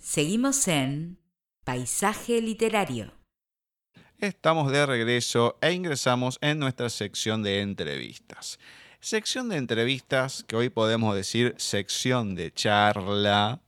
Seguimos en Paisaje Literario. Estamos de regreso e ingresamos en nuestra sección de entrevistas. Sección de entrevistas que hoy podemos decir sección de charla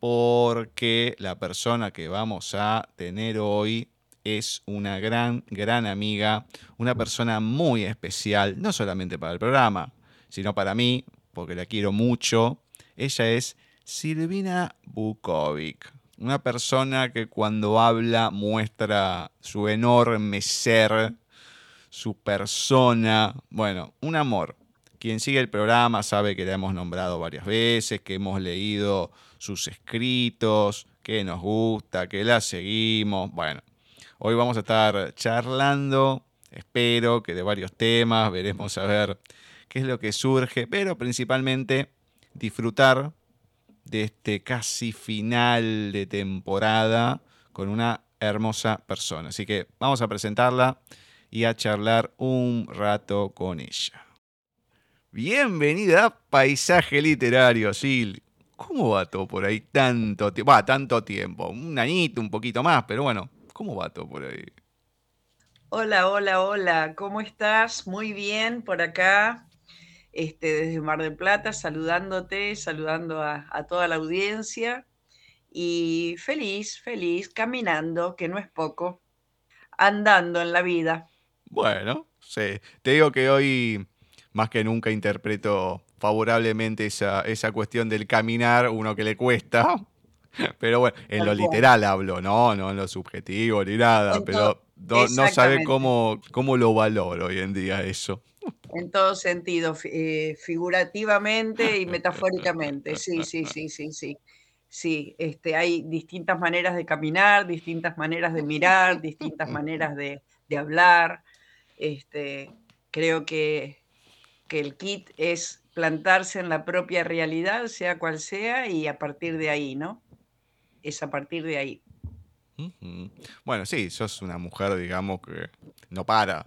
porque la persona que vamos a tener hoy es una gran, gran amiga, una persona muy especial, no solamente para el programa, sino para mí, porque la quiero mucho. Ella es Silvina Bukovic, una persona que cuando habla muestra su enorme ser, su persona, bueno, un amor. Quien sigue el programa sabe que la hemos nombrado varias veces, que hemos leído sus escritos, que nos gusta, que la seguimos. Bueno, hoy vamos a estar charlando, espero que de varios temas, veremos a ver qué es lo que surge, pero principalmente disfrutar de este casi final de temporada con una hermosa persona. Así que vamos a presentarla y a charlar un rato con ella. Bienvenida Paisaje Literario, Sil. ¿Cómo va todo por ahí tanto tiempo? Va, tanto tiempo. Un añito, un poquito más, pero bueno, ¿cómo va todo por ahí? Hola, hola, hola. ¿Cómo estás? Muy bien por acá. Este, desde Mar del Plata, saludándote, saludando a, toda la audiencia. Y feliz, feliz, caminando, que no es poco, andando en la vida. Bueno, sí, te digo que hoy más que nunca interpreto favorablemente esa, esa cuestión del caminar, uno que le cuesta, pero bueno, en lo literal hablo, no, no en lo subjetivo ni nada, pero no, no sabe cómo, cómo lo valoro hoy en día eso. En todo sentido, eh, figurativamente y metafóricamente. Sí, sí, sí, sí, sí. Sí, este, hay distintas maneras de caminar, distintas maneras de mirar, distintas maneras de, hablar. Este, creo que, que el kit es plantarse en la propia realidad, sea cual sea, y a partir de ahí, ¿no? Es a partir de ahí. Bueno, sí, sos una mujer, digamos, que no para,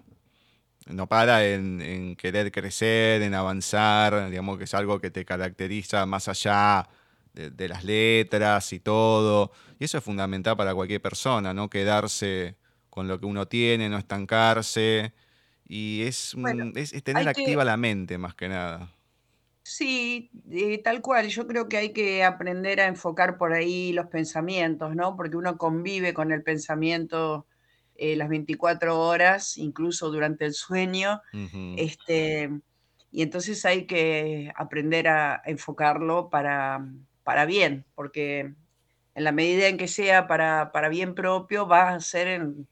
no para en, querer crecer, en avanzar, digamos que es algo que te caracteriza más allá de, las letras y todo. Y eso es fundamental para cualquier persona, ¿no? Quedarse con lo que uno tiene, no estancarse. Y es, es, tener activa la mente más que nada. Sí, eh, tal cual. Yo creo que hay que aprender a enfocar por ahí los pensamientos, ¿no? Porque uno convive con el pensamiento eh, las 24 horas, incluso durante el sueño. este, y entonces hay que aprender a enfocarlo para, para bien, porque en la medida en que sea para, para bien propio, va a ser en,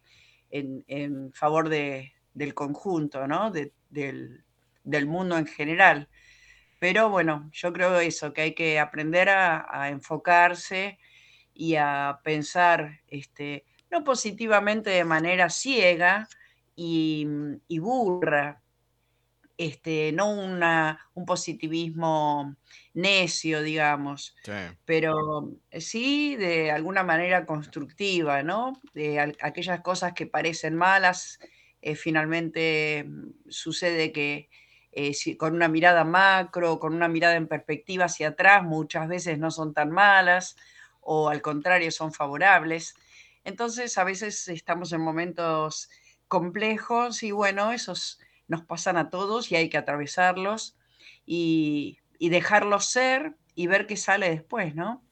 en, favor de, del conjunto, ¿no? del, del, mundo en general. Pero bueno, yo creo eso, que hay que aprender a, a enfocarse y a pensar este, no positivamente de manera ciega y, burra, este, no una, un positivismo necio, digamos, pero sí de alguna manera constructiva, ¿no? De aquellas cosas que parecen malas, eh, finalmente mm, sucede que eh, con una mirada macro, con una mirada en perspectiva hacia atrás, muchas veces no son tan malas o al contrario son favorables. Entonces, a veces estamos en momentos complejos y bueno, esos nos pasan a todos y hay que atravesarlos y, dejarlos ser y ver qué sale después, ¿no?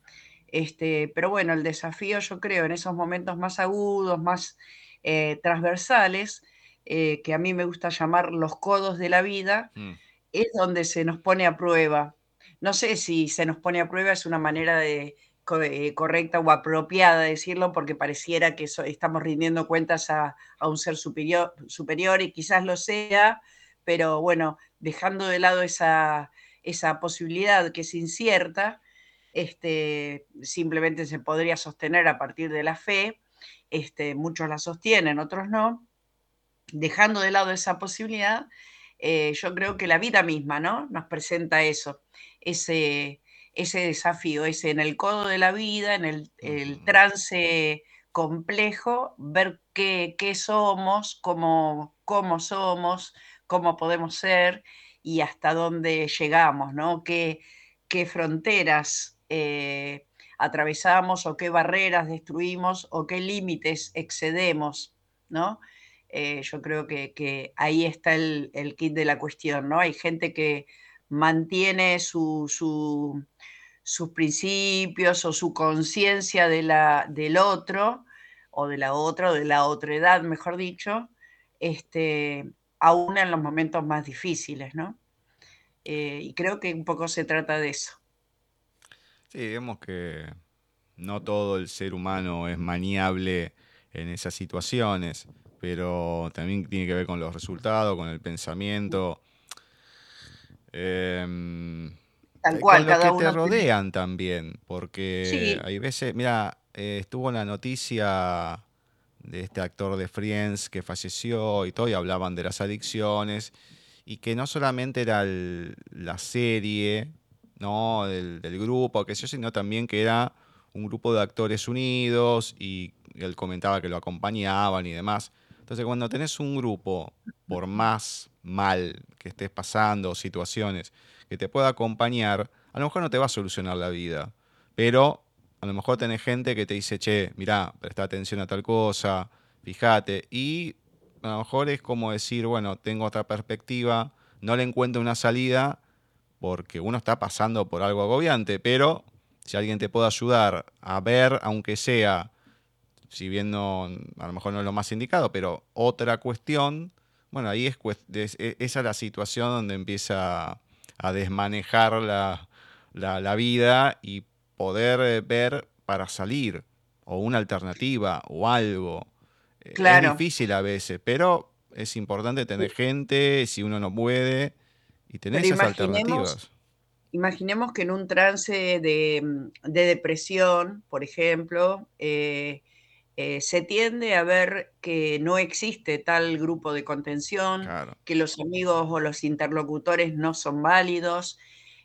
Este, pero bueno, el desafío yo creo en esos momentos más agudos, más eh, transversales, eh, que a mí me gusta llamar los codos de la vida, mm. es donde se nos pone a prueba. No sé si se nos pone a prueba es una manera de, correcta o apropiada decirlo porque pareciera que estamos rindiendo cuentas a, un ser superior, superior, y quizás lo sea, pero bueno, dejando de lado esa, esa posibilidad que es incierta, este, simplemente se podría sostener a partir de la fe, este, muchos la sostienen, otros no, dejando de lado esa posibilidad, eh, yo creo que la vida misma ¿no? nos presenta eso, ese, ese desafío, ese en el codo de la vida, en el, trance complejo, ver qué, somos, cómo, cómo, somos, cómo podemos ser y hasta dónde llegamos, ¿no? Qué, qué fronteras eh, atravesamos o qué barreras destruimos o qué límites excedemos, ¿no? Eh, yo creo que, ahí está el, kit de la cuestión, ¿no? Hay gente que mantiene sus principios o su conciencia de del otro, o de la otra, o de la otra edad, mejor dicho, este, aún en los momentos más difíciles, ¿no? Eh, y creo que un poco se trata de eso. Sí, vemos que no todo el ser humano es maniable en esas situaciones, pero también tiene que ver con los resultados, con el pensamiento. Em, Tal cual, con que te rodean también, porque hay veces, mira, eh, estuvo la noticia de este actor de Friends que falleció y todo, y hablaban de las adicciones, y que no solamente era la serie, ¿no? Del, grupo, que sé yo, sino también que era un grupo de actores unidos y él comentaba que lo acompañaban y demás. Entonces, cuando tenés un grupo, por más mal que estés pasando, situaciones, que te pueda acompañar, a lo mejor no te va a solucionar la vida, pero a lo mejor tenés gente que te dice, che, mirá, presta atención a tal cosa, fíjate, y a lo mejor es como decir, bueno, tengo otra perspectiva, no le encuentro una salida porque uno está pasando por algo agobiante, pero si alguien te puede ayudar a ver, aunque sea, si bien a lo mejor no es lo más indicado, pero otra cuestión, bueno, ahí es, e, esa es la situación donde empieza a desmanejar la, la vida y poder eh, ver para salir, o una alternativa, o algo. Es difícil a veces, pero es importante tener gente, si uno no puede, y tener esas alternativas. Imaginemos que en un trance de, mm, depresión, por ejemplo, eh, eh, se tiende a ver que no existe tal grupo de contención, que los amigos o los interlocutores no son válidos,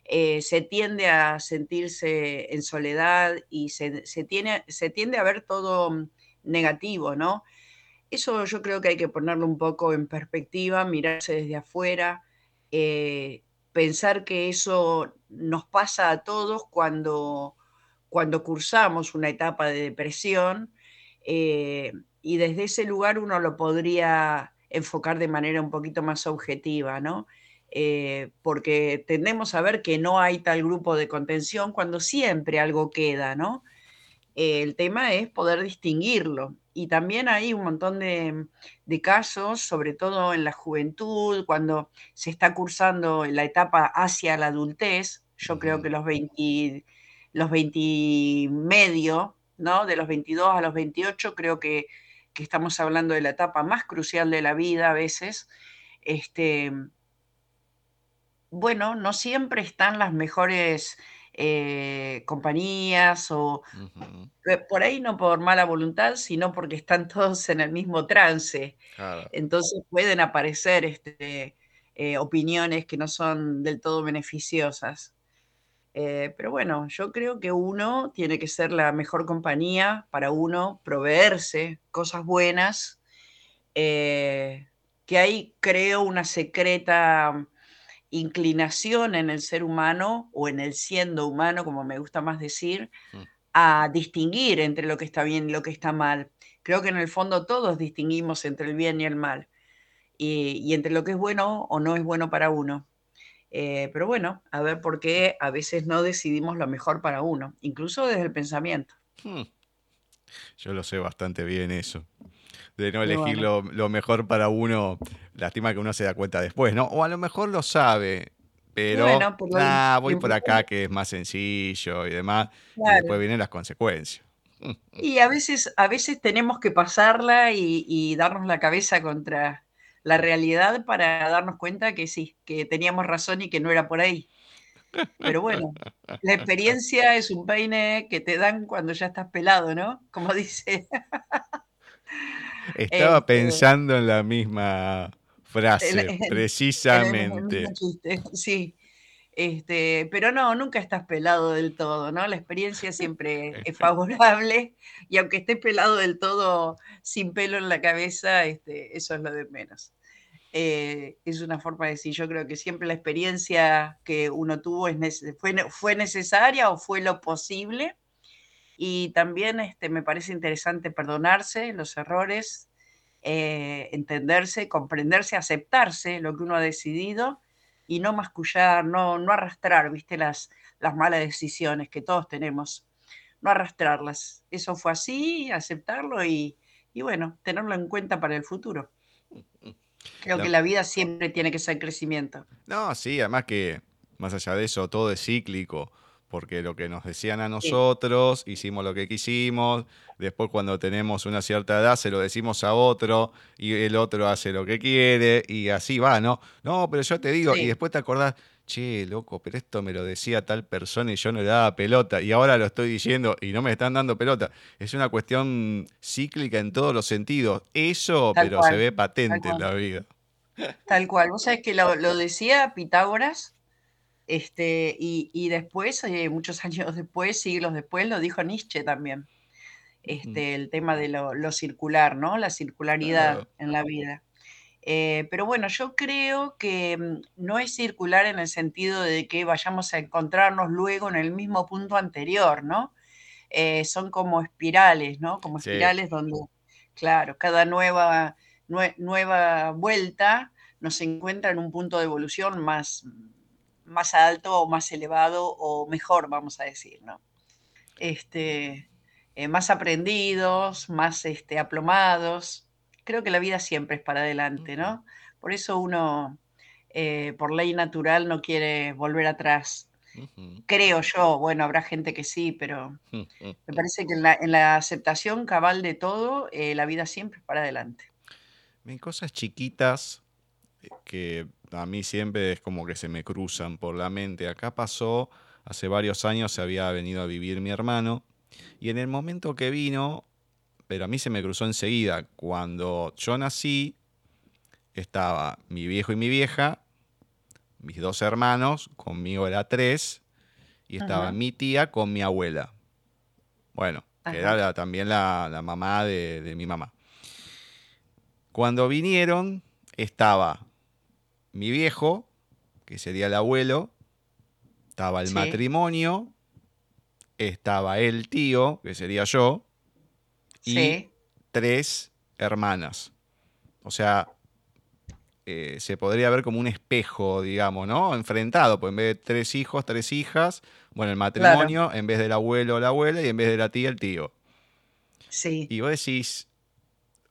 eh, se tiende a sentirse en soledad y se, tiene, se tiende a ver todo mm, negativo, ¿no? Eso yo creo que hay que ponerlo un poco en perspectiva, mirarse desde afuera, eh, pensar que eso nos pasa a todos cuando, cuando cursamos una etapa de depresión eh, y desde ese lugar uno lo podría enfocar de manera un poquito más objetiva, ¿no? Eh, porque tendemos a ver que no hay tal grupo de contención cuando siempre algo queda, ¿no? el tema es poder distinguirlo y también hay un montón de, casos, sobre todo en la juventud, cuando se está cursando la etapa hacia la adultez, yo creo que los 20, los 20 medio, ¿no? De los 22 a los 28, creo que, estamos hablando de la etapa más crucial de la vida a veces. Este, bueno, no siempre están las mejores eh, compañías o eh, por ahí no por mala voluntad, sino porque están todos en el mismo trance. Entonces pueden aparecer este, eh, opiniones que no son del todo beneficiosas. Pero bueno, yo creo que uno tiene que ser la mejor compañía para uno, proveerse cosas buenas, que hay, creo, una secreta inclinación en el ser humano o en el siendo humano, como me gusta más decir, mm. a distinguir entre lo que está bien y lo que está mal. Creo que en el fondo todos distinguimos entre el bien y el mal y, entre lo que es bueno o no es bueno para uno. Eh, pero bueno, a ver por qué a veces no decidimos lo mejor para uno, incluso desde el pensamiento. Hmm. Yo lo sé bastante bien eso de no elegir lo, mejor para uno, lástima que uno se da cuenta después, ¿no? O a lo mejor lo sabe, pero voy por acá que es más sencillo y demás, y después vienen las consecuencias. Y a veces, a veces tenemos que pasarla y, darnos la cabeza contra la realidad para darnos cuenta que sí, que teníamos razón y que no era por ahí. Pero bueno, la experiencia es un peine que te dan cuando ya estás pelado, ¿no? Como dice. Estaba este, pensando en la misma frase, precisamente. sí. Este, pero no, nunca estás pelado del todo, ¿no? La experiencia siempre es favorable y aunque estés pelado del todo sin pelo en la cabeza, este, eso es lo de menos. Eh, es una forma de decir, yo creo que siempre la experiencia que uno tuvo es fue, fue necesaria o fue lo posible Y también este, me parece interesante perdonarse los errores, eh, entenderse, comprenderse, aceptarse lo que uno ha decidido y no mascullar, no, no arrastrar, viste, las, las malas decisiones que todos tenemos, no arrastrarlas. Eso fue así, aceptarlo y, y bueno, tenerlo en cuenta para el futuro. Creo que la vida siempre tiene que ser crecimiento. No, sí, además que más allá de eso, todo es cíclico, porque lo que nos decían a nosotros, hicimos lo que quisimos, después cuando tenemos una cierta edad se lo decimos a otro y el otro hace lo que quiere y así va, ¿no? No, pero yo te digo, y después te acordás, che, loco, pero esto me lo decía tal persona y yo no le daba pelota y ahora lo estoy diciendo y no me están dando pelota. Es una cuestión cíclica en todos los sentidos. Eso, pero se ve patente en la vida. Tal cual. Vos sabés que lo, decía Pitágoras, este, y, después, eh, muchos años después, siglos después, lo dijo Nietzsche también. Este, El tema de lo, circular, ¿no? La circularidad en la vida. Eh, pero bueno, yo creo que mm, no es circular en el sentido de que vayamos a encontrarnos luego en el mismo punto anterior, ¿no? Eh, son como espirales, ¿no? Como espirales donde, claro, cada nueva, nueva vuelta nos encuentra en un punto de evolución más, más alto o más elevado o mejor, vamos a decir, ¿no? Este, eh, más aprendidos, más este, aplomados creo que la vida siempre es para adelante, ¿no? Por eso uno, eh, por ley natural, no quiere volver atrás. Creo yo, bueno, habrá gente que sí, pero me parece que en la, aceptación cabal de todo, eh, la vida siempre es para adelante. Ven cosas chiquitas que a mí siempre es como que se me cruzan por la mente. Acá pasó, hace varios años se había venido a vivir mi hermano, y en el momento que vino, pero a mí se me cruzó enseguida. Cuando yo nací, estaba mi viejo y mi vieja, mis dos hermanos, conmigo era tres, y estaba mi tía con mi abuela. Bueno, que era también la, mamá de, mi mamá. Cuando vinieron, estaba mi viejo, que sería el abuelo, estaba el matrimonio, estaba el tío, que sería yo, y tres hermanas. O sea, eh, se podría ver como un espejo, digamos, ¿no? Enfrentado, pues en vez de tres hijos, tres hijas, bueno, el matrimonio, en vez del abuelo, la abuela, y en vez de la tía, el tío. Sí. Y vos decís,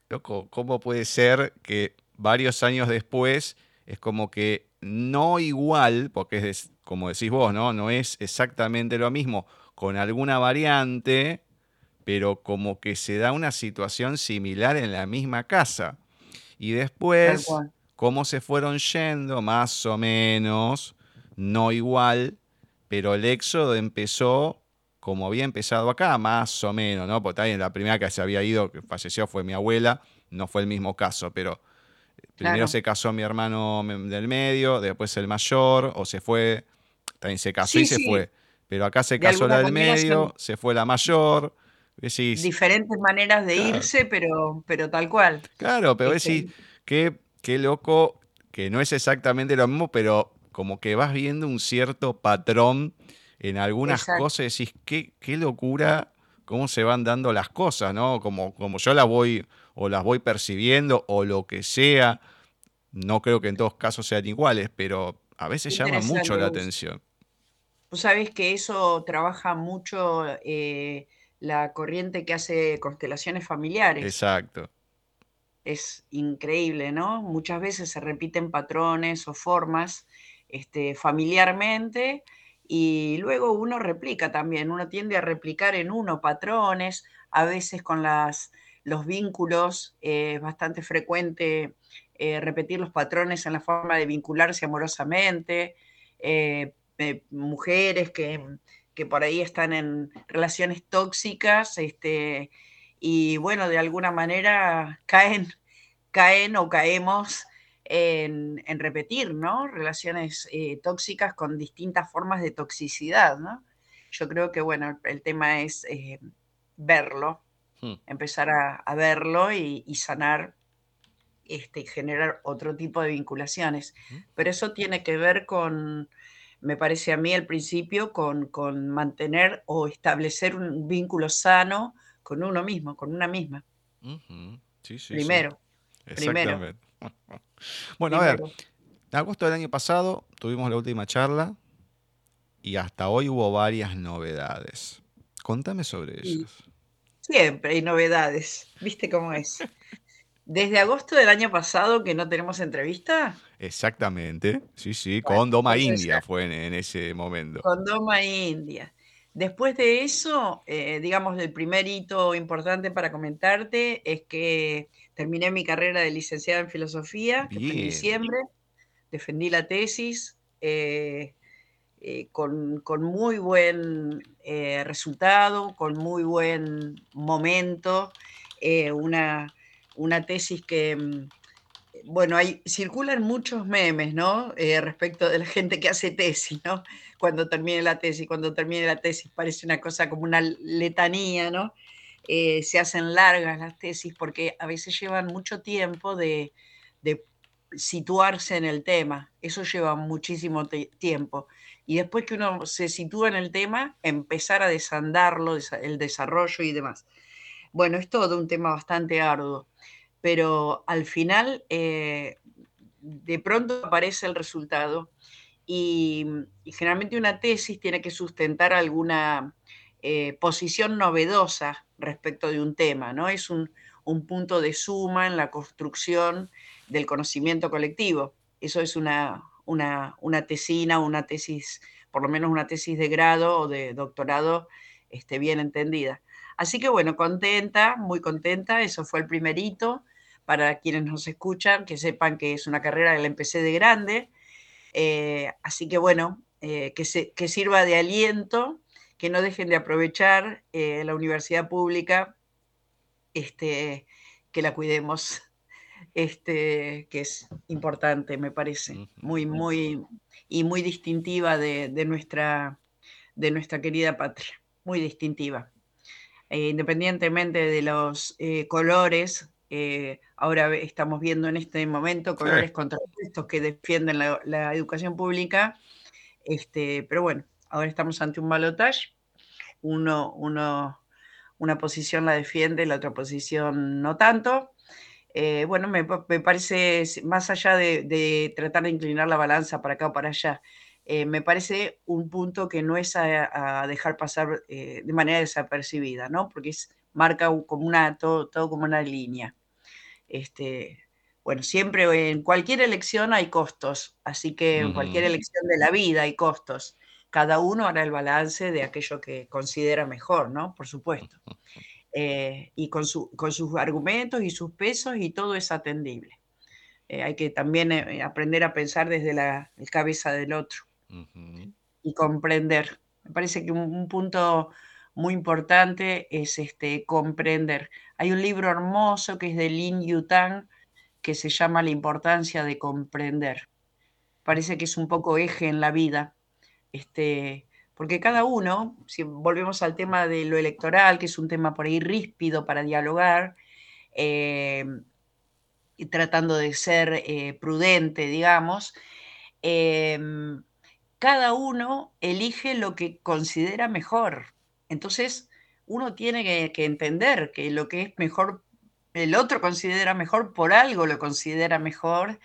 loco, ¿cómo puede ser que varios años después es como que no igual, porque es como decís vos, ¿no? No es exactamente lo mismo, con alguna variante, pero como que se da una situación similar en la misma casa. Y después, cómo se fueron yendo, más o menos, no igual, pero el éxodo empezó como había empezado acá, más o menos, ¿no? Porque también la primera que se había ido, que falleció, fue mi abuela, no fue el mismo caso, pero primero se casó mi hermano del medio, después el mayor, o se fue, también se casó y se fue. Pero acá se casó la del medio, se fue la mayor, Diferentes maneras de irse, pero, pero tal cual. Claro, pero decís, qué, qué loco, que no es exactamente lo mismo, pero como que vas viendo un cierto patrón en algunas cosas, decís, qué, qué locura cómo se van dando las cosas, ¿no? Como, como yo las voy o las voy percibiendo o lo que sea. No creo que en todos casos sean iguales, pero a veces llama mucho la atención. Vos sabés que eso trabaja mucho eh, la corriente que hace constelaciones familiares. Exacto. Es increíble, ¿no? Muchas veces se repiten patrones o formas este, familiarmente y luego uno replica también, uno tiende a replicar en uno patrones, a veces con las, los vínculos, eh, es bastante frecuente eh, repetir los patrones en la forma de vincularse amorosamente, eh, mujeres que que por ahí están en relaciones tóxicas, este, y bueno, de alguna manera caen, caen o caemos en, repetir, ¿no? Relaciones tóxicas con distintas formas de toxicidad, ¿no? Yo creo que, bueno, el, tema es verlo, hmm. empezar a, verlo y, sanar este, generar otro tipo de vinculaciones. Hmm. Pero eso tiene que ver con me parece a mí al principio, con, con mantener o establecer un vínculo sano con uno mismo, con una misma. Sí, sí. Primero, Exactamente. Bueno, a ver, en agosto del año pasado tuvimos la última charla y hasta hoy hubo varias novedades. Contame sobre Y ellas. Siempre hay novedades, ¿viste cómo es? Desde agosto del año pasado que no tenemos entrevista. Exactamente, sí, sí, Bueno, con Doma India fue en, en ese momento. con Doma India. Después de eso, eh, digamos, el primer hito importante para comentarte es que terminé mi carrera de licenciada en filosofía, que fue en diciembre, defendí la tesis eh, eh, con, muy buen eh, resultado, con muy buen momento, eh, una, tesis que, mm, bueno, hay, circulan muchos memes, ¿no? Respecto de la gente que hace tesis, ¿no? Cuando termine la tesis, cuando termine la tesis, parece una cosa como una letanía, ¿no? Se hacen largas las tesis porque a veces llevan mucho tiempo de, situarse en el tema. Eso lleva muchísimo tiempo. Y después que uno se sitúa en el tema, empezar a desandarlo, desa- el desarrollo y demás. Bueno, es todo un tema bastante arduo, pero al final eh, de pronto aparece el resultado y, generalmente una tesis tiene que sustentar alguna eh, posición novedosa respecto de un tema, ¿no? Es un punto de suma en la construcción del conocimiento colectivo. Eso es una, una, una tesina, una tesis, por lo menos una tesis de grado o de doctorado este, bien entendida. Así que bueno, contenta, muy contenta, eso fue el primer hito. Para quienes nos escuchan, que sepan que es una carrera que la empecé de grande, eh, así que bueno, eh, que, se, que, sirva de aliento, que no dejen de aprovechar eh, la universidad pública, este, que la cuidemos, este, que es importante, me parece, muy, muy, y muy distintiva de, de nuestra, de nuestra querida patria, muy distintiva. Eh, independientemente de los eh, colores, eh, ahora estamos viendo en este momento colores sí. contrapuestos que defienden la, la, educación pública, este, pero bueno, ahora estamos ante un balotaje, uno, uno, una posición la defiende, la otra posición no tanto. Eh, bueno, me, me, parece, más allá de, de, tratar de inclinar la balanza para acá o para allá, eh, me parece un punto que no es a, a dejar pasar eh, de manera desapercibida, ¿no? Porque es, marca como una, todo, todo como una línea. Este, bueno, siempre en cualquier elección hay costos, así que en cualquier elección de la vida hay costos. Cada uno hará el balance de aquello que considera mejor, ¿no? Por supuesto. Eh, y con, su, con, sus argumentos y sus pesos y todo es atendible. Eh, hay que también eh, aprender a pensar desde la cabeza del otro uh -huh. y comprender. Me parece que un, un, punto muy importante es este, comprender. Hay un libro hermoso que es de Lin Yutang que se llama La importancia de comprender. Parece que es un poco eje en la vida. Este, porque cada uno, si volvemos al tema de lo electoral, que es un tema por ahí ríspido para dialogar, eh, y tratando de ser eh, prudente, digamos, eh, cada uno elige lo que considera mejor. Entonces, uno tiene que, entender que lo que es mejor, el otro considera mejor, por algo lo considera mejor,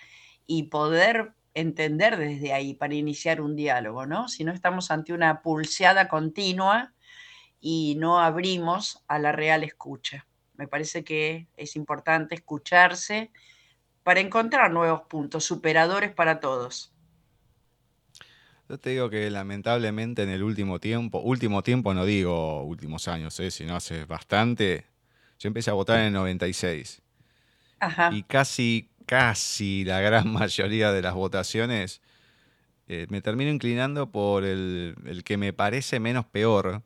y poder entender desde ahí para iniciar un diálogo, ¿no? Si no estamos ante una pulseada continua y no abrimos a la real escucha. Me parece que es importante escucharse para encontrar nuevos puntos, superadores para todos. Yo te digo que lamentablemente en el último tiempo, último tiempo no digo últimos años, ¿eh? sino hace bastante, yo empecé a votar en el 96. Ajá. Y casi casi la gran mayoría de las votaciones, eh, me termino inclinando por el, el, que me parece menos peor.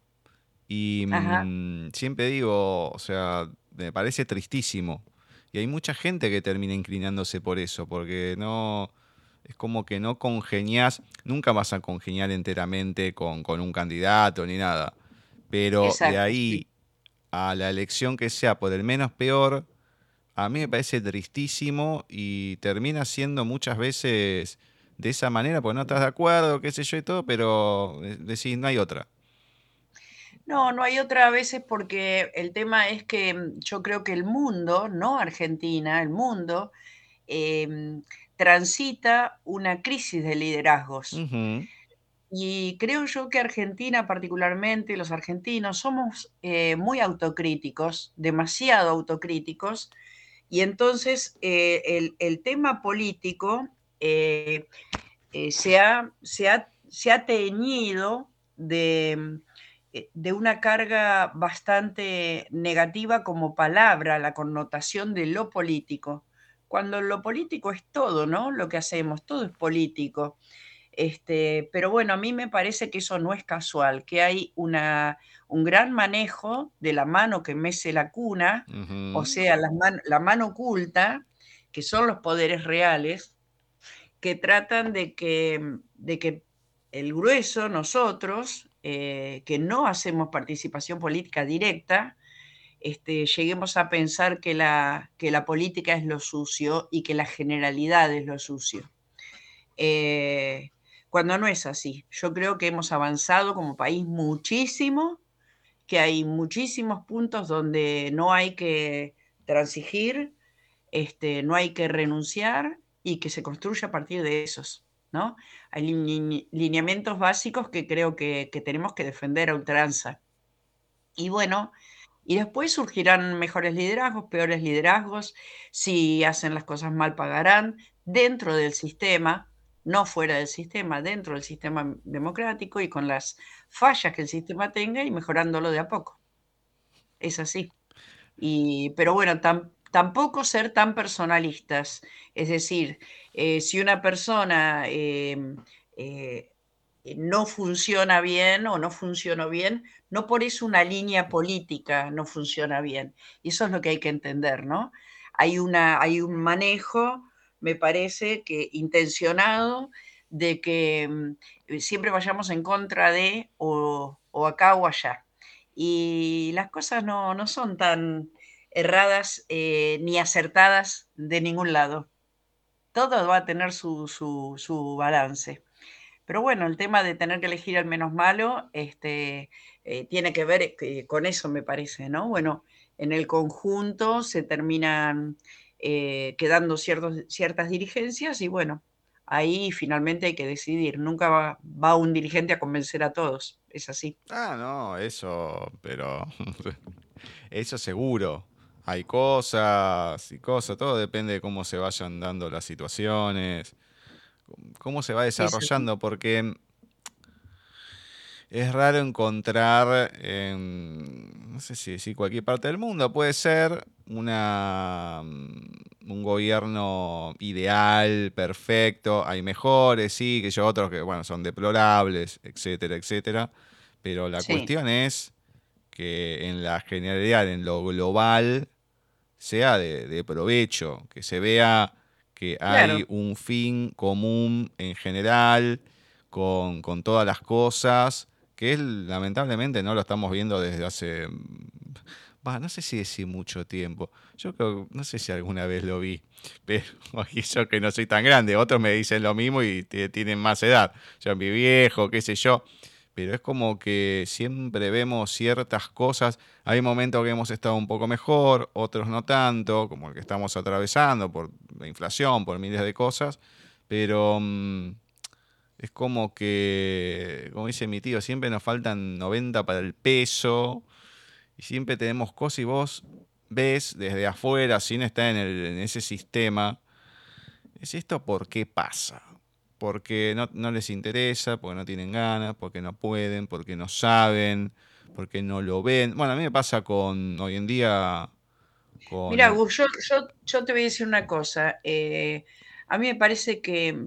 Y mmm, siempre digo, o sea, me parece tristísimo. Y hay mucha gente que termina inclinándose por eso, porque no. Es como que no congenias, nunca vas a congeniar enteramente con, con un candidato ni nada. Pero Exacto. de ahí a la elección que sea por el menos peor, a mí me parece tristísimo y termina siendo muchas veces de esa manera, porque no estás de acuerdo, qué sé yo y todo, pero decís, no hay otra. No, no hay otra a veces porque el tema es que mm, yo creo que el mundo, no Argentina, el mundo, em, transita una crisis de liderazgos. Y creo yo que Argentina, particularmente los argentinos, somos eh, muy autocríticos, demasiado autocríticos, y entonces eh, el, tema político eh, se, ha, se, ha, se, ha, teñido de eh, de una carga bastante negativa como palabra, la connotación de lo político, cuando lo político es todo, ¿no? Lo que hacemos, todo es político. Este, pero bueno, a mí me parece que eso no es casual, que hay una, un gran manejo de la mano que mece la cuna, o sea, la, la mano oculta, que son los poderes reales, que tratan de que, de que el grueso, nosotros, eh, que no hacemos participación política directa, este, lleguemos a pensar que la, que la política es lo sucio y que la generalidad es lo sucio. Eh, cuando no es así. Yo creo que hemos avanzado como país muchísimo, que hay muchísimos puntos donde no hay que transigir, este, no hay que renunciar y que se construye a partir de esos. ¿no? Hay lineamientos básicos que creo que, tenemos que defender a ultranza. Y bueno, y después surgirán mejores liderazgos, peores liderazgos, si hacen las cosas mal pagarán dentro del sistema, no fuera del sistema, dentro del sistema democrático y con las fallas que el sistema tenga y mejorándolo de a poco. Es así. Y, pero bueno, tampoco ser tan personalistas. Es decir, eh, si una persona em, eh, no funciona bien o no funcionó bien, no por eso una línea política no funciona bien. Y eso es lo que hay que entender, ¿no? Hay, una, hay un manejo, me parece que intencionado, de que em, siempre vayamos en contra de o, acá o allá. Y las cosas no, no son tan erradas eh, ni acertadas de ningún lado todo va a tener su, balance. Pero bueno, el tema de tener que elegir al menos malo este, eh, tiene que ver eh, con eso, me parece, ¿no? Bueno, en el conjunto se terminan eh, quedando ciertos, ciertas dirigencias y bueno, ahí finalmente hay que decidir. Nunca va, va, un dirigente a convencer a todos, es así. Ah, no, eso, pero eso seguro hay cosas y cosas, todo depende de cómo se vayan dando las situaciones, cómo se va desarrollando, porque es raro encontrar en, no sé si decir cualquier parte del mundo, puede ser una, mm, un gobierno ideal, perfecto, hay mejores, sí, que yo otros que, bueno, son deplorables, etcétera, etcétera, pero la cuestión es que en la generalidad, en lo global, sea de, provecho, que se vea que hay un fin común en general con, todas las cosas, que lamentablemente no lo estamos viendo desde hace, no sé si decir mucho tiempo, yo creo, no sé si alguna vez lo vi, pero yo que no soy tan grande, otros me dicen lo mismo y tienen más edad, yo mi viejo, qué sé yo, pero es como que siempre vemos ciertas cosas. Hay momentos que hemos estado un poco mejor, otros no tanto, como el que estamos atravesando por la inflación, por miles de cosas, pero mm, es como que, como dice mi tío, siempre nos faltan 90 para el peso y siempre tenemos cosas y vos ves desde afuera, sin estar en, en ese sistema, ¿es esto por qué pasa? porque no, les interesa, porque no tienen ganas, porque no pueden, porque no saben, porque no lo ven. Bueno, a mí me pasa con hoy en día... Mira, Gus, yo, te voy a decir una cosa. Eh, a mí me parece que,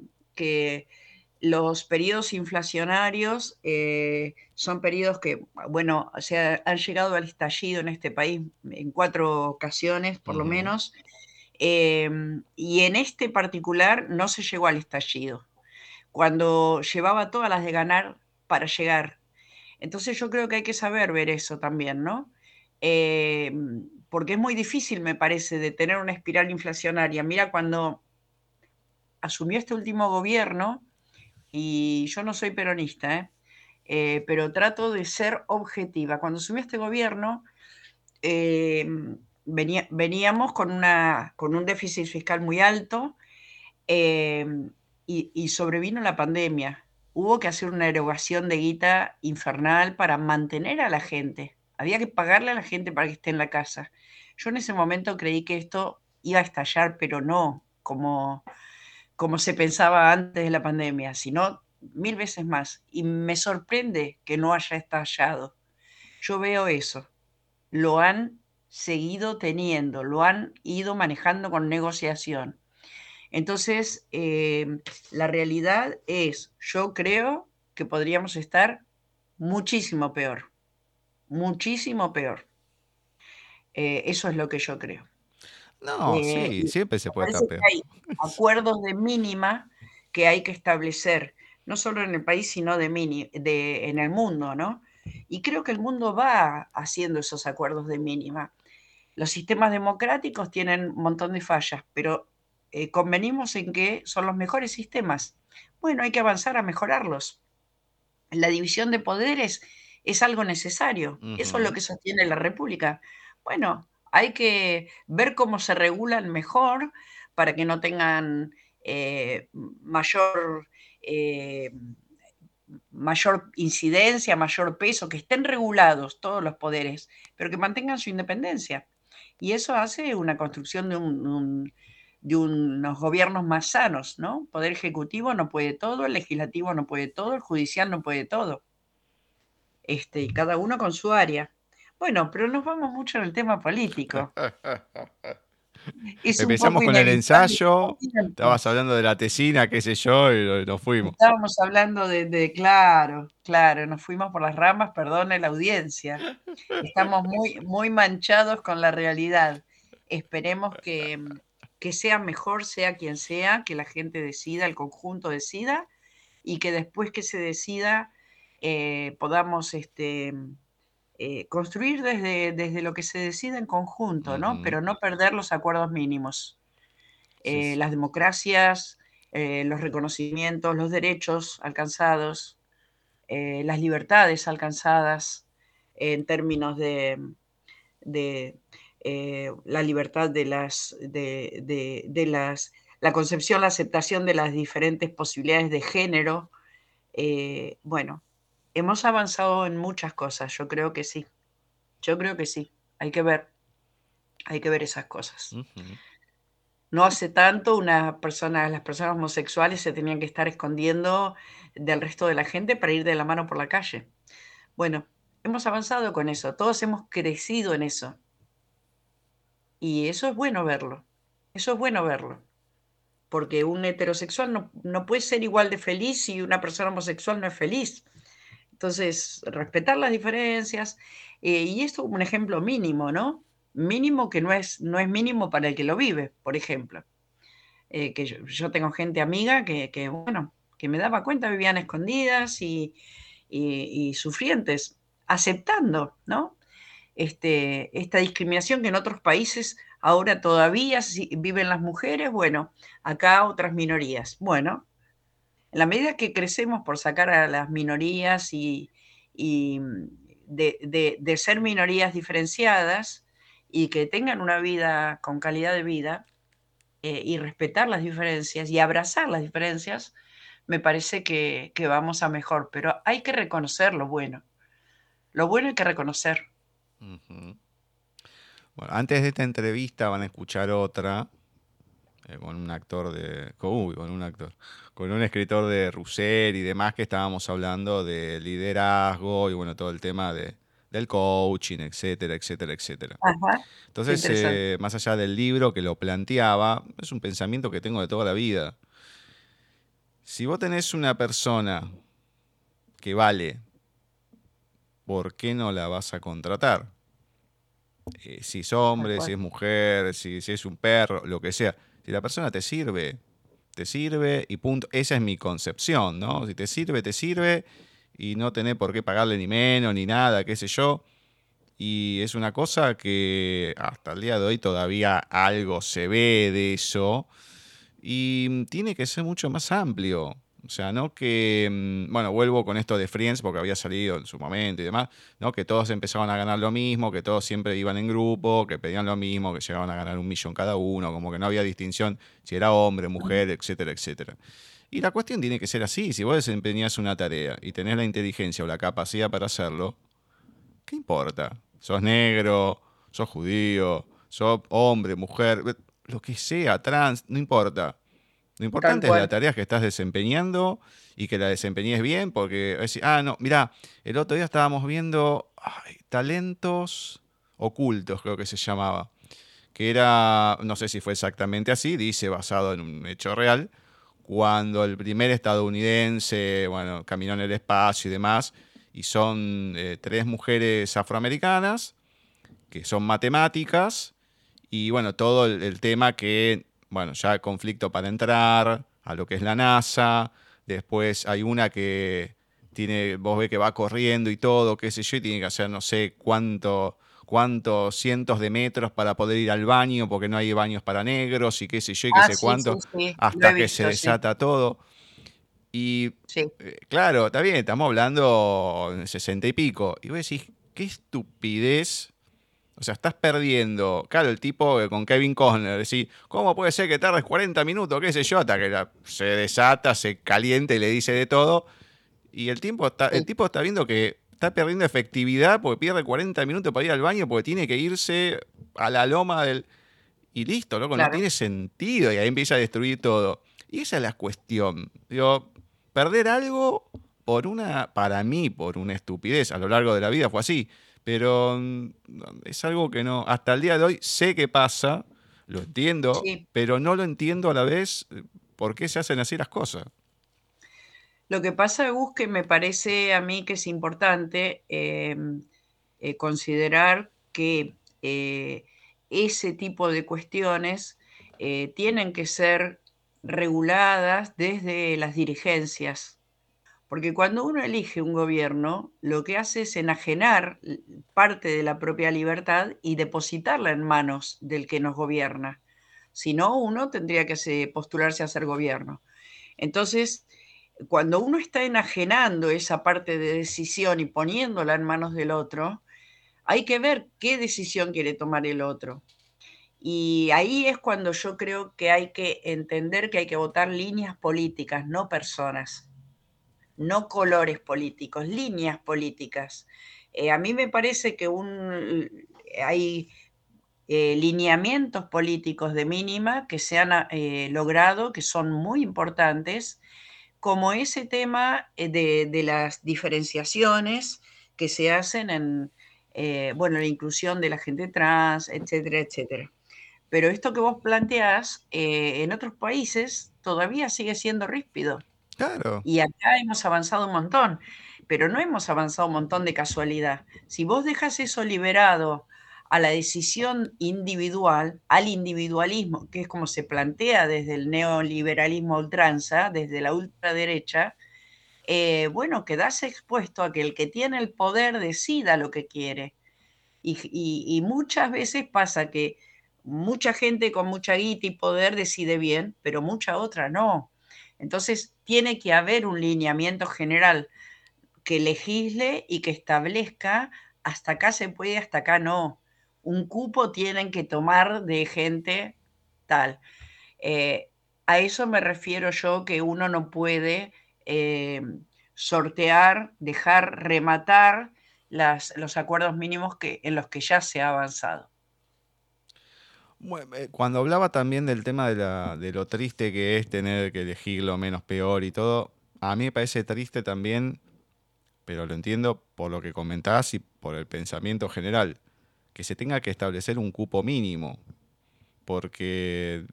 los periodos inflacionarios eh, son periodos que, bueno, o sea, han llegado al estallido en este país en cuatro ocasiones, por lo menos, eh, y en este particular no se llegó al estallido cuando llevaba todas las de ganar para llegar. Entonces yo creo que hay que saber ver eso también, ¿no? Eh, porque es muy difícil, me parece, de tener una espiral inflacionaria. Mira, cuando asumió este último gobierno, y yo no soy peronista, ¿eh? Eh, pero trato de ser objetiva. Cuando asumió este gobierno, eh, veníamos con, una, con un déficit fiscal muy alto y, y, sobrevino la pandemia. Hubo que hacer una erogación de guita infernal para mantener a la gente. Había que pagarle a la gente para que esté en la casa. Yo en ese momento creí que esto iba a estallar, pero no como, como se pensaba antes de la pandemia, sino mil veces más. Y me sorprende que no haya estallado. Yo veo eso. Lo han seguido teniendo, lo han ido manejando con negociación. Entonces, eh, la realidad es, yo creo que podríamos estar muchísimo peor, muchísimo peor. Eh, eso es lo que yo creo. No, eh, sí, siempre se puede estar peor. Hay acuerdos de mínima que hay que establecer no solo en el país, sino de, mini, de en el mundo, ¿no? Y creo que el mundo va haciendo esos acuerdos de mínima. Los sistemas democráticos tienen un montón de fallas, pero eh, convenimos en que son los mejores sistemas. Bueno, hay que avanzar a mejorarlos. La división de poderes es algo necesario. Eso es lo que sostiene la República. Bueno, hay que ver cómo se regulan mejor para que no tengan eh, mayor eh, mayor incidencia, mayor peso, que estén regulados todos los poderes, pero que mantengan su independencia. Y eso hace una construcción de, unos gobiernos más sanos, ¿no? Poder ejecutivo no puede todo, el legislativo no puede todo, el judicial no puede todo. Este, y cada uno con su área. Bueno, pero nos vamos mucho en el tema político. Empezamos con el ensayo, estabas hablando de la tesina, qué sé yo, y nos fuimos. Estábamos hablando de, claro, claro, nos fuimos por las ramas, perdone la audiencia. Estamos muy, muy manchados con la realidad. Esperemos que, sea mejor, sea quien sea, que la gente decida, el conjunto decida, y que después que se decida eh, podamos este, eh, construir desde, desde, lo que se decide en conjunto, ¿no? Pero no perder los acuerdos mínimos. Eh, las democracias, eh, los reconocimientos, los derechos alcanzados, las libertades alcanzadas en términos de, de la libertad de las, de, de, las, la concepción, la aceptación de las diferentes posibilidades de género. bueno, hemos avanzado en muchas cosas, yo creo que sí. Yo creo que sí. Hay que ver. Hay que ver esas cosas. No hace tanto una persona, las personas homosexuales se tenían que estar escondiendo del resto de la gente para ir de la mano por la calle. Bueno, hemos avanzado con eso, todos hemos crecido en eso. Y eso es bueno verlo, eso es bueno verlo. Porque un heterosexual no, no puede ser igual de feliz si una persona homosexual no es feliz. Entonces, respetar las diferencias, eh, y esto como un ejemplo mínimo, ¿no? Mínimo que no es, no es mínimo para el que lo vive, por ejemplo. Eh, que yo, tengo gente amiga que, bueno, que me daba cuenta, vivían escondidas y, sufrientes, aceptando, ¿no? Este, esta discriminación que en otros países ahora todavía viven las mujeres, bueno, acá otras minorías. Bueno, en la medida que crecemos por sacar a las minorías y, mm, de, ser minorías diferenciadas y que tengan una vida con calidad de vida eh, y respetar las diferencias y abrazar las diferencias, me parece que, vamos a mejor. Pero hay que reconocer lo bueno. Lo bueno hay que reconocer. bueno, antes de esta entrevista van a escuchar otra eh, con un actor de. Con, con un actor. Con un escritor de Russer y demás que estábamos hablando de liderazgo y bueno, todo el tema de, del coaching, etcétera, etcétera, etcétera. Entonces, eh, más allá del libro que lo planteaba, es un pensamiento que tengo de toda la vida. Si vos tenés una persona que vale, ¿por qué no la vas a contratar? Eh, si es hombre, si es mujer, si, si es un perro, lo que sea. Si la persona te sirve, te sirve y punto. Esa es mi concepción, ¿no? Si te sirve, te sirve y no tenés por qué pagarle ni menos ni nada, qué sé yo. Y es una cosa que hasta el día de hoy todavía algo se ve de eso. Y tiene que ser mucho más amplio. O sea, no que, mm, bueno, vuelvo con esto de Friends porque había salido en su momento y demás, ¿no? Que todos empezaban a ganar lo mismo, que todos siempre iban en grupo, que pedían lo mismo, que llegaban a ganar un millón cada uno, como que no había distinción si era hombre, mujer, etcétera, etcétera. Y la cuestión tiene que ser así, si vos desempeñás una tarea y tenés la inteligencia o la capacidad para hacerlo, ¿qué importa? ¿Sos negro? ¿Sos judío? ¿Sos hombre, mujer? Lo que sea, trans, no importa lo importante es la tarea que estás desempeñando y que la desempeñes bien, porque decir, ah, no, mira, el otro día estábamos viendo talentos ocultos, creo que se llamaba, que era, no sé si fue exactamente así, dice basado en un hecho real, cuando el primer estadounidense, bueno, caminó en el espacio y demás, y son eh, tres mujeres afroamericanas, que son matemáticas, y bueno, todo el tema que bueno, ya conflicto para entrar a lo que es la NASA. Después hay una que tiene, vos ves que va corriendo y todo, qué sé yo, y tiene que hacer no sé cuánto, cuántos cientos de metros para poder ir al baño, porque no hay baños para negros y qué sé yo, y qué ah, sé cuánto, hasta que se desata todo. Y eh, claro, está bien, estamos hablando 60 y pico. Y vos decís, qué estupidez o sea, estás perdiendo. Claro, el tipo con Kevin Costner, decís, ¿cómo puede ser que tardes 40 minutos? ¿Qué sé yo? Hasta que se desata, se calienta y le dice de todo. Y el, tiempo está, el tipo está viendo que está perdiendo efectividad porque pierde 40 minutos para ir al baño porque tiene que irse a la loma del. Y listo, loco, no tiene sentido. Y ahí empieza a destruir todo. Y esa es la cuestión. Digo, perder algo por una, para mí, por una estupidez a lo largo de la vida fue así pero mm, es algo que no, hasta el día de hoy sé que pasa, lo entiendo, pero no lo entiendo a la vez eh, por qué se hacen así las cosas. Lo que pasa, Gus, que me parece a mí que es importante em, eh, considerar que eh, ese tipo de cuestiones tienen que ser reguladas desde las dirigencias porque cuando uno elige un gobierno, lo que hace es enajenar parte de la propia libertad y depositarla en manos del que nos gobierna. Si no, uno tendría que postularse a ser gobierno. Entonces, cuando uno está enajenando esa parte de decisión y poniéndola en manos del otro, hay que ver qué decisión quiere tomar el otro. Y ahí es cuando yo creo que hay que entender que hay que votar líneas políticas, no personas no colores políticos, líneas políticas. Eh, a mí me parece que un, hay eh, lineamientos políticos de mínima que se han eh, logrado, que son muy importantes, como ese tema de, las diferenciaciones que se hacen en bueno, la inclusión de la gente trans, etcétera, etcétera. Pero esto que vos planteás, en otros países todavía sigue siendo ríspido. Y acá hemos avanzado un montón, pero no hemos avanzado un montón de casualidad. Si vos dejas eso liberado a la decisión individual, al individualismo, que es como se plantea desde el neoliberalismo ultranza, desde la ultraderecha, eh, bueno, quedas expuesto a que el que tiene el poder decida lo que quiere. y muchas veces pasa que mucha gente con mucha guita y poder decide bien, pero mucha otra no. Entonces, tiene que haber un lineamiento general que legisle y que establezca hasta acá se puede, hasta acá no. Un cupo tienen que tomar de gente tal. Eh, a eso me refiero yo que uno no puede eh, sortear, dejar rematar los acuerdos mínimos que, en los que ya se ha avanzado. Eh, cuando hablaba también del tema de, lo triste que es tener que elegir lo menos peor y todo, a mí me parece triste también, pero lo entiendo por lo que comentás y por el pensamiento general, que se tenga que establecer un cupo mínimo, porque,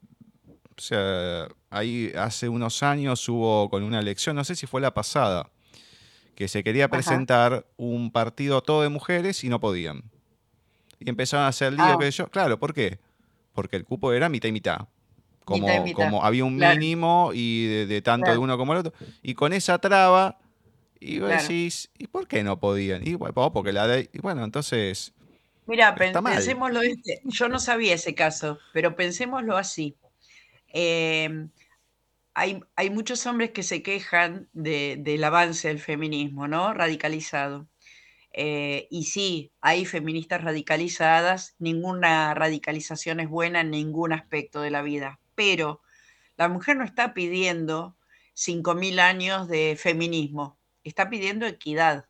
o sea, ahí hace unos años hubo con una elección, no sé si fue la pasada, que se quería presentar un partido todo de mujeres y no podían. Y empezaron a hacer lío que yo, claro, ¿por qué? Porque el cupo era mitad y mitad. Como, como había un mínimo y de, tanto de uno como el otro. Y con esa traba, y vos decís, ¿y por qué no podían? Y bueno, porque la y bueno, entonces. Mira, pensémoslo, este, yo no sabía ese caso, pero pensémoslo así. Em, hay, hay muchos hombres que se quejan del avance del feminismo, ¿no? Radicalizado. Eh, y sí, hay feministas radicalizadas, ninguna radicalización es buena en ningún aspecto de la vida, pero la mujer no está pidiendo 5.000 años de feminismo, está pidiendo equidad.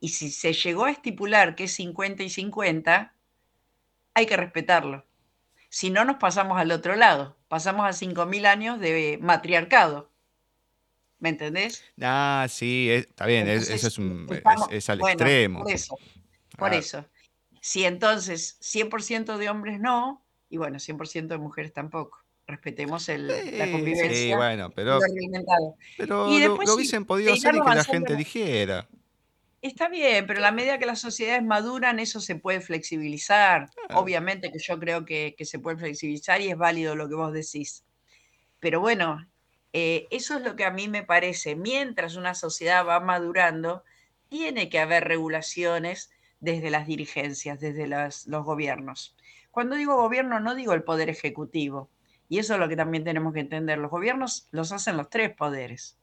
Y si se llegó a estipular que es 50 y 50, hay que respetarlo. Si no, nos pasamos al otro lado, pasamos a 5.000 años de matriarcado. ¿Me entendés? Ah, sí, está bien, eso es, un, es, al extremo. Por eso, por eso. Si entonces 100% de hombres no, y bueno, 100% de mujeres tampoco. Respetemos el, la convivencia. Sí, bueno, pero, pero lo, hubiesen podido hacer y que la gente dijera. Está bien, pero a la medida que las sociedades maduran, eso se puede flexibilizar. Obviamente que yo creo que, que, se puede flexibilizar y es válido lo que vos decís. Pero bueno, eh, eso es lo que a mí me parece. Mientras una sociedad va madurando, tiene que haber regulaciones desde las dirigencias, desde los gobiernos. Cuando digo gobierno, no digo el poder ejecutivo. Y eso es lo que también tenemos que entender. Los gobiernos los hacen los tres poderes.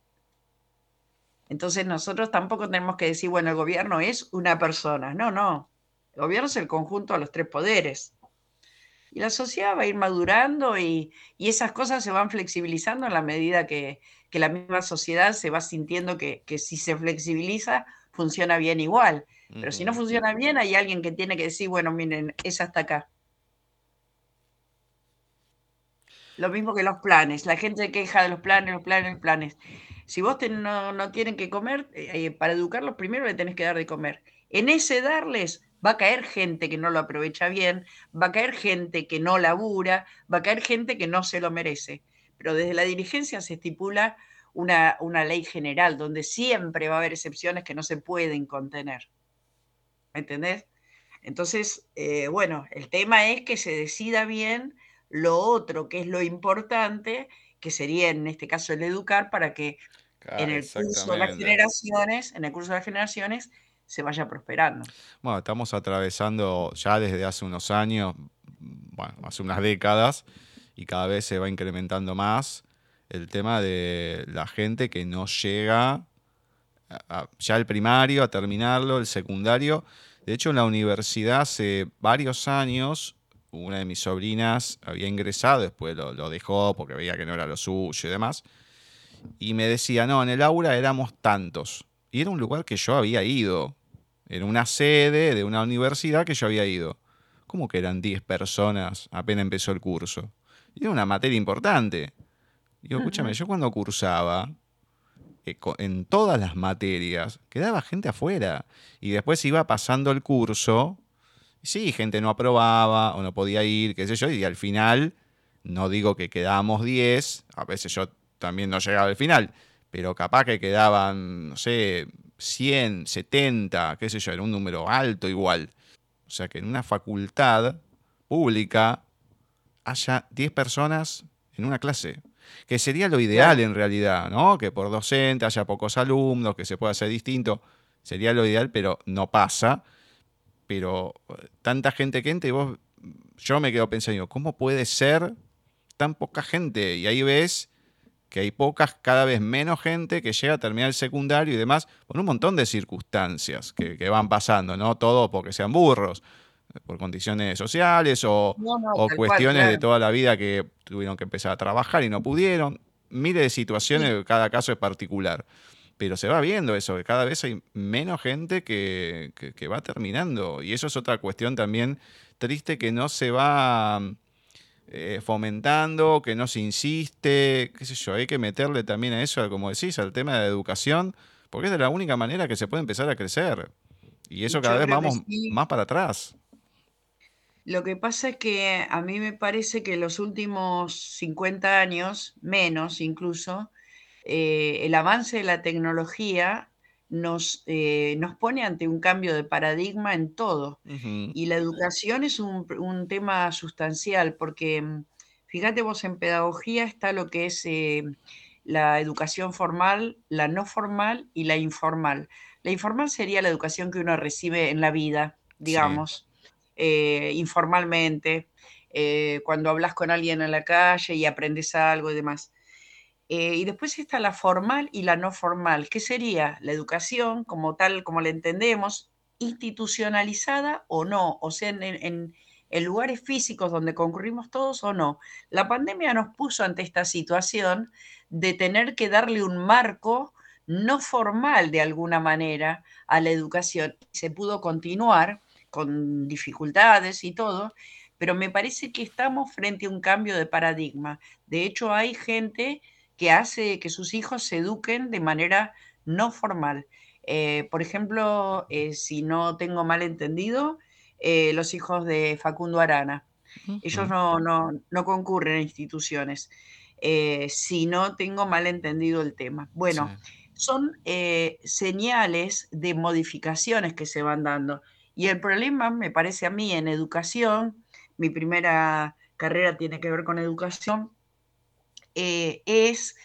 Entonces nosotros tampoco tenemos que decir, bueno, el gobierno es una persona. No, no. El gobierno es el conjunto de los tres poderes. Y la sociedad va a ir madurando y, esas cosas se van flexibilizando en la medida que, la misma sociedad se va sintiendo que, si se flexibiliza, funciona bien igual. Pero si no funciona bien, hay alguien que tiene que decir, bueno, miren, es hasta acá. Lo mismo que los planes. La gente queja de los planes, los planes, los planes. Si vos no, no, tienen que comer, eh, eh, para educarlos primero le tenés que dar de comer. En ese darles va a caer gente que no lo aprovecha bien, va a caer gente que no labura, va a caer gente que no se lo merece. Pero desde la dirigencia se estipula una, una ley general donde siempre va a haber excepciones que no se pueden contener. ¿Me entendés? Entonces, eh, bueno, el tema es que se decida bien lo otro, que es lo importante, que sería en este caso el educar para que en el curso de las generaciones, en el curso de las generaciones, se vaya prosperando. Bueno, estamos atravesando ya desde hace unos años, bueno, hace unas décadas, y cada vez se va incrementando más el tema de la gente que no llega ya al primario, a terminarlo, el secundario. De hecho, en la universidad hace varios años, una de mis sobrinas había ingresado, después lo, lo dejó porque veía que no era lo suyo y demás. Y me decía, no, en el aula éramos tantos. Y era un lugar que yo había ido. Era una sede de una universidad que yo había ido. ¿Cómo que eran 10 personas apenas empezó el curso? Y era una materia importante. Digo, escúchame, yo cuando cursaba, eh, en todas las materias, quedaba gente afuera. Y después iba pasando el curso. Y sí, gente no aprobaba o no podía ir, qué sé yo. Y al final, no digo que quedábamos 10, a veces yo también no llegaba al final pero capaz que quedaban, no sé, 100, 70, qué sé yo, era un número alto igual. O sea que en una facultad pública haya 10 personas en una clase, que sería lo ideal en realidad, ¿no? Que por docente haya pocos alumnos, que se pueda hacer distinto, sería lo ideal, pero no pasa. Pero eh, tanta gente que entra y vos, yo me quedo pensando, ¿cómo puede ser tan poca gente? Y ahí ves que hay pocas, cada vez menos gente que llega a terminar el secundario y demás, por un montón de circunstancias que, van pasando, no todo porque sean burros, por condiciones sociales o, cuestiones de toda la vida que tuvieron que empezar a trabajar y no pudieron. Miles de situaciones, cada caso es particular. Pero se va viendo eso, que cada vez hay menos gente que, que va terminando. Y eso es otra cuestión también triste que no se va eh, fomentando, que no se insiste, qué sé yo, hay que meterle también a eso, como decís, al tema de la educación, porque es de la única manera que se puede empezar a crecer. Y eso cada vez vamos más para atrás. Lo que pasa es que a mí me parece que los últimos 50 años, menos incluso, eh, el avance de la tecnología nos, eh, nos pone ante un cambio de paradigma en todo. Y la educación es un, tema sustancial porque, mm, fíjate vos, en pedagogía está lo que es eh, la educación formal, la no formal y la informal. La informal sería la educación que uno recibe en la vida, digamos, eh, informalmente, cuando hablas con alguien en la calle y aprendes algo y demás. Eh, y después está la formal y la no formal. ¿Qué sería? La educación como tal, como la entendemos, institucionalizada o no, o sea, en, lugares físicos donde concurrimos todos o no. La pandemia nos puso ante esta situación de tener que darle un marco no formal de alguna manera a la educación. Se pudo continuar con dificultades y todo, pero me parece que estamos frente a un cambio de paradigma. De hecho, hay gente que hace que sus hijos se eduquen de manera no formal. Eh, por ejemplo, eh, si no tengo mal entendido, eh, los hijos de Facundo Arana. Ellos no, no, concurren a instituciones, si no tengo mal entendido el tema. Bueno, son señales de modificaciones que se van dando. Y el problema, me parece a mí, en educación, mi primera carrera tiene que ver con educación, es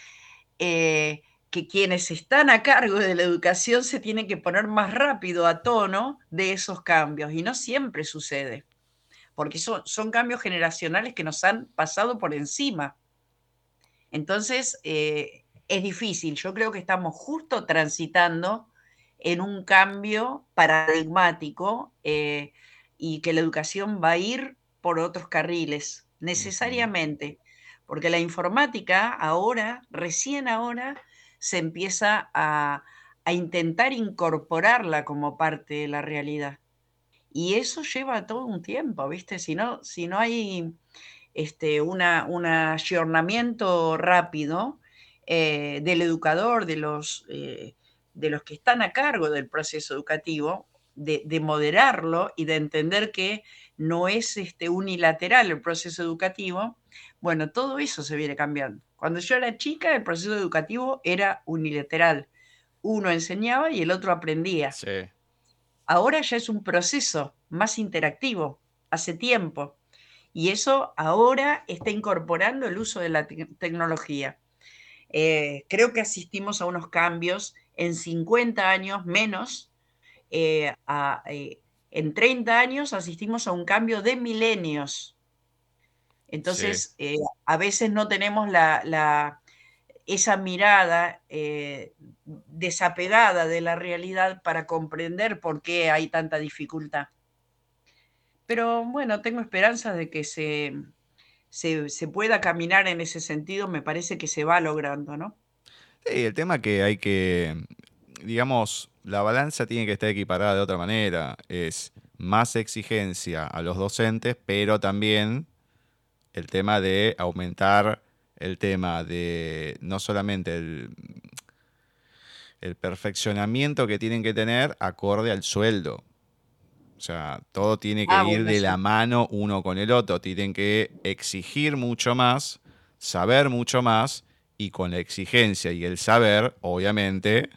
que quienes están a cargo de la educación se tienen que poner más rápido a tono de esos cambios y no siempre sucede, porque son, son cambios generacionales que nos han pasado por encima. Entonces, eh, es difícil. Yo creo que estamos justo transitando en un cambio paradigmático eh, y que la educación va a ir por otros carriles, necesariamente, porque la informática ahora, recién ahora, se empieza a, intentar incorporarla como parte de la realidad. Y eso lleva todo un tiempo, ¿viste? Si no, si no hay este, un ayornamiento rápido eh, del educador, de los, eh, de los que están a cargo del proceso educativo, de, moderarlo y de entender que no es este, unilateral el proceso educativo, bueno, todo eso se viene cambiando. Cuando yo era chica, el proceso educativo era unilateral. Uno enseñaba y el otro aprendía. Ahora ya es un proceso más interactivo, hace tiempo. Y eso ahora está incorporando el uso de la tecnología. Eh, creo que asistimos a unos cambios en 50 años menos. Eh, eh, en 30 años asistimos a un cambio de milenios entonces, eh, a veces no tenemos la, esa mirada desapegada de la realidad para comprender por qué hay tanta dificultad. Pero bueno, tengo esperanzas de que se, se, pueda caminar en ese sentido, me parece que se va logrando, ¿no? Sí, el tema que hay que, digamos, la balanza tiene que estar equiparada de otra manera. Es más exigencia a los docentes, pero también el tema de aumentar el tema de no solamente el, el perfeccionamiento que tienen que tener acorde al sueldo. O sea, todo tiene que ah, ir de la mano uno con el otro. Tienen que exigir mucho más, saber mucho más y con la exigencia y el saber, obviamente,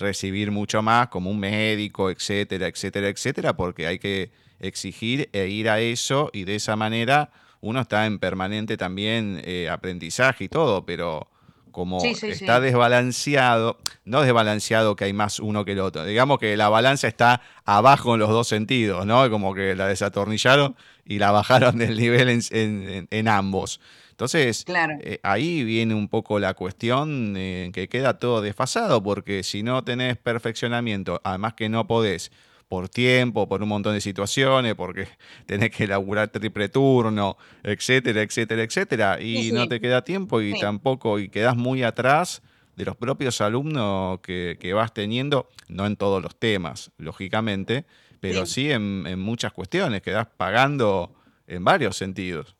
recibir mucho más como un médico, etcétera, etcétera, etcétera, porque hay que exigir e ir a eso y de esa manera uno está en permanente también eh, aprendizaje y todo, pero como está desbalanceado, no desbalanceado que hay más uno que el otro, digamos que la balanza está abajo en los dos sentidos, ¿no? Como que la desatornillaron y la bajaron del nivel en, ambos. Entonces, eh, ahí viene un poco la cuestión en que queda todo desfasado, porque si no tenés perfeccionamiento, además que no podés por tiempo, por un montón de situaciones, porque tenés que elaborar triple turno, etcétera, etcétera, etcétera, y no te queda tiempo y tampoco, y quedás muy atrás de los propios alumnos que, vas teniendo, no en todos los temas, lógicamente, pero sí, en, muchas cuestiones, quedás pagando en varios sentidos.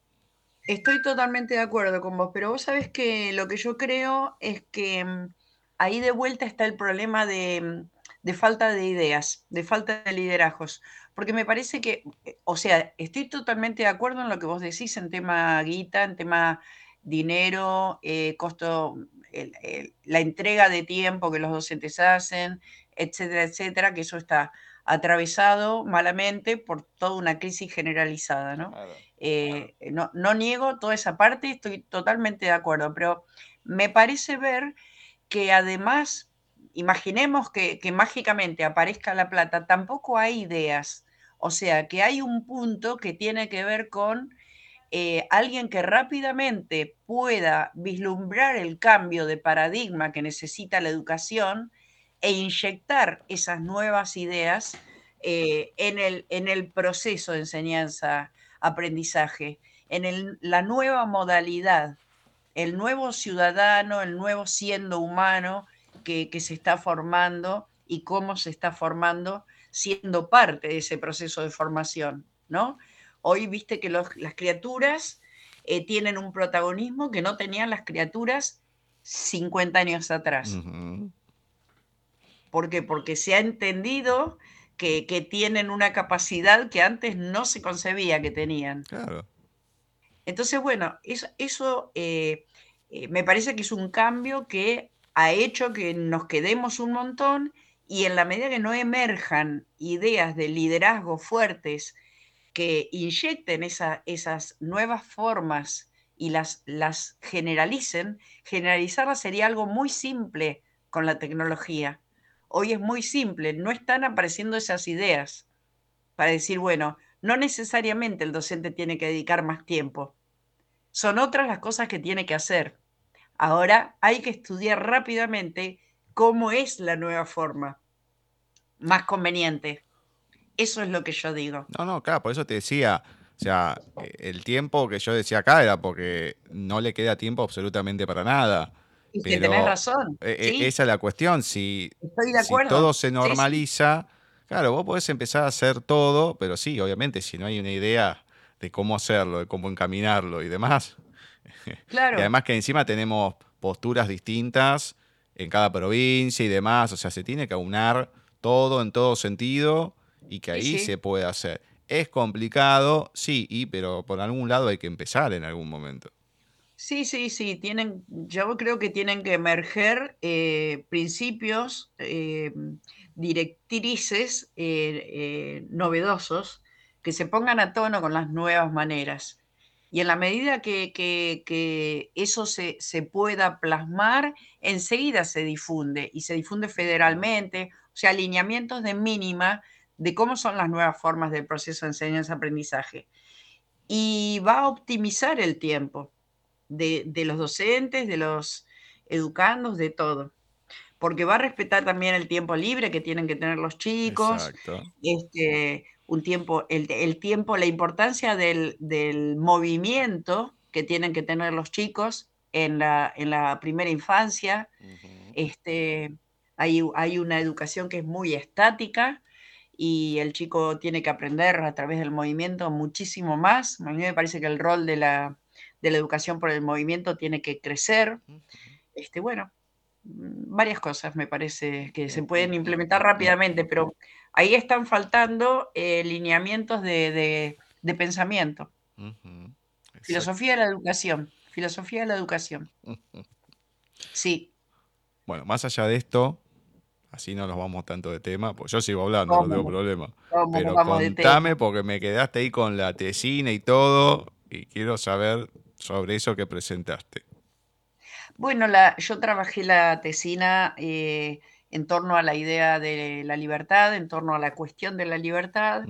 Estoy totalmente de acuerdo con vos, pero vos sabés que lo que yo creo es que mm, ahí de vuelta está el problema de mm, de falta de ideas, de falta de liderazgos. Porque me parece que, eh, o sea, estoy totalmente de acuerdo en lo que vos decís en tema guita, en tema dinero, eh, costo, la entrega de tiempo que los docentes hacen, etcétera, etcétera, que eso está atravesado malamente por toda una crisis generalizada, ¿no? Eh, no, niego toda esa parte, estoy totalmente de acuerdo, pero me parece ver que además imaginemos que, mágicamente aparezca la plata, tampoco hay ideas. O sea, que hay un punto que tiene que ver con eh, alguien que rápidamente pueda vislumbrar el cambio de paradigma que necesita la educación e inyectar esas nuevas ideas eh, en, el, proceso de enseñanza-aprendizaje, en la nueva modalidad, el nuevo ciudadano, el nuevo siendo humano que, que se está formando y cómo se está formando siendo parte de ese proceso de formación, ¿no? Hoy viste que las criaturas eh, tienen un protagonismo que no tenían las criaturas 50 años atrás. ¿Por qué? Porque se ha entendido que, tienen una capacidad que antes no se concebía que tenían. Claro. Entonces, bueno, eso, eh, eh, me parece que es un cambio que ha hecho que nos quedemos un montón y en la medida que no emerjan ideas de liderazgo fuertes que inyecten esas nuevas formas y las, las generalicen, generalizarlas sería algo muy simple con la tecnología. Hoy es muy simple, no están apareciendo esas ideas para decir, bueno, no necesariamente el docente tiene que dedicar más tiempo. Son otras las cosas que tiene que hacer. Ahora hay que estudiar rápidamente cómo es la nueva forma más conveniente. Eso es lo que yo digo. No, no, claro, por eso te decía, o sea, el tiempo que yo decía acá era porque no le queda tiempo absolutamente para nada. Y que tenés razón. E, e, esa es la cuestión. Si, todo se normaliza, claro, vos podés empezar a hacer todo, pero sí, obviamente, si no hay una idea de cómo hacerlo, de cómo encaminarlo y demás. Claro. y además que encima tenemos posturas distintas en cada provincia y demás, o sea, se tiene que aunar todo en todo sentido y que ahí se puede hacer. Es complicado, sí, y, pero por algún lado hay que empezar en algún momento. Sí, sí, sí, tienen, yo creo que tienen que emerger eh, principios, eh, directrices eh, novedosos que se pongan a tono con las nuevas maneras. Y en la medida que, eso se, se, pueda plasmar, enseguida se difunde y se difunde federalmente o sea, alineamientos de mínima de cómo son las nuevas formas del proceso de enseñanza-aprendizaje. Y va a optimizar el tiempo de, los docentes, de los educandos, de todo. Porque va a respetar también el tiempo libre que tienen que tener los chicos. Este, un tiempo, el, tiempo, la importancia del, movimiento que tienen que tener los chicos en la, en la primera infancia. este, hay, una educación que es muy estática y el chico tiene que aprender a través del movimiento muchísimo más. A mí me parece que el rol de la, educación por el movimiento tiene que crecer. Este, bueno, mm, varias cosas me parece que se pueden implementar rápidamente, pero ahí están faltando eh, lineamientos de, pensamiento. Filosofía de la educación. Filosofía de la educación. Sí. Bueno, más allá de esto, Así no nos vamos tanto de tema, pues yo sigo hablando, no tengo problema. Pero contame porque me quedaste ahí con la tesina y todo y quiero saber sobre eso que presentaste. Bueno, la, yo trabajé la tesina eh, en torno a la idea de la libertad, en torno a la cuestión de la libertad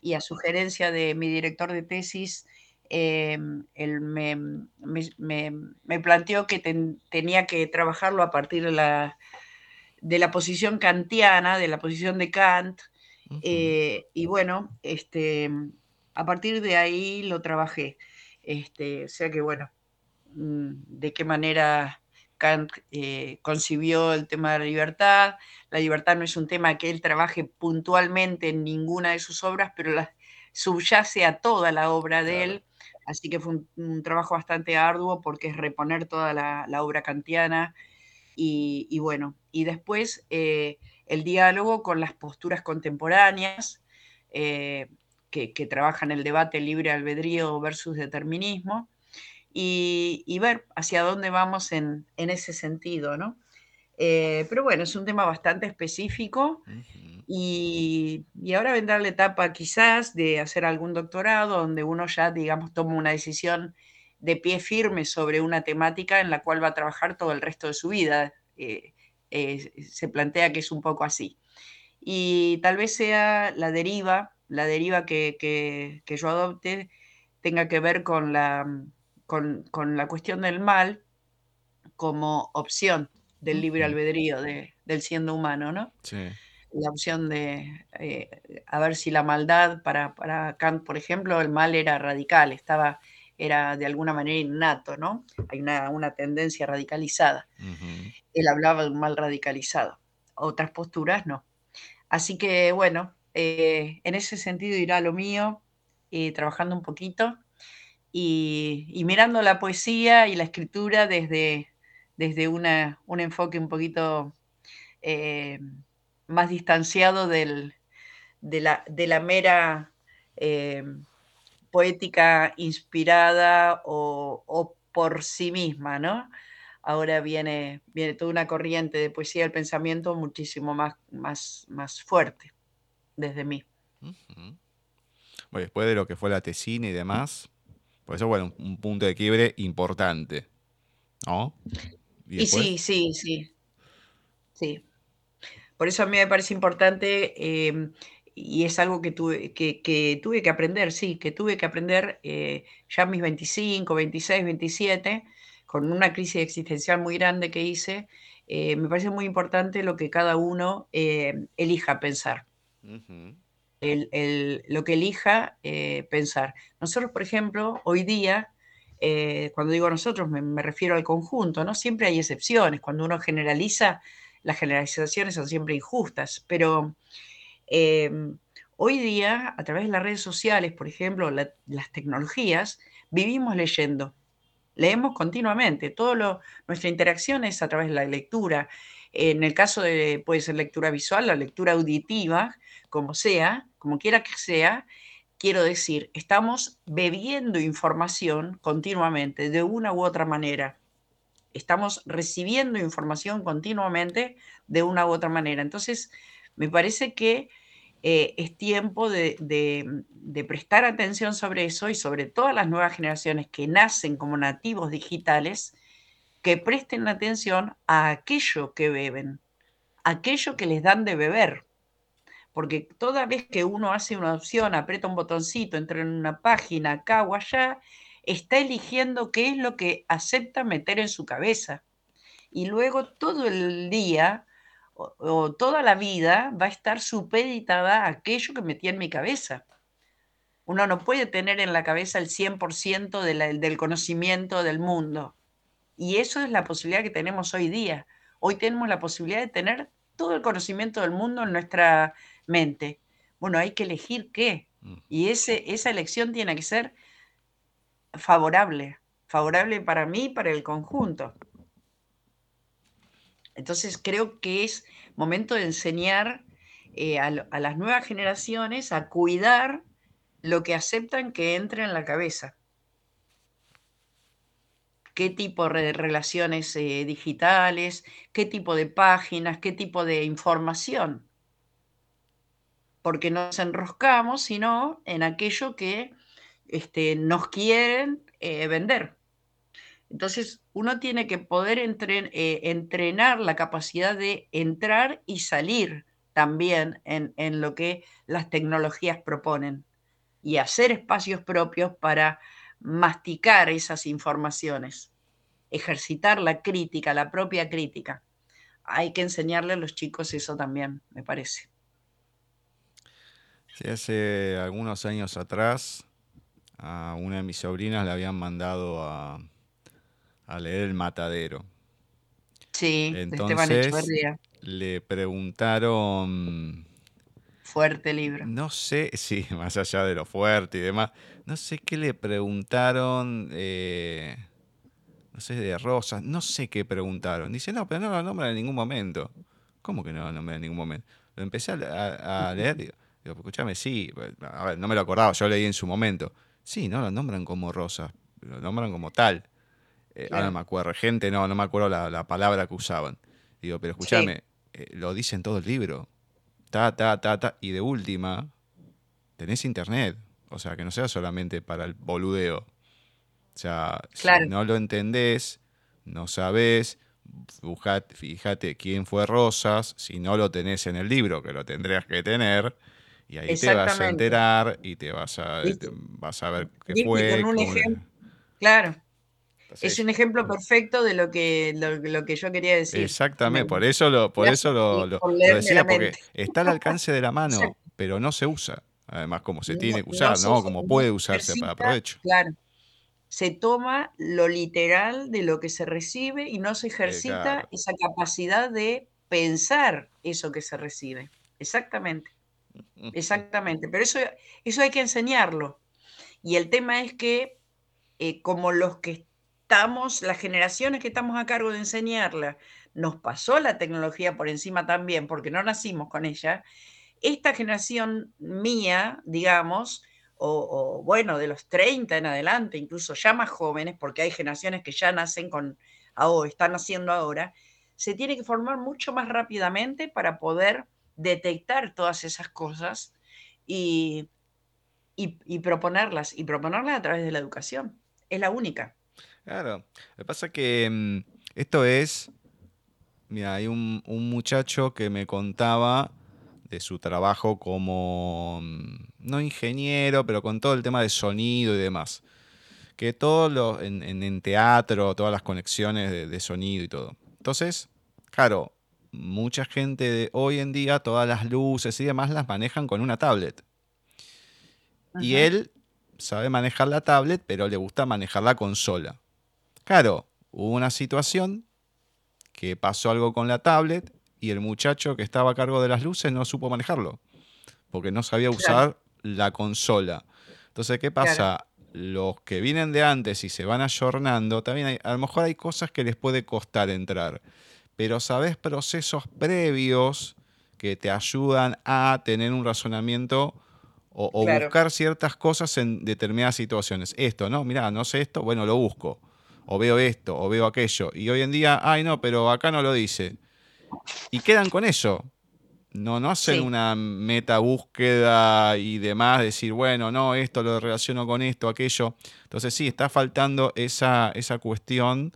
y a sugerencia de mi director de tesis, em, él me, me, planteó que tenía que trabajarlo a partir de la de la posición kantiana, de la posición de Kant, eh, y bueno, este, a partir de ahí lo trabajé. Este, o sea que bueno, mm, de qué manera Kant eh, concibió el tema de la libertad. La libertad no es un tema que él trabaje puntualmente en ninguna de sus obras, pero la, subyace a toda la obra de él. Así que fue un, trabajo bastante arduo porque es reponer toda la, la obra kantiana y, bueno, y después eh, el diálogo con las posturas contemporáneas eh, que, trabajan el debate libre albedrío versus determinismo y, ver hacia dónde vamos en, ese sentido, ¿no? Eh, pero bueno, es un tema bastante específico y, y, ahora vendrá la etapa quizás de hacer algún doctorado donde uno ya, digamos, toma una decisión de pie firme sobre una temática en la cual va a trabajar todo el resto de su vida. Eh, eh, se plantea que es un poco así. Y tal vez sea la deriva, la deriva que, yo adopte tenga que ver con la, con, la cuestión del mal como opción del libre albedrío del siendo humano, ¿no? Sí. La opción de, eh, a ver si la maldad, para, para Kant, por ejemplo, el mal era radical, estaba era de alguna manera innato, ¿no? Hay una, tendencia radicalizada. Él hablaba de un mal radicalizado, otras posturas no. Así que bueno, eh, en ese sentido irá lo mío, eh, trabajando un poquito y, mirando la poesía y la escritura desde, desde una, un enfoque un poquito eh, más distanciado del, de, la, de, la, mera poética inspirada o, por sí misma, ¿no? Ahora viene, viene toda una corriente de poesía del pensamiento muchísimo más, más, más fuerte desde mí. después de lo que fue la tesina y demás, por eso, bueno, un punto de quiebre importante, ¿no? Y, sí, sí, sí. Sí. Por eso a mí me parece importante eh, y es algo que tuve que, tuve que aprender, sí, que tuve que aprender eh, ya mis 25, 26, 27, con una crisis existencial muy grande que hice, eh, me parece muy importante lo que cada uno eh, elija pensar. Lo que elija pensar. Nosotros, por ejemplo, hoy día, cuando digo nosotros, me, me, refiero al conjunto, ¿no? Siempre hay excepciones. Cuando uno generaliza, las generalizaciones son siempre injustas, pero Em, hoy día, a través de las redes sociales, por ejemplo, las tecnologías, vivimos leyendo. Leemos continuamente. Todo lo, nuestra interacción es a través de la lectura. En el caso de, puede ser lectura visual, la lectura auditiva, como sea, como quiera que sea, quiero decir, estamos bebiendo información continuamente, de una u otra manera. Estamos recibiendo información continuamente de una u otra manera. Entonces, me parece que eh, es tiempo de, prestar atención sobre eso y sobre todas las nuevas generaciones que nacen como nativos digitales, que presten atención a aquello que beben, aquello que les dan de beber. Porque toda vez que uno hace una opción, aprieta un botoncito, entra en una página acá o allá, está eligiendo qué es lo que acepta meter en su cabeza. Y luego todo el día o, toda la vida va a estar supeditada a aquello que metí en mi cabeza. Uno no puede tener en la cabeza el 100% del conocimiento del mundo. Y eso es la posibilidad que tenemos hoy día. Hoy tenemos la posibilidad de tener todo el conocimiento del mundo en nuestra mente. Bueno, hay que elegir qué. Mm. Y ese, esa elección tiene que ser favorable, favorable para mí y para el conjunto. Entonces creo que es momento de enseñar eh, a, las nuevas generaciones a cuidar lo que aceptan que entre en la cabeza. ¿Qué tipo de relaciones eh, digitales? ¿Qué tipo de páginas? ¿Qué tipo de información? Porque nos enroscamos, sino en aquello que este, nos quieren eh, vender. Entonces, uno tiene que poder eh, entrenar la capacidad de entrar y salir también en, lo que las tecnologías proponen y hacer espacios propios para masticar esas informaciones, ejercitar la crítica, la propia crítica. Hay que enseñarle a los chicos eso también, me parece. Sí, hace algunos años atrás a una de mis sobrinas le habían mandado a, a leer El Matadero. Sí, Entonces, Le preguntaron. Fuerte libro. No sé, sí, más allá de lo fuerte y demás. No sé qué le preguntaron. Eh, no sé, de Rosas. No sé qué preguntaron. Dice, no, pero no lo nombran en ningún momento. ¿Cómo que no lo nombran en ningún momento? Lo empecé a, leer. Digo, escúchame, sí. A ver, no me lo acordaba, yo leí en su momento. Sí, no lo nombran como Rosas. Lo nombran como tal. Eh, ahora no me acuerdo, gente, no, no me acuerdo la, palabra que usaban. Digo, pero escúchame, eh, lo dicen todo el libro. Ta, ta, ta, ta. Y de última, tenés internet. O sea, que no sea solamente para el boludeo. O sea, si no lo entendés, no sabés, fíjate quién fue Rosas, si no lo tenés en el libro, que lo tendrías que tener, Y ahí te vas a enterar y te vas a, vas a ver qué fue. Con un cómo- ejemplo. Es un ejemplo perfecto de lo que, lo, lo que yo quería decir. Me Exactamente, por eso lo, por eso lo, lo- por lo leerme decía, porque está al alcance de la mano, pero no se usa. Además, como se No, tiene que no usar, se, ¿no? Como no puede se usarse para provecho. claro. Se toma lo literal de lo que se recibe y no se Eh, ejercita claro. esa capacidad de pensar eso que se recibe. Exactamente, exactamente. Pero eso, eso hay que enseñarlo. Y el tema es que eh, como los que estamos, las generaciones que estamos a cargo de enseñarla, nos pasó la tecnología por encima también, porque no nacimos con ella, esta generación mía, digamos, o, bueno, de los 30 en adelante, incluso ya más jóvenes, porque hay generaciones que ya nacen con, o están naciendo ahora, se tiene que formar mucho más rápidamente para poder detectar todas esas cosas y, y proponerlas, y proponerlas a través de la educación. Es la única. Claro. Lo que pasa es que mm, esto es. Mira, hay un, un muchacho que me contaba de su trabajo como, mm, no ingeniero, pero con todo el tema de sonido y demás. Que todo lo, en, en- en teatro, todas las conexiones de, de sonido y todo. Entonces, claro, mucha gente de hoy en día, todas las luces y demás las manejan con una tablet. Y él sabe manejar la tablet, pero le gusta manejar la consola. Claro, hubo una situación que pasó algo con la tablet y el muchacho que estaba a cargo de las luces no supo manejarlo, porque no sabía Claro, usar la consola. Entonces, ¿qué claro, pasa? Los que vienen de antes y se van ayornando, también hay- a lo mejor hay cosas que les puede costar entrar, pero sabes procesos previos que te ayudan a tener un razonamiento o, o claro, buscar ciertas cosas en determinadas situaciones. Esto, ¿no? Mirá, no sé esto, bueno, lo busco. O veo esto, o veo aquello. Y hoy en día, ay, no, pero acá no lo dice. Y quedan con eso. No, no hacen sí, una meta búsqueda y demás, decir, bueno, no, esto lo relaciono con esto, aquello. Entonces sí, está faltando esa, esa cuestión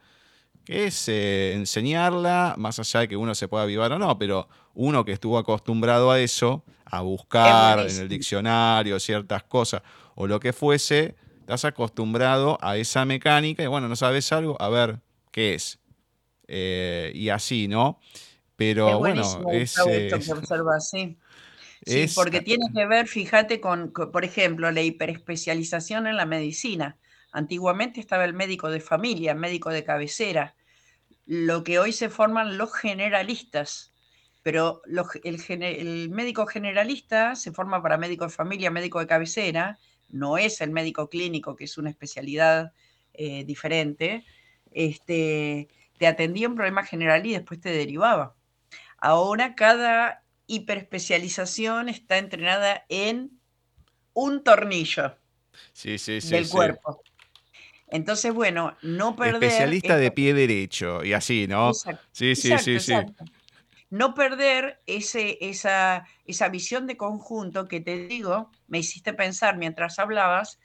que es eh, enseñarla, más allá de que uno se pueda avivar o no, pero uno que estuvo acostumbrado a eso, a buscar en el diccionario ciertas cosas o lo que fuese, estás acostumbrado a esa mecánica y bueno, no sabes algo, a ver qué es. Eh, y así, ¿no? Es Pero bueno, es, esto que observas, sí. Sí, es, porque tiene que ver, fíjate, con, con, por ejemplo, la hiperespecialización en la medicina. Antiguamente estaba el médico de familia, médico de cabecera, lo que hoy se forman los generalistas, pero los- el, el médico generalista se forma para médico de familia, médico de cabecera, no es el médico clínico, que es una especialidad eh, diferente. Este, te atendía un problema general y después te derivaba. Ahora cada hiperespecialización está entrenada en un tornillo sí, sí, sí, del cuerpo. Entonces, bueno, no perder Especialista de pie derecho y así, ¿no? exacto, Sí, sí, exacto, sí, sí. No perder ese, esa, esa visión de conjunto que te digo, me hiciste pensar mientras hablabas,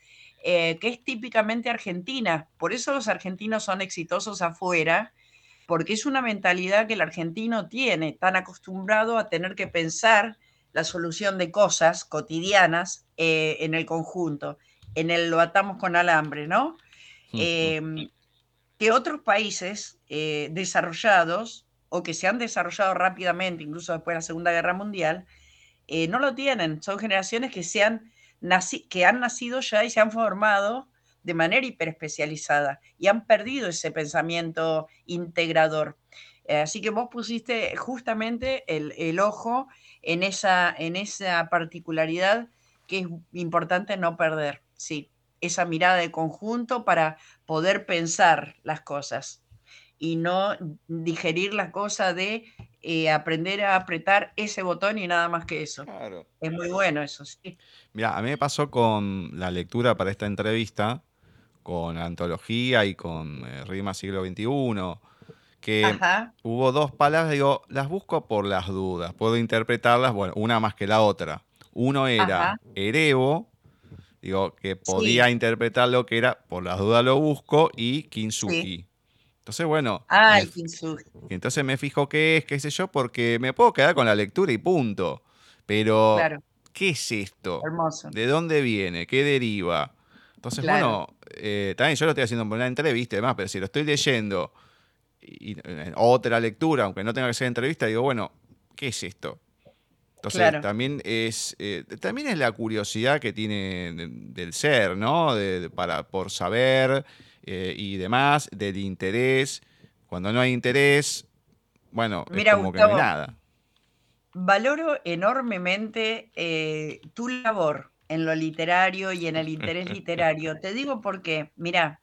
eh, que es típicamente argentina. Por eso los argentinos son exitosos afuera, porque es una mentalidad que el argentino tiene, tan acostumbrado a tener que pensar la solución de cosas cotidianas eh, en el conjunto, en el lo atamos con alambre, ¿no? Em, que otros países eh, desarrollados o que se han desarrollado rápidamente, incluso después de la Segunda Guerra Mundial, eh, no lo tienen. Son generaciones que, se han que han nacido ya y se han formado de manera hiperespecializada y han perdido ese pensamiento integrador. Eh, así que vos pusiste justamente el, el ojo en esa, en esa particularidad que es importante no perder, sí, esa mirada de conjunto para poder pensar las cosas y no digerir la cosa de eh, aprender a apretar ese botón y nada más que eso. Claro. Es muy bueno eso, sí. Mira, a mí me pasó con la lectura para esta entrevista, con antología y con eh, Rima Siglo XXI, que Ajá, hubo dos palabras, digo, las busco por las dudas, puedo interpretarlas, bueno, una más que la otra. Uno era ajá, Erebo, digo, que podía sí, interpretar lo que era, por las dudas lo busco, y sí. Entonces, bueno, Ay, entonces me fijo qué es, qué sé yo, porque me puedo quedar con la lectura y punto. Pero Claro, ¿qué es esto? Hermoso. ¿De dónde viene? ¿Qué deriva? Entonces, Claro. bueno, eh, también yo lo estoy haciendo por una entrevista y demás, pero si lo estoy leyendo y, en otra lectura, aunque no tenga que ser entrevista, digo, bueno, ¿qué es esto? Entonces, Claro. también es eh, también es la curiosidad que tiene de- del ser, ¿no? De- de- para, por saber eh, y demás, del interés. Cuando no hay interés, bueno, Mira, es como que no hay nada. Valoro enormemente eh, tu labor en lo literario y en el interés literario. Te digo porque, mira,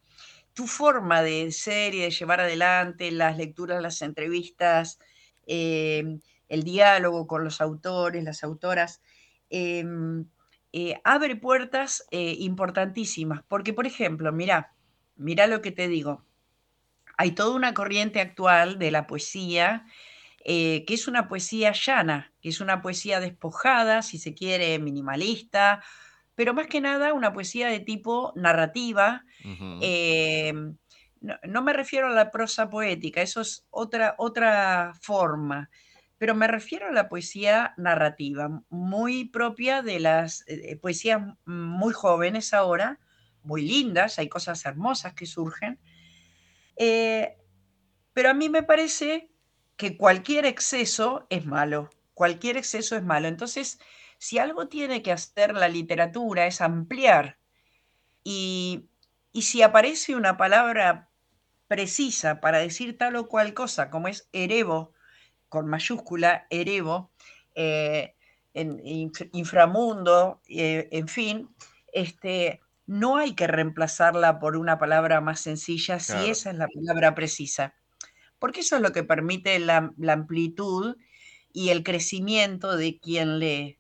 tu forma de ser y de llevar adelante las lecturas, las entrevistas, eh, el diálogo con los autores, las autoras, eh, eh, abre puertas importantísimas. Porque, por ejemplo, mira, mira lo que te digo. Hay toda una corriente actual de la poesía eh, que es una poesía llana, que es una poesía despojada, si se quiere, minimalista, pero más que nada una poesía de tipo narrativa. Eh, no, no me refiero a la prosa poética, eso es otra, otra forma, pero me refiero a la poesía narrativa, muy propia de las eh, poesías muy jóvenes ahora, muy lindas, hay cosas hermosas que surgen, eh, pero a mí me parece que cualquier exceso es malo, cualquier exceso es malo. Entonces, si algo tiene que hacer la literatura es ampliar y, y si aparece una palabra precisa para decir tal o cual cosa, como es erevo, con mayúscula, erevo, eh, en inf- inframundo, eh, en fin, este, no hay que reemplazarla por una palabra más sencilla si esa es la palabra precisa porque eso es lo que permite la, la amplitud y el crecimiento de quien lee.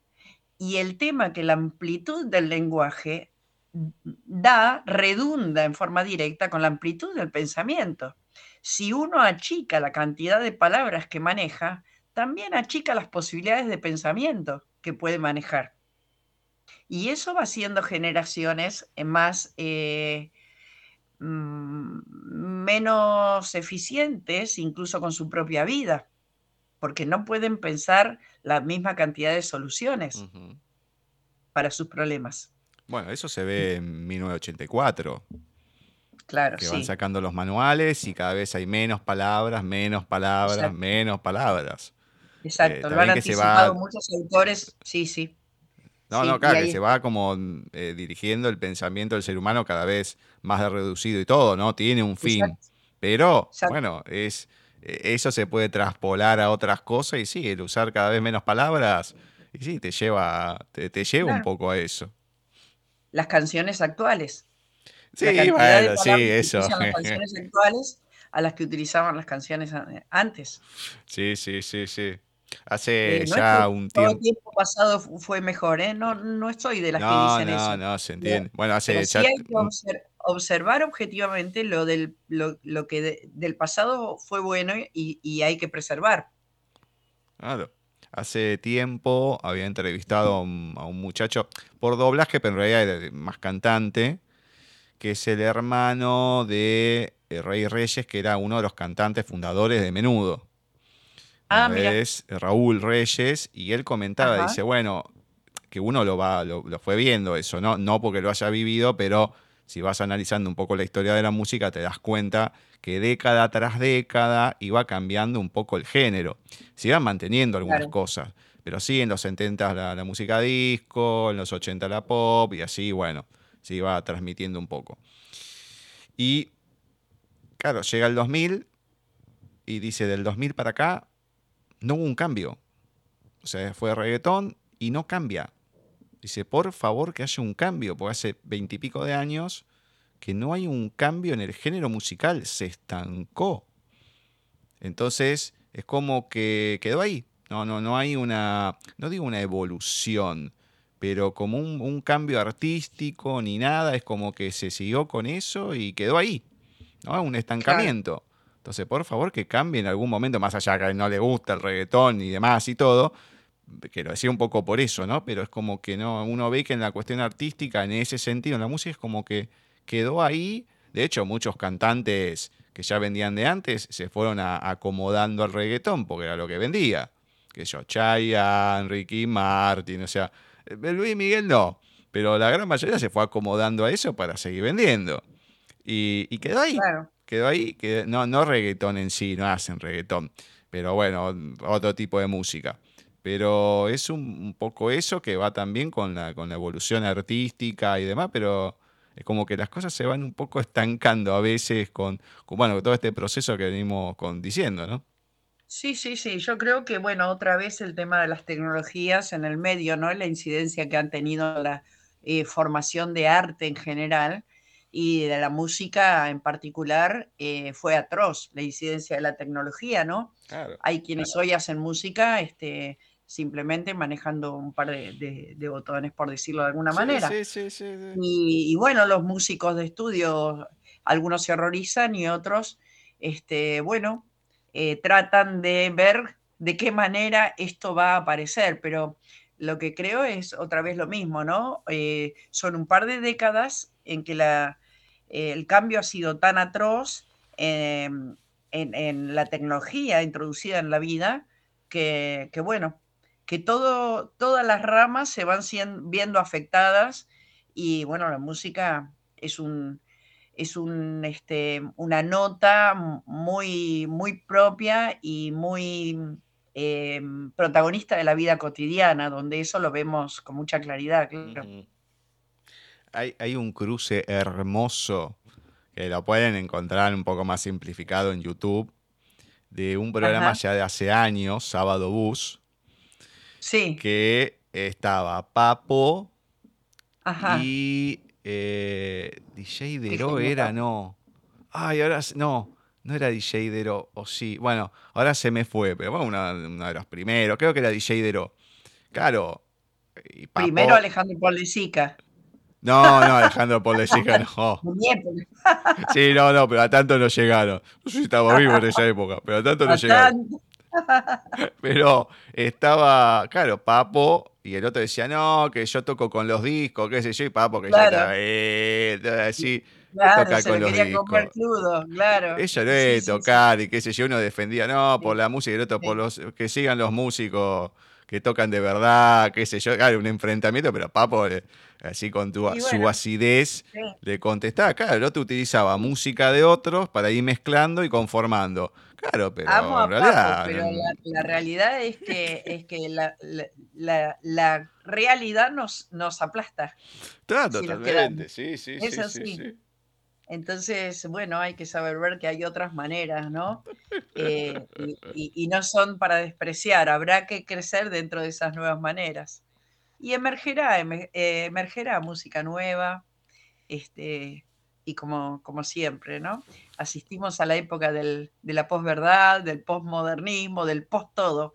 Y el tema que la amplitud del lenguaje da redunda en forma directa con la amplitud del pensamiento. Si uno achica la cantidad de palabras que maneja, también achica las posibilidades de pensamiento que puede manejar. Y eso va haciendo generaciones eh, más eh, mm, menos eficientes, incluso con su propia vida, porque no pueden pensar la misma cantidad de soluciones para sus problemas. Bueno, eso se ve en 1984. Claro, que van sí. sacando los manuales y cada vez hay menos palabras, menos palabras, Exacto. menos palabras. Exacto, lo también han anticipado va- muchos autores, sí, sí. No, Sí, no, claro, ahí que se va como eh, dirigiendo el pensamiento del ser humano cada vez más reducido y todo, ¿no? Tiene un fin. Exacto. Pero, Exacto. bueno, es eh, eso se puede traspolar a otras cosas y sí, el usar cada vez menos palabras, y sí, te lleva, te, te lleva un poco a eso. Las canciones actuales. Sí, bueno, sí, eso. las canciones actuales a las que utilizaban las canciones antes. Sí, sí, sí, sí. Hace Eh, no ya un todo tiempo. el tiempo pasado fu- fue mejor, ¿eh? No, no estoy de las que No, dicen no, eso. no, se Pero, entiende. Bueno, hace pero sí ya hay que obser- observar objetivamente lo, del, lo, lo que de- del pasado fue bueno y, y hay que preservar. Claro. Hace tiempo había entrevistado a un, a un muchacho por doblaje, pero en realidad era más cantante, que es el hermano de eh, Rey Reyes, que era uno de los cantantes fundadores de Menudo. Ah. Es Raúl Reyes, y él comentaba, Ajá. dice, bueno, que uno lo va, lo, lo fue viendo eso, ¿no? No porque lo haya vivido, pero si vas analizando un poco la historia de la música, te das cuenta que década tras década iba cambiando un poco el género. Se iban manteniendo algunas Claro. cosas, pero sí, en los 70 la, la música disco, en los 80 la pop, y así, bueno, se iba transmitiendo un poco. Y, claro, llega el 2000 y dice, del 2000 para acá, no hubo un cambio. O sea, fue reggaetón y no cambia. Dice, por favor que haya un cambio, porque hace veintipico de años que no hay un cambio en el género musical, se estancó. Entonces, es como que quedó ahí. No, no, no hay una, no digo una evolución, pero como un, cambio artístico ni nada, es como que se siguió con eso y quedó ahí. ¿no? Un estancamiento. Entonces, por favor, que cambie en algún momento, más allá que no le gusta el reggaetón y demás y todo, que lo decía un poco por eso, ¿no? Pero es como que no, uno ve que en la cuestión artística, en ese sentido, en la música es como que quedó ahí. De hecho, muchos cantantes que ya vendían de antes se fueron acomodando al reggaetón porque era lo que vendía. Que yo, Chayanne, Ricky Martin, o sea, Eh, Luis Miguel no, pero la gran mayoría se fue acomodando a eso para seguir vendiendo. Y, y quedó ahí. Claro. Quedó ahí. quedó- no, no reggaetón en sí, no hacen reggaetón. Pero bueno, otro tipo de música. Pero es un, poco eso que va también con la, con la evolución artística y demás, pero es como que las cosas se van un poco estancando a veces con, bueno, todo este proceso que venimos con, diciendo, ¿no? Sí, sí, sí. Yo creo que, bueno, otra vez el tema de las tecnologías en el medio, ¿no? La incidencia que han tenido la eh, formación de arte en general y de la música en particular eh, fue atroz, la incidencia de la tecnología, ¿no? Claro. Hay quienes hoy hacen música este, simplemente manejando un par de, de- de botones, por decirlo de alguna manera. Sí, sí, sí, sí, sí. Y, y bueno, los músicos de estudio, algunos se horrorizan y otros, este, bueno, eh, tratan de ver de qué manera esto va a aparecer, pero lo que creo es otra vez lo mismo, ¿no? Eh, son un par de décadas en que la, eh, el cambio ha sido tan atroz eh, en, la tecnología introducida en la vida que, bueno, que todas las ramas se van viendo afectadas y bueno, la música es un es este, una nota muy, propia y muy eh, protagonista de la vida cotidiana, donde eso lo vemos con mucha claridad, claro. Hay, hay un cruce hermoso que lo pueden encontrar un poco más simplificado en YouTube de un programa Ajá. ya de hace años, Sábado Bus, Sí, que estaba Papo ajá. y eh, DJ Dero era, no. Ay, ahora no, no era DJ Dero, o sí. Bueno, ahora se me fue, pero bueno, uno, uno de los primeros, creo que era DJ Dero. Claro. Y Papo, Primero Alejandro Polesica. No, no, Alejandro Polesica no. Sí, no, no, pero a tanto no llegaron. No sé si estaba vivo en esa época, pero a tanto no llegaron. Pero estaba, claro, Papo y el otro decía, no, que yo toco con los discos, qué sé yo, y Papo que ya Claro. estaba, eh, así, Claro, toca se con lo los discos. crudo, claro. Ella no Sí, es sí, sí. tocar y qué sé yo, uno defendía, no, por la música y el otro por los, que sigan los músicos que tocan de verdad, qué sé yo, claro, un enfrentamiento, pero Papo, eh, así con tu- Y su bueno, acidez, sí. le contestaba, claro, el otro utilizaba música de otros para ir mezclando y conformando. Claro, pero Amo a en Papo, realidad. pero no- la, la realidad es que, es que la, la- realidad nos, nos aplasta Está si totalmente, sí, sí, Es sí, sí. Entonces, bueno, hay que saber ver que hay otras maneras, ¿no? Eh, y, no son para despreciar, habrá que crecer dentro de esas nuevas maneras. Y emergerá, emer- eh, emergerá música nueva, este, y como, como siempre, ¿no? Asistimos a la época del- de la posverdad, del posmodernismo, del post-todo, todo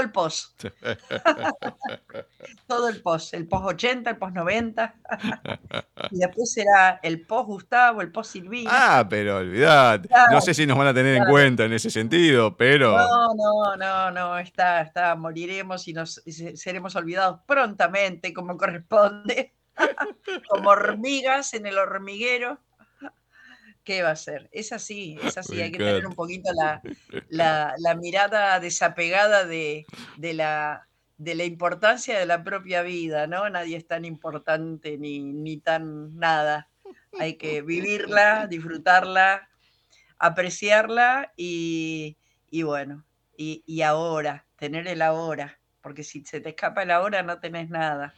el post, todo el post, el post-80, el post-90, y después será el post-Gustavo, el post-Silvina. Ah, pero olvidad. No sé si nos van a tener en cuenta en ese sentido, pero. No, no, no, no, está, está, moriremos y nos y se- seremos olvidados prontamente, como corresponde, como hormigas en el hormiguero. ¿Qué va a ser? Es así, es así, Me hay que tener un poquito la, la, la mirada desapegada de, de la, de la importancia de la propia vida, ¿no? Nadie es tan importante ni, ni tan nada. Hay que vivirla, disfrutarla, apreciarla y, y bueno, y, y ahora, tener el ahora, porque si se te escapa el ahora no tenés nada.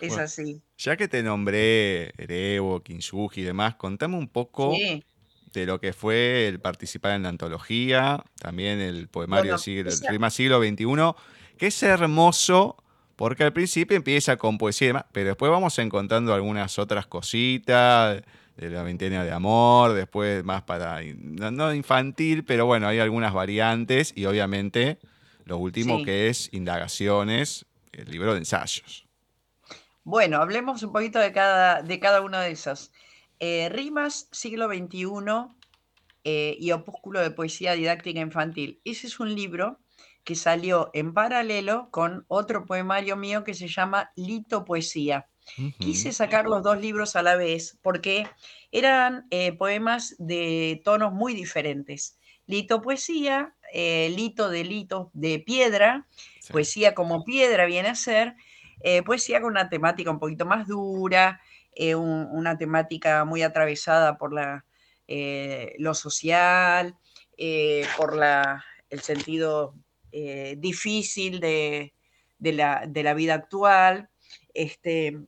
Es Bueno, así. Ya que te nombré Erevo, Kinsugi y demás, contame un poco Sí. de lo que fue el participar en la antología, también el poemario Bueno, siglo, el esa- rima siglo XXI, que es hermoso porque al principio empieza con poesía y demás, pero después vamos encontrando algunas otras cositas de la veintena de amor, después más para, no, no infantil, pero bueno, hay algunas variantes y obviamente lo último Sí. que es indagaciones, el libro de ensayos. Bueno, hablemos un poquito de cada, de cada uno de esos. Eh, Rimas, siglo XXI eh, y Opúsculo de Poesía Didáctica Infantil. Ese es un libro que salió en paralelo con otro poemario mío que se llama Lito Poesía. Quise sacar los dos libros a la vez porque eran eh, poemas de tonos muy diferentes. Litopoesía eh, Lito de Lito de Piedra, poesía como piedra viene a ser, eh, poesía con una temática un poquito más dura, eh, una temática muy atravesada por la, lo social, por la, el sentido difícil de, la, de, la, vida actual. Este,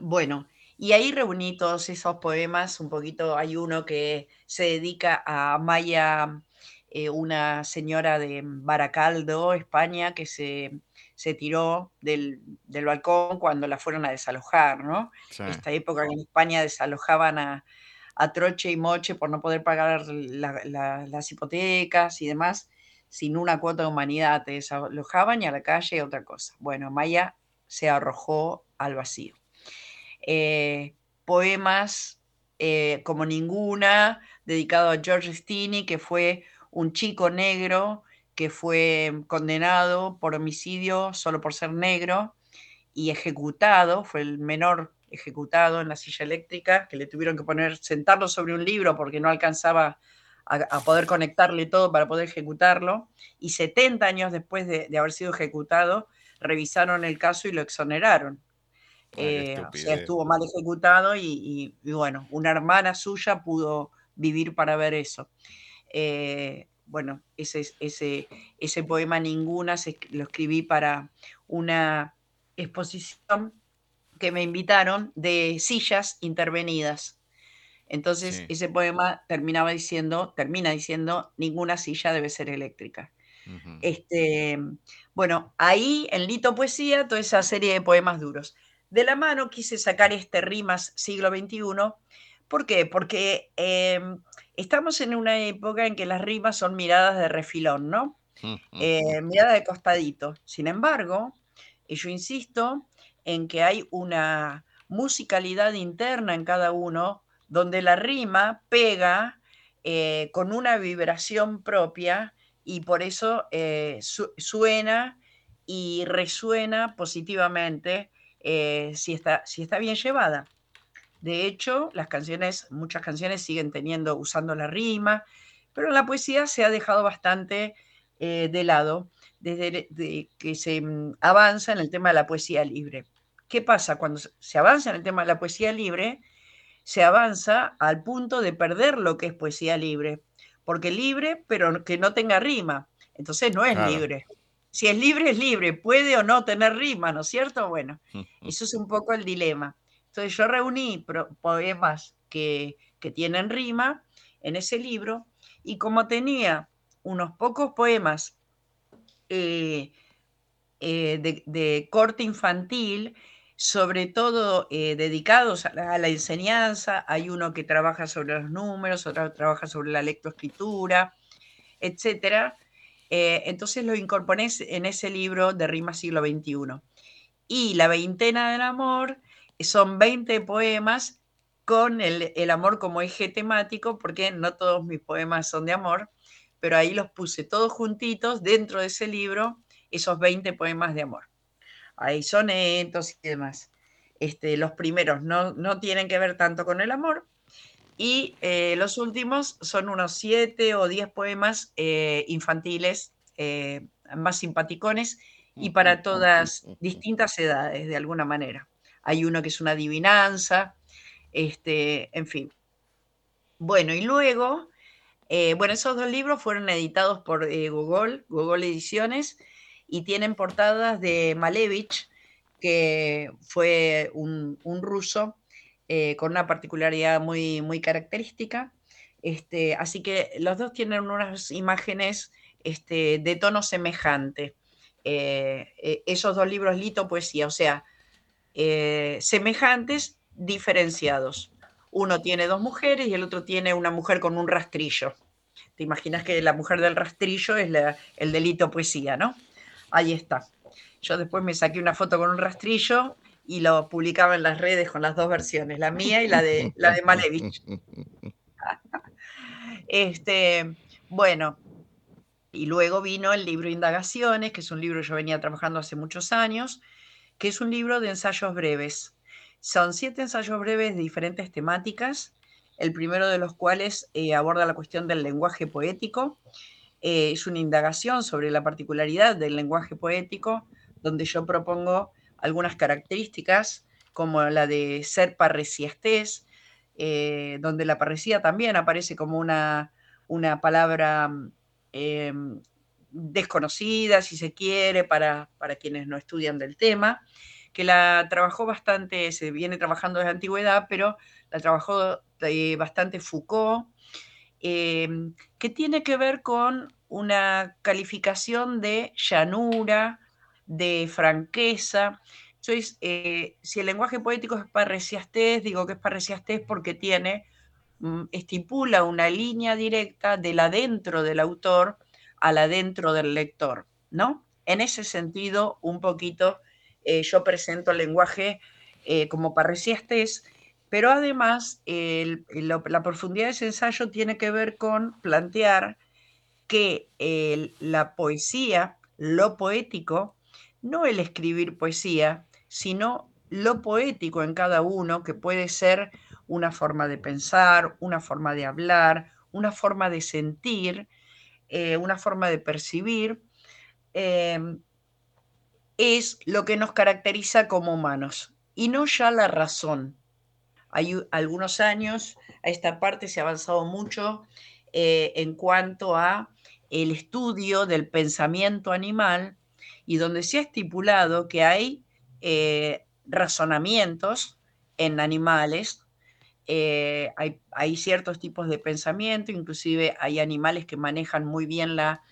bueno, y ahí reuní todos esos poemas, un poquito, hay uno que se dedica a Maya, eh, una señora de Baracaldo, España, que se, tiró del, balcón cuando la fueron a desalojar, ¿no? Esta época en España desalojaban a, troche y moche por no poder pagar las hipotecas y demás, sin una cuota de humanidad, te desalojaban y a la calle otra cosa. Bueno, Maya se arrojó al vacío. Eh, poemas eh, como ninguna, dedicado a George Stinney, que fue un chico negro que fue condenado por homicidio solo por ser negro y ejecutado, fue el menor ejecutado en la silla eléctrica, que le tuvieron que poner, sentarlo sobre un libro porque no alcanzaba a, poder conectarle todo para poder ejecutarlo, y 70 años después de haber sido ejecutado, revisaron el caso y lo exoneraron. Eh, o sea, estuvo mal ejecutado y, bueno, una hermana suya pudo vivir para ver eso. Eh, bueno, ese, ese, ese poema Ninguna lo escribí para una exposición que me invitaron de sillas intervenidas. Entonces, ese poema terminaba diciendo, termina diciendo, ninguna silla debe ser eléctrica. este, bueno, ahí en Lito Poesía, toda esa serie de poemas duros de la mano quise sacar este Rimas siglo XXI. ¿Por qué? Porque em, estamos en una época en que las rimas son miradas de refilón, ¿no? Eh, miradas de costadito. Sin embargo, yo insisto en que hay una musicalidad interna en cada uno donde la rima pega eh, con una vibración propia y por eso eh, suena y resuena positivamente eh, si, está, si está bien llevada. De hecho, las canciones, muchas canciones siguen teniendo, usando la rima, pero la poesía se ha dejado bastante eh, de lado desde que se mm, avanza en el tema de la poesía libre. ¿Qué pasa? Cuando se avanza en el tema de la poesía libre, se avanza al punto de perder lo que es poesía libre, porque libre, pero que no tenga rima. Entonces no es libre si es libre, es libre, puede o no tener rima, ¿no es cierto? Bueno, eso es un poco el dilema. Entonces yo reuní poemas que, tienen rima en ese libro y como tenía unos pocos poemas eh, eh, de, corte infantil, sobre todo eh, dedicados a la, enseñanza, hay uno que trabaja sobre los números, otro trabaja sobre la lectoescritura. Eh, entonces lo incorporé en ese libro de Rima Siglo XXI. Y La Veintena del Amor son 20 poemas con el, amor como eje temático, porque no todos mis poemas son de amor, pero ahí los puse todos juntitos dentro de ese libro, esos 20 poemas de amor. Hay sonetos y demás. Este, los primeros no, no tienen que ver tanto con el amor, y eh, los últimos son unos siete o diez poemas eh, infantiles eh, más simpaticones y para todas distintas edades, de alguna manera. Hay uno que es una adivinanza, este, en fin. Bueno, y luego, bueno, esos dos libros fueron editados por Google, Google Ediciones, y tienen portadas de Malevich, que fue un ruso eh, con una particularidad muy, muy característica. Este, así que los dos tienen unas imágenes este, de tono semejante. Eh, eh, esos dos libros, Lito, Poesía, o sea, semejantes, diferenciados. Uno tiene dos mujeres y el otro tiene una mujer con un rastrillo. Te imaginas que la mujer del rastrillo es el delito poesía, ¿no? Ahí está. Yo después me saqué una foto con un rastrillo y lo publicaba en las redes con las dos versiones, la mía y la de, la de Malevich. este, bueno, y luego vino el libro Indagaciones, que es un libro que yo venía trabajando hace muchos años, que es un libro de ensayos breves. Son siete ensayos breves de diferentes temáticas, el primero de los cuales eh, aborda la cuestión del lenguaje poético, eh, es una indagación sobre la particularidad del lenguaje poético, donde yo propongo algunas características, como la de ser parresiastés, eh, donde la parresía también aparece como una, una palabra em, desconocida, si se quiere, para, para, quienes no estudian del tema, que la trabajó bastante, se viene trabajando desde antigüedad, pero la trabajó eh, bastante Foucault, em, que tiene que ver con una calificación de llanura, de franqueza. Entonces, eh, si el lenguaje poético es parresiastés, digo que es parresiastés porque tiene, mm, estipula una línea directa del adentro del autor al adentro del lector, ¿no? En ese sentido, un poquito, eh, yo presento el lenguaje eh, como parresiastés, pero además la profundidad de ese ensayo tiene que ver con plantear que la poesía, lo poético, no el escribir poesía, sino lo poético en cada uno, que puede ser una forma de pensar, una forma de hablar, una forma de sentir, eh, una forma de percibir, em, es lo que nos caracteriza como humanos y no ya la razón. Hay algunos años, a esta parte se ha avanzado mucho eh, en cuanto a el estudio del pensamiento animal y donde se ha estipulado que hay eh, razonamientos en animales, eh, hay, ciertos tipos de pensamiento, inclusive hay animales que manejan muy bien la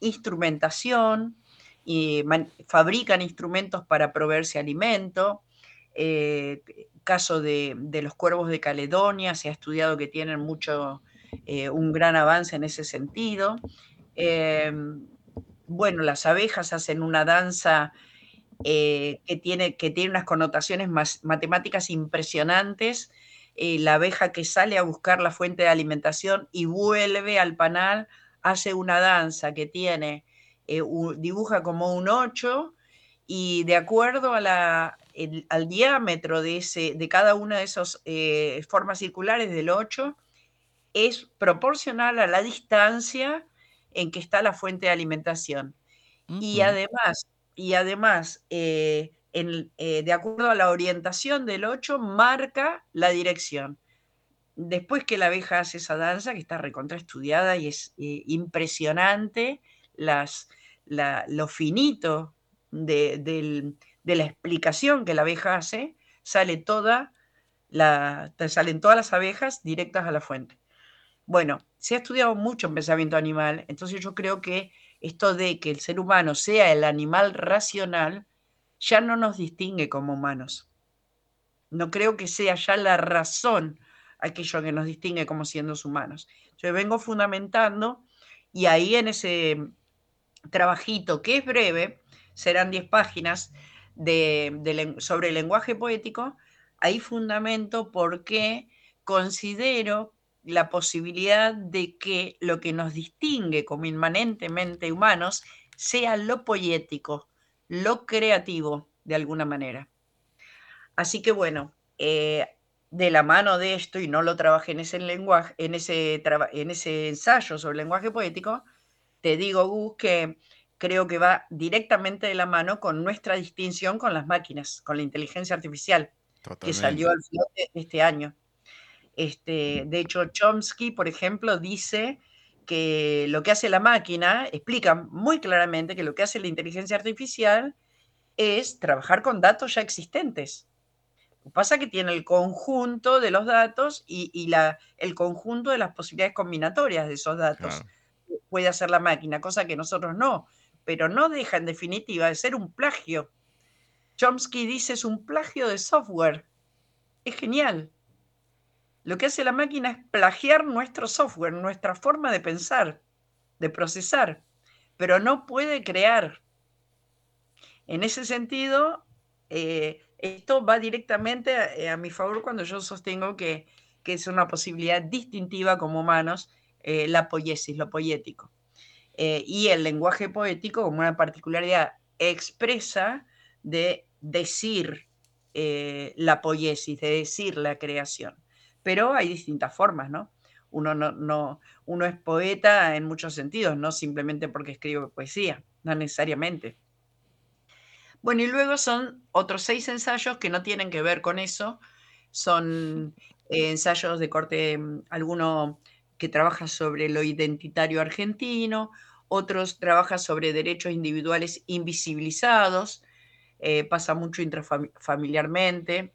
instrumentación y fabrican instrumentos para proveerse alimento. Eh, caso de, los cuervos de Caledonia, se ha estudiado que tienen mucho, un gran avance en ese sentido. bueno, las abejas hacen una danza eh, que, tiene, que tiene unas connotaciones matemáticas impresionantes. Eh, la abeja que sale a buscar la fuente de alimentación y vuelve al panal, hace una danza que tiene, eh, dibuja como un 8 y de acuerdo a la, al diámetro de, ese, de cada una de esas formas circulares del 8, es proporcional a la distancia en que está la fuente de alimentación. Y además, y además, eh, eh, de acuerdo a la orientación del 8, marca la dirección. Después que la abeja hace esa danza, que está recontraestudiada y es eh, impresionante las, lo finito de, la explicación que la abeja hace, sale toda la, salen todas las abejas directas a la fuente. Bueno, se ha estudiado mucho en pensamiento animal, entonces yo creo que esto de que el ser humano sea el animal racional, ya no nos distingue como humanos. No creo que sea ya la razón aquello que nos distingue como siendo humanos. Yo vengo fundamentando y ahí en ese trabajito que es breve, serán 10 páginas de, sobre el lenguaje poético, ahí fundamento por qué considero la posibilidad de que lo que nos distingue como inmanentemente humanos sea lo poético, lo creativo, de alguna manera. Así que bueno, eh, de la mano de esto, y no lo trabajé en ese lenguaje, en ese, en ese ensayo sobre el lenguaje poético, te digo, Gus, que creo que va directamente de la mano con nuestra distinción con las máquinas, con la inteligencia artificial, que salió al flote este año. Este, de hecho, Chomsky, por ejemplo, dice que lo que hace la máquina, explica muy claramente que lo que hace la inteligencia artificial es trabajar con datos ya existentes. Lo que pasa que tiene el conjunto de los datos y, la, el conjunto de las posibilidades combinatorias de esos datos. Puede hacer la máquina, cosa que nosotros no, pero no deja en definitiva de ser un plagio. Chomsky dice es un plagio de software. Es genial. Lo que hace la máquina es plagiar nuestro software, nuestra forma de pensar, de procesar, pero no puede crear. En ese sentido, eh, esto va directamente eh, a, mi favor cuando yo sostengo que, es una posibilidad distintiva como humanos eh, la poiesis, lo poético. y el lenguaje poético como una particularidad expresa de decir la poiesis, de decir la creación pero hay distintas formas, ¿no? Uno, no, no, uno es poeta en muchos sentidos, no simplemente porque escribe poesía, no necesariamente. Bueno, y luego son otros seis ensayos que no tienen que ver con eso, son eh, ensayos de corte, mm, alguno que trabaja sobre lo identitario argentino, otros trabajan sobre derechos individuales invisibilizados, eh, pasa mucho intrafamiliarmente.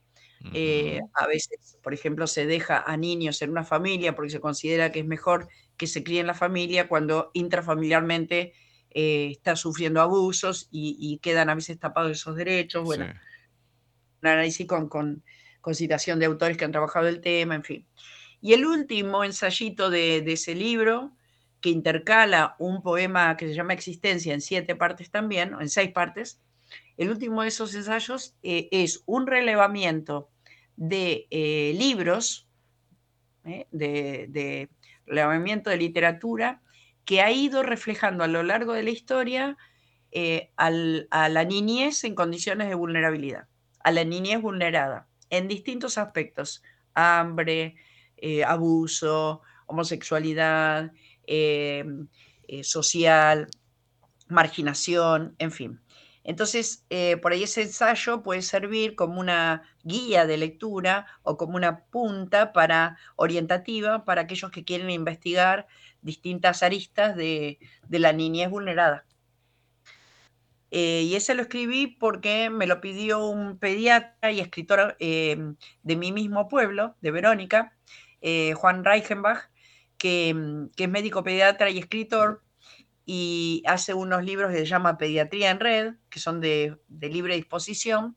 Eh, a veces, por ejemplo, se deja a niños en una familia porque se considera que es mejor que se críe en la familia cuando intrafamiliarmente eh, está sufriendo abusos y, quedan a veces tapados esos derechos. Bueno, un análisis con, con, citación de autores que han trabajado el tema, en fin. Y el último ensayito de, de ese libro, que intercala un poema que se llama Existencia en siete partes también, o en seis partes, el último de esos ensayos eh, es un relevamiento de eh, libros, eh, de, relevamiento de literatura, que ha ido reflejando a lo largo de la historia a la niñez en condiciones de vulnerabilidad, a la niñez vulnerada, en distintos aspectos, hambre, abuso, homosexualidad, social, marginación, en fin. Entonces, eh, por ahí ese ensayo puede servir como una guía de lectura o como una punta para, orientativa para aquellos que quieren investigar distintas aristas de, la niñez vulnerada. Eh, y ese lo escribí porque me lo pidió un pediatra y escritor eh, de mi mismo pueblo, de Verónica, Juan Reichenbach, que, que es médico pediatra y escritor, y hace unos libros que se llama Pediatría en Red, que son de, libre disposición.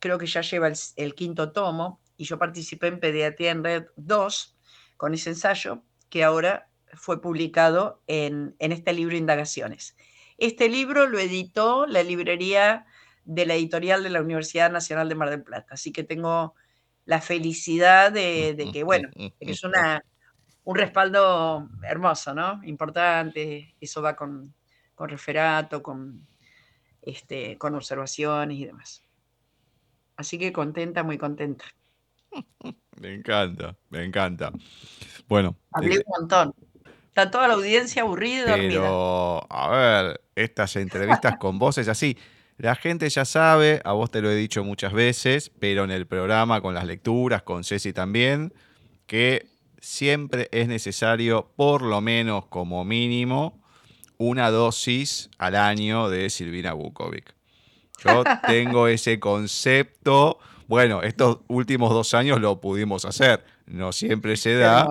Creo que ya lleva el, quinto tomo y yo participé en Pediatría en Red 2 con ese ensayo que ahora fue publicado en, este libro Indagaciones. Este libro lo editó la librería de la editorial de la Universidad Nacional de Mar del Plata, así que tengo la felicidad de, de que, bueno, de que es una, un respaldo hermoso, ¿no? Importante, eso va con, referato, con, este, con observaciones y demás. Así que contenta, muy contenta. Me encanta, me encanta. Bueno. Hablé un montón. Está toda la audiencia aburrida y Pero, a ver, estas entrevistas con vos es así. La gente ya sabe, a vos te lo he dicho muchas veces, pero en el programa con las lecturas, con Ceci también, que siempre es necesario, por lo menos como mínimo, una dosis al año de Silvina Bukovic. Yo tengo ese concepto. Bueno, estos últimos dos años lo pudimos hacer. No siempre se da,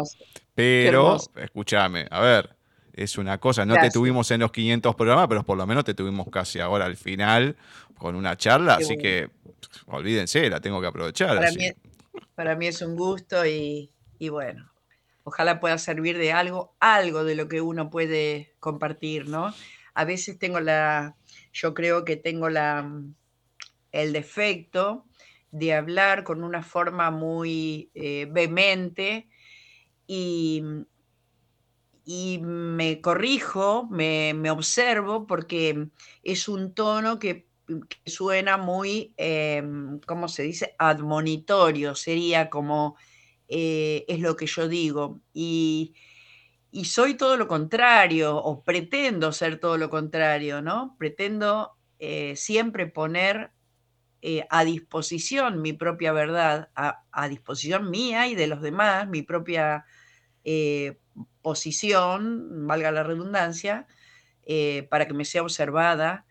pero escúchame, a ver, es una cosa. No te tuvimos en los 500 programas, pero por lo menos te tuvimos casi ahora al final con una charla. así que olvídense, la tengo que aprovechar. Para, mí, es un gusto y bueno, ojalá pueda servir de algo, algo de lo que uno puede compartir, ¿no? A veces tengo la, yo creo que tengo la, el defecto de hablar con una forma muy eh, vehemente y, y, me corrijo, me, observo porque es un tono que, suena muy, em, ¿cómo se dice? Admonitorio, sería como eh, es lo que yo digo. Y, soy todo lo contrario, o pretendo ser todo lo contrario, ¿no? Pretendo eh, siempre poner eh, a disposición mi propia verdad, a, disposición mía y de los demás, mi propia posición, valga la redundancia, para que me sea observada.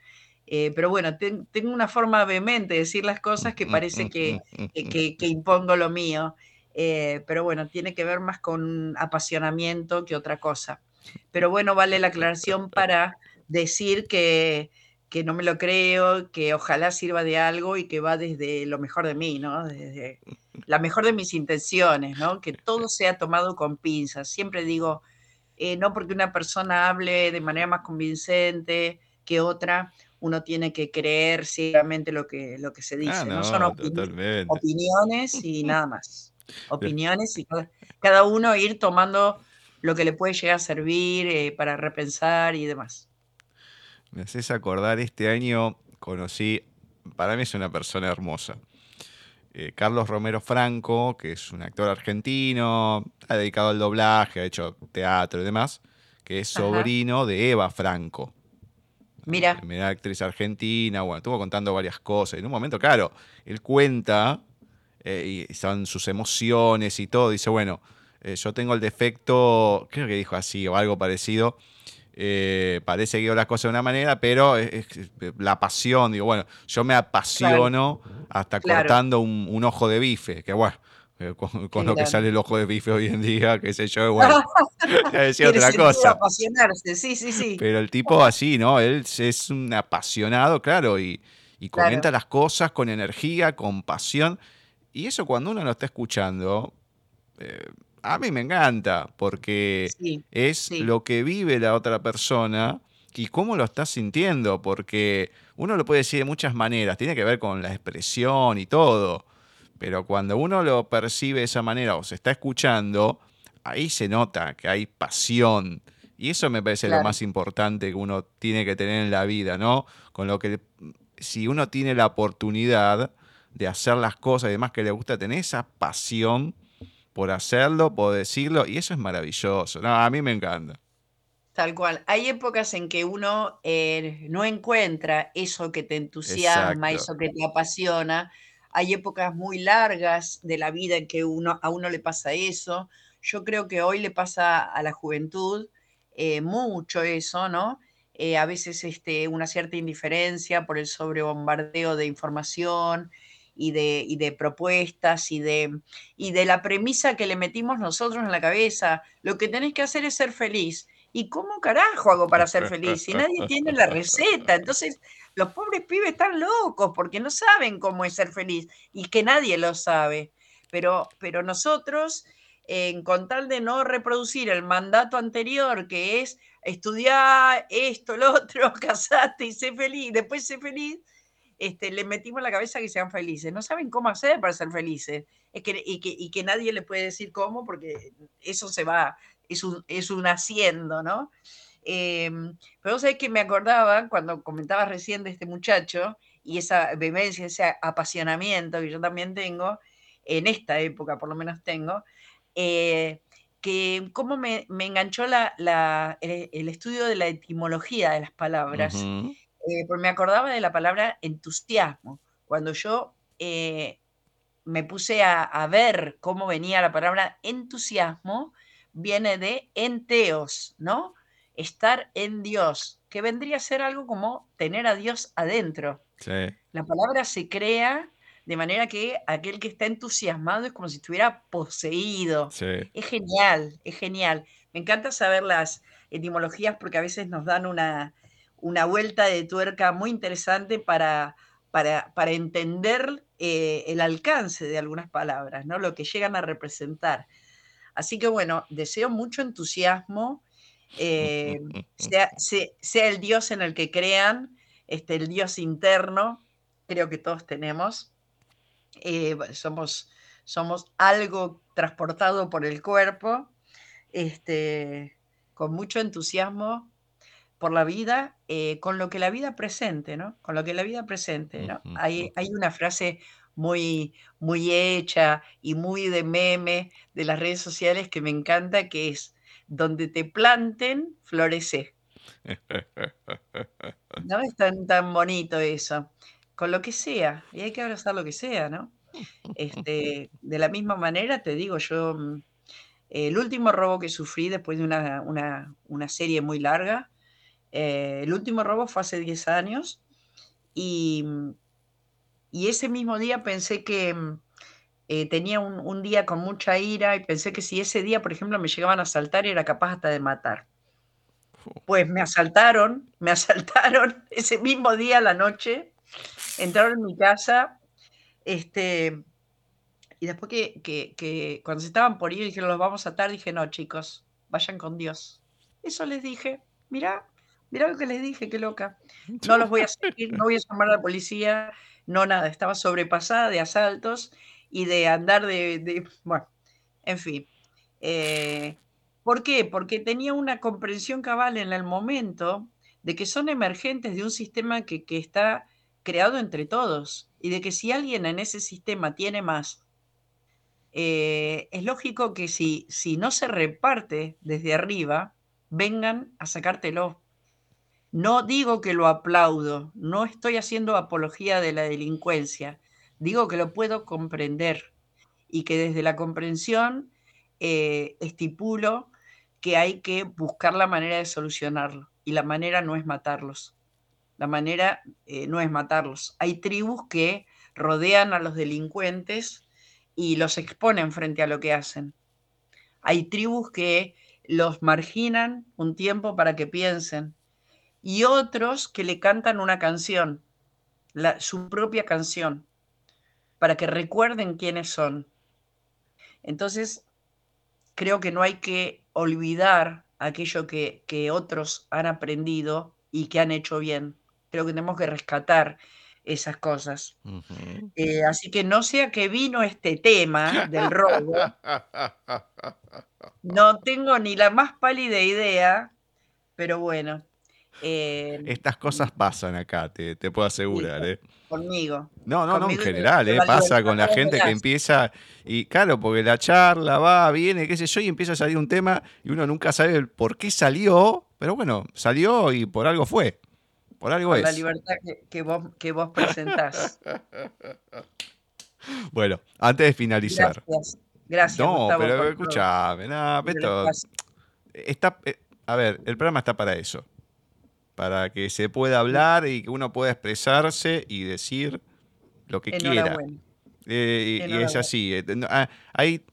pero bueno, tengo una forma vehemente de decir las cosas que parece que, que impongo lo mío. Eh, pero bueno, tiene que ver más con apasionamiento que otra cosa. Pero bueno, vale la aclaración para decir que, que no me lo creo, que ojalá sirva de algo y que va desde lo mejor de mí, ¿no? Desde la mejor de mis intenciones, ¿no? Que todo sea tomado con pinzas. Siempre digo, eh, no porque una persona hable de manera más convincente que otra, uno tiene que creer ciegamente lo que, lo que se dice. Ah, no, son opiniones y nada más opiniones y cada, uno ir tomando lo que le puede llegar a servir eh, para repensar y demás. Me haces acordar, este año conocí, para mí es una persona hermosa. eh, Carlos Romero Franco, que es un actor argentino, ha dedicado al doblaje, ha hecho teatro y demás, que es sobrino de Eva Franco. Mira. Primera actriz argentina, bueno, estuvo contando varias cosas. En un momento, claro, él cuenta, eh, y son sus emociones y todo, dice, bueno, eh, yo tengo el defecto, creo que dijo así o algo parecido, eh, parece que digo las cosas de una manera, pero es, la pasión, digo, bueno, yo me apasiono hasta cortando un, ojo de bife, que bueno, eh, con, lo que sale el ojo de bife hoy en día, qué sé yo, bueno, decía otra cosa. Apasionarse, sí, sí, sí. Pero el tipo así, ¿no? Él es un apasionado, claro, y, comenta las cosas con energía, con pasión. Y eso cuando uno lo está escuchando, eh, a mí me encanta, porque es lo que vive la otra persona y cómo lo está sintiendo, porque uno lo puede decir de muchas maneras, tiene que ver con la expresión y todo, pero cuando uno lo percibe de esa manera o se está escuchando, ahí se nota que hay pasión. Y eso me parece lo más importante que uno tiene que tener en la vida, ¿no? Con lo que si uno tiene la oportunidad de hacer las cosas y demás que le gusta tener esa pasión por hacerlo, por decirlo, y eso es maravilloso. No, a mí me encanta. Tal cual. Hay épocas en que uno eh, no encuentra eso que te entusiasma, eso que te apasiona. Hay épocas muy largas de la vida en que uno, a uno le pasa eso. Yo creo que hoy le pasa a la juventud eh, mucho eso, ¿no? Eh, a veces este, una cierta indiferencia por el sobrebombardeo de información, y de, y de propuestas y de, y de la premisa que le metimos nosotros en la cabeza. Lo que tenés que hacer es ser feliz. ¿Y cómo carajo hago para ser feliz? Si nadie tiene la receta. Entonces, los pobres pibes están locos porque no saben cómo es ser feliz y que nadie lo sabe. Pero, pero nosotros, en con tal de no reproducir el mandato anterior, que es estudiar esto, lo otro, casate y sé feliz, después sé feliz, este, le metimos en la cabeza que sean felices. No saben cómo hacer para ser felices. Es que, y, que, nadie le puede decir cómo, porque eso se va, es un, es un haciendo, ¿no? Em, pero sé que me acordaba cuando comentabas recién de este muchacho y esa vehemencia, ese apasionamiento que yo también tengo, en esta época por lo menos tengo, eh, que cómo me, enganchó la, el, estudio de la etimología de las palabras. Eh, me acordaba de la palabra entusiasmo. Cuando yo eh, me puse a, ver cómo venía la palabra entusiasmo, viene de enteos, ¿no? Estar en Dios, que vendría a ser algo como tener a Dios adentro. La palabra se crea de manera que aquel que está entusiasmado es como si estuviera poseído. Es genial, es genial. Me encanta saber las etimologías porque a veces nos dan una, una vuelta de tuerca muy interesante para, para, entender eh, el alcance de algunas palabras, ¿no? lo que llegan a representar. Así que bueno, deseo mucho entusiasmo, eh, sea, el Dios en el que crean, este, el Dios interno, creo que todos tenemos, eh, somos, somos algo transportado por el cuerpo, este, con mucho entusiasmo por la vida eh, con lo que la vida presente, ¿no? Con lo que la vida presente, ¿no? hay, hay, una frase muy, muy hecha y muy de meme de las redes sociales que me encanta, que es, donde te planten, florece. ¿No? Es tan, tan bonito eso. Con lo que sea, y hay que abrazar lo que sea, ¿no? Este, de la misma manera, te digo, yo, mm, el último robo que sufrí después de una, una, una serie muy larga, eh, el último robo fue hace 10 años y, y, ese mismo día pensé que eh, tenía un, día con mucha ira y pensé que si ese día, por ejemplo, me llegaban a asaltar, era capaz hasta de matar. Pues me asaltaron, me asaltaron ese mismo día a la noche, entraron en mi casa, este, y después que, que, que cuando se estaban por ir, dijeron, los vamos a atar, dije, no, chicos, vayan con Dios. Eso les dije, mira, Mirá lo que les dije, qué loca. No los voy a seguir, no voy a llamar a la policía, no nada. Estaba sobrepasada de asaltos y de andar de, bueno, en fin. Eh, ¿Por qué? Porque tenía una comprensión cabal en el momento de que son emergentes de un sistema que, está creado entre todos y de que si alguien en ese sistema tiene más, eh, es lógico que si, si no se reparte desde arriba, vengan a sacártelo. No digo que lo aplaudo, no estoy haciendo apología de la delincuencia, digo que lo puedo comprender y que desde la comprensión eh, estipulo que hay que buscar la manera de solucionarlo y la manera no es matarlos. La manera eh, no es matarlos. Hay tribus que rodean a los delincuentes y los exponen frente a lo que hacen. Hay tribus que los marginan un tiempo para que piensen y otros que le cantan una canción, su propia canción, para que recuerden quiénes son. Entonces, creo que no hay que olvidar aquello que, otros han aprendido y que han hecho bien. Creo que tenemos que rescatar esas cosas. Eh, así que no sé a qué vino este tema del robo. No tengo ni la más pálida idea, pero bueno. Eh, Estas cosas pasan acá, te, puedo asegurar. ¿eh? Conmigo. No, no, no, en general, ¿eh? pasa con la gente que empieza, y claro, porque la charla va, viene, qué sé yo, y empieza a salir un tema y uno nunca sabe por qué salió, pero bueno, salió y por algo fue. Por algo es. La libertad que, vos, que vos presentás. bueno, antes de finalizar. Gracias. Gracias. No, pero escúchame, nada, está, a ver, el programa está para eso para que se pueda hablar y que uno pueda expresarse y decir lo que quiera. Eh, y, es así. Eh, ah, hay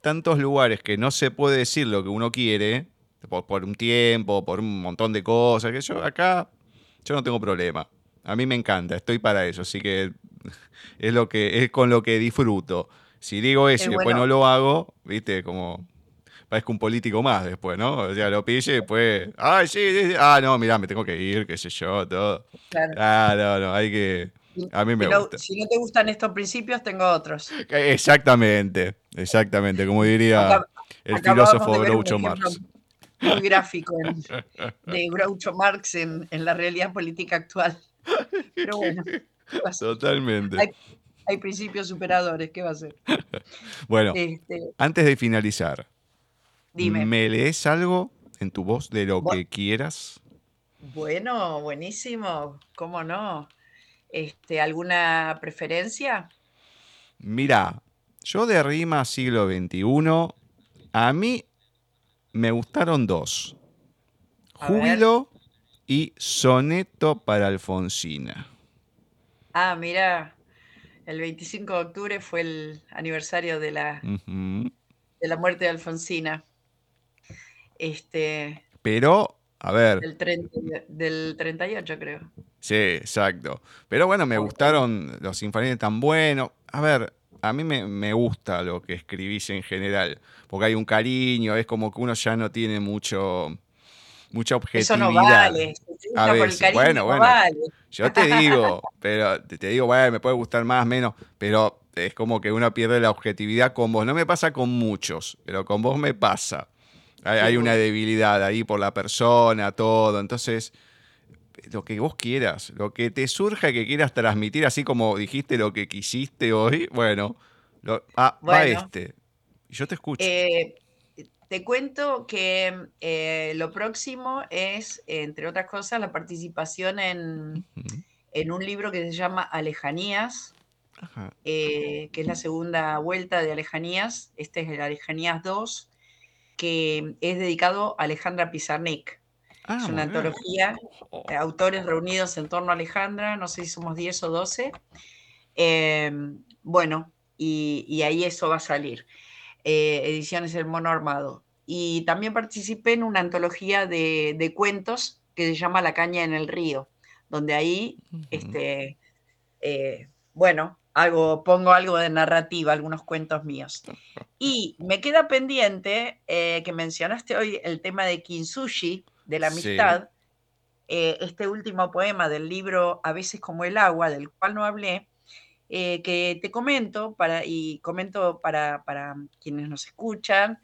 tantos lugares que no se puede decir lo que uno quiere por, un tiempo, por un montón de cosas. Que yo acá yo no tengo problema. A mí me encanta, estoy para eso, así que es lo que es con lo que disfruto. Si digo eso y después no lo hago, viste, como parezco un político más después, ¿no? O sea, lo pille y después, ay, sí, sí, ah, no, mirá, me tengo que ir, qué sé yo, todo. Claro. Ah, no, no, hay que... A mí me gusta. Si no te gustan estos principios, tengo otros. Exactamente, exactamente, como diría el filósofo Groucho Marx. Muy gráfico de Groucho Marx en, la realidad política actual. Pero bueno. Totalmente. Hay, principios superadores, ¿qué va a ser? Bueno, este, antes de finalizar, ¿Me lees algo en tu voz de lo que quieras? Bueno, buenísimo, ¿cómo no? Este, ¿Alguna preferencia? Mira, yo de rima siglo XXI, a mí me gustaron dos. Júbilo y soneto para Alfonsina. Ah, mira, el 25 de octubre fue el aniversario de la, de la muerte de Alfonsina. Este, Pero, a ver. Del, 38, creo. Sí, exacto. Pero bueno, me gustaron los infantiles tan buenos. A ver, a mí me, gusta lo que escribís en general, porque hay un cariño, es como que uno ya no tiene mucho mucha objetividad. Eso no vale. A veces. bueno, bueno. Yo te digo, pero te digo, bueno, me puede gustar más, menos, pero es como que uno pierde la objetividad con vos. No me pasa con muchos, pero con vos me pasa. Hay, una debilidad ahí por la persona, todo. Entonces, lo que vos quieras, lo que te surja que quieras transmitir, así como dijiste lo que quisiste hoy, bueno, ah, va este. Yo te escucho. Eh, te cuento que eh, lo próximo es, entre otras cosas, la participación en, un libro que se llama Alejanías, eh, que es la segunda vuelta de Alejanías. Este es el Alejanías 2 que es dedicado a Alejandra Pizarnik. Ah, es una antología, de autores reunidos en torno a Alejandra, no sé si somos 10 o 12. Em, bueno, y, ahí eso va a salir. Eh, ediciones El Mono Armado. Y también participé en una antología de, cuentos que se llama La Caña en el Río, donde ahí, este, eh, bueno, algo, pongo algo de narrativa, algunos cuentos míos. Y me queda pendiente eh, que mencionaste hoy el tema de Kinsushi, de la amistad, eh, este último poema del libro A veces como el agua, del cual no hablé, eh, que te comento para, y comento para, para quienes nos escuchan.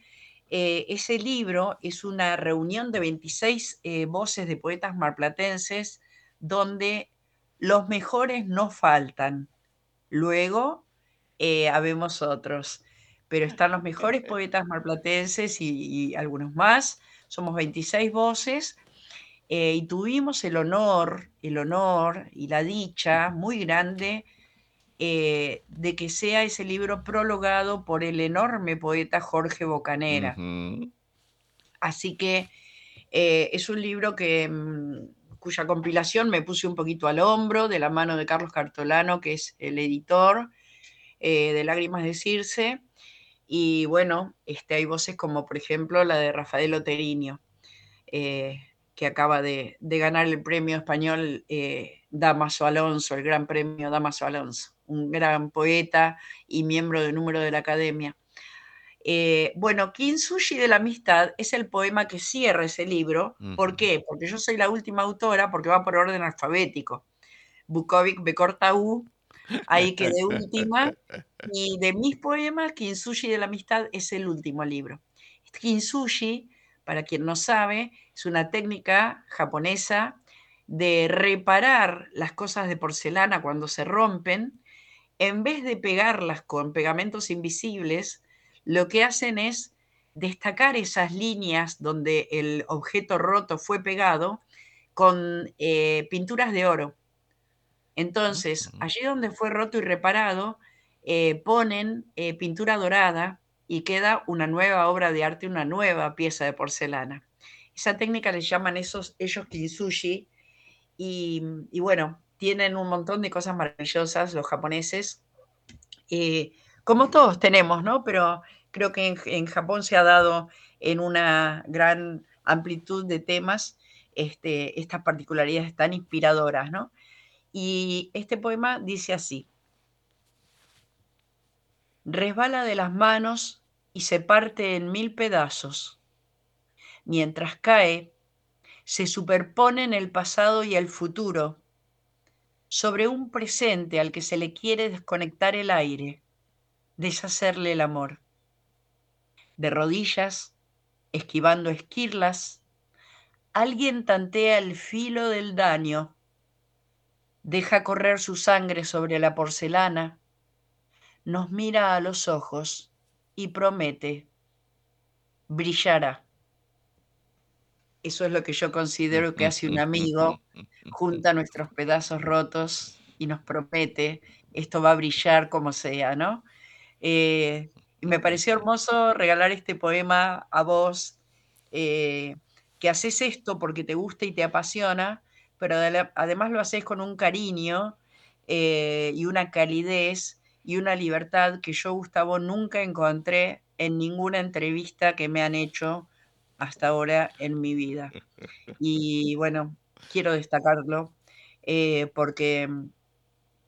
ese libro es una reunión de 26 voces de poetas marplatenses donde los mejores no faltan. Luego, eh, habemos otros. Pero están los mejores poetas marplatenses y, algunos más. Somos 26 voces eh, y tuvimos el honor, el honor y la dicha muy grande eh, de que sea ese libro prologado por el enorme poeta Jorge Bocanera. Así que es un libro que, mm, cuya compilación me puse un poquito al hombro de la mano de Carlos Cartolano, que es el editor, eh, de Lágrimas de Circe. Y bueno, este, hay voces como por ejemplo la de Rafael Oteriño, eh, que acaba de, ganar el premio español eh, Damaso Alonso, el gran premio Damaso Alonso, un gran poeta y miembro de número de la academia. Bueno, Kintsugi de la amistad es el poema que cierra ese libro. ¿Por qué? Porque yo soy la última autora, porque va por orden alfabético. Bukovic, Becorta U, Ahí quedé última. Y de mis poemas, Kintsugi de la Amistad es el último libro. Kintsugi, para quien no sabe, es una técnica japonesa de reparar las cosas de porcelana cuando se rompen. En vez de pegarlas con pegamentos invisibles, lo que hacen es destacar esas líneas donde el objeto roto fue pegado con eh, pinturas de oro. Entonces, allí donde fue roto y reparado, eh, ponen eh, pintura dorada y queda una nueva obra de arte, una nueva pieza de porcelana. Esa técnica le llaman esos, ellos kintsugi y, y bueno, tienen un montón de cosas maravillosas los japoneses, como todos tenemos, ¿no? Pero creo que en, Japón se ha dado en una gran amplitud de temas este, estas particularidades tan inspiradoras, ¿no? Y este poema dice así, resbala de las manos y se parte en mil pedazos. Mientras cae, se superponen el pasado y el futuro sobre un presente al que se le quiere desconectar el aire, deshacerle el amor. De rodillas, esquivando esquirlas, alguien tantea el filo del daño deja correr su sangre sobre la porcelana, nos mira a los ojos y promete, brillará. Eso es lo que yo considero que hace un amigo, junta nuestros pedazos rotos y nos promete, esto va a brillar como sea, ¿no? Eh, me pareció hermoso regalar este poema a vos, eh, que haces esto porque te gusta y te apasiona, pero además lo haces con un cariño eh, y una calidez y una libertad que yo, Gustavo, nunca encontré en ninguna entrevista que me han hecho hasta ahora en mi vida. Y bueno, quiero destacarlo eh, porque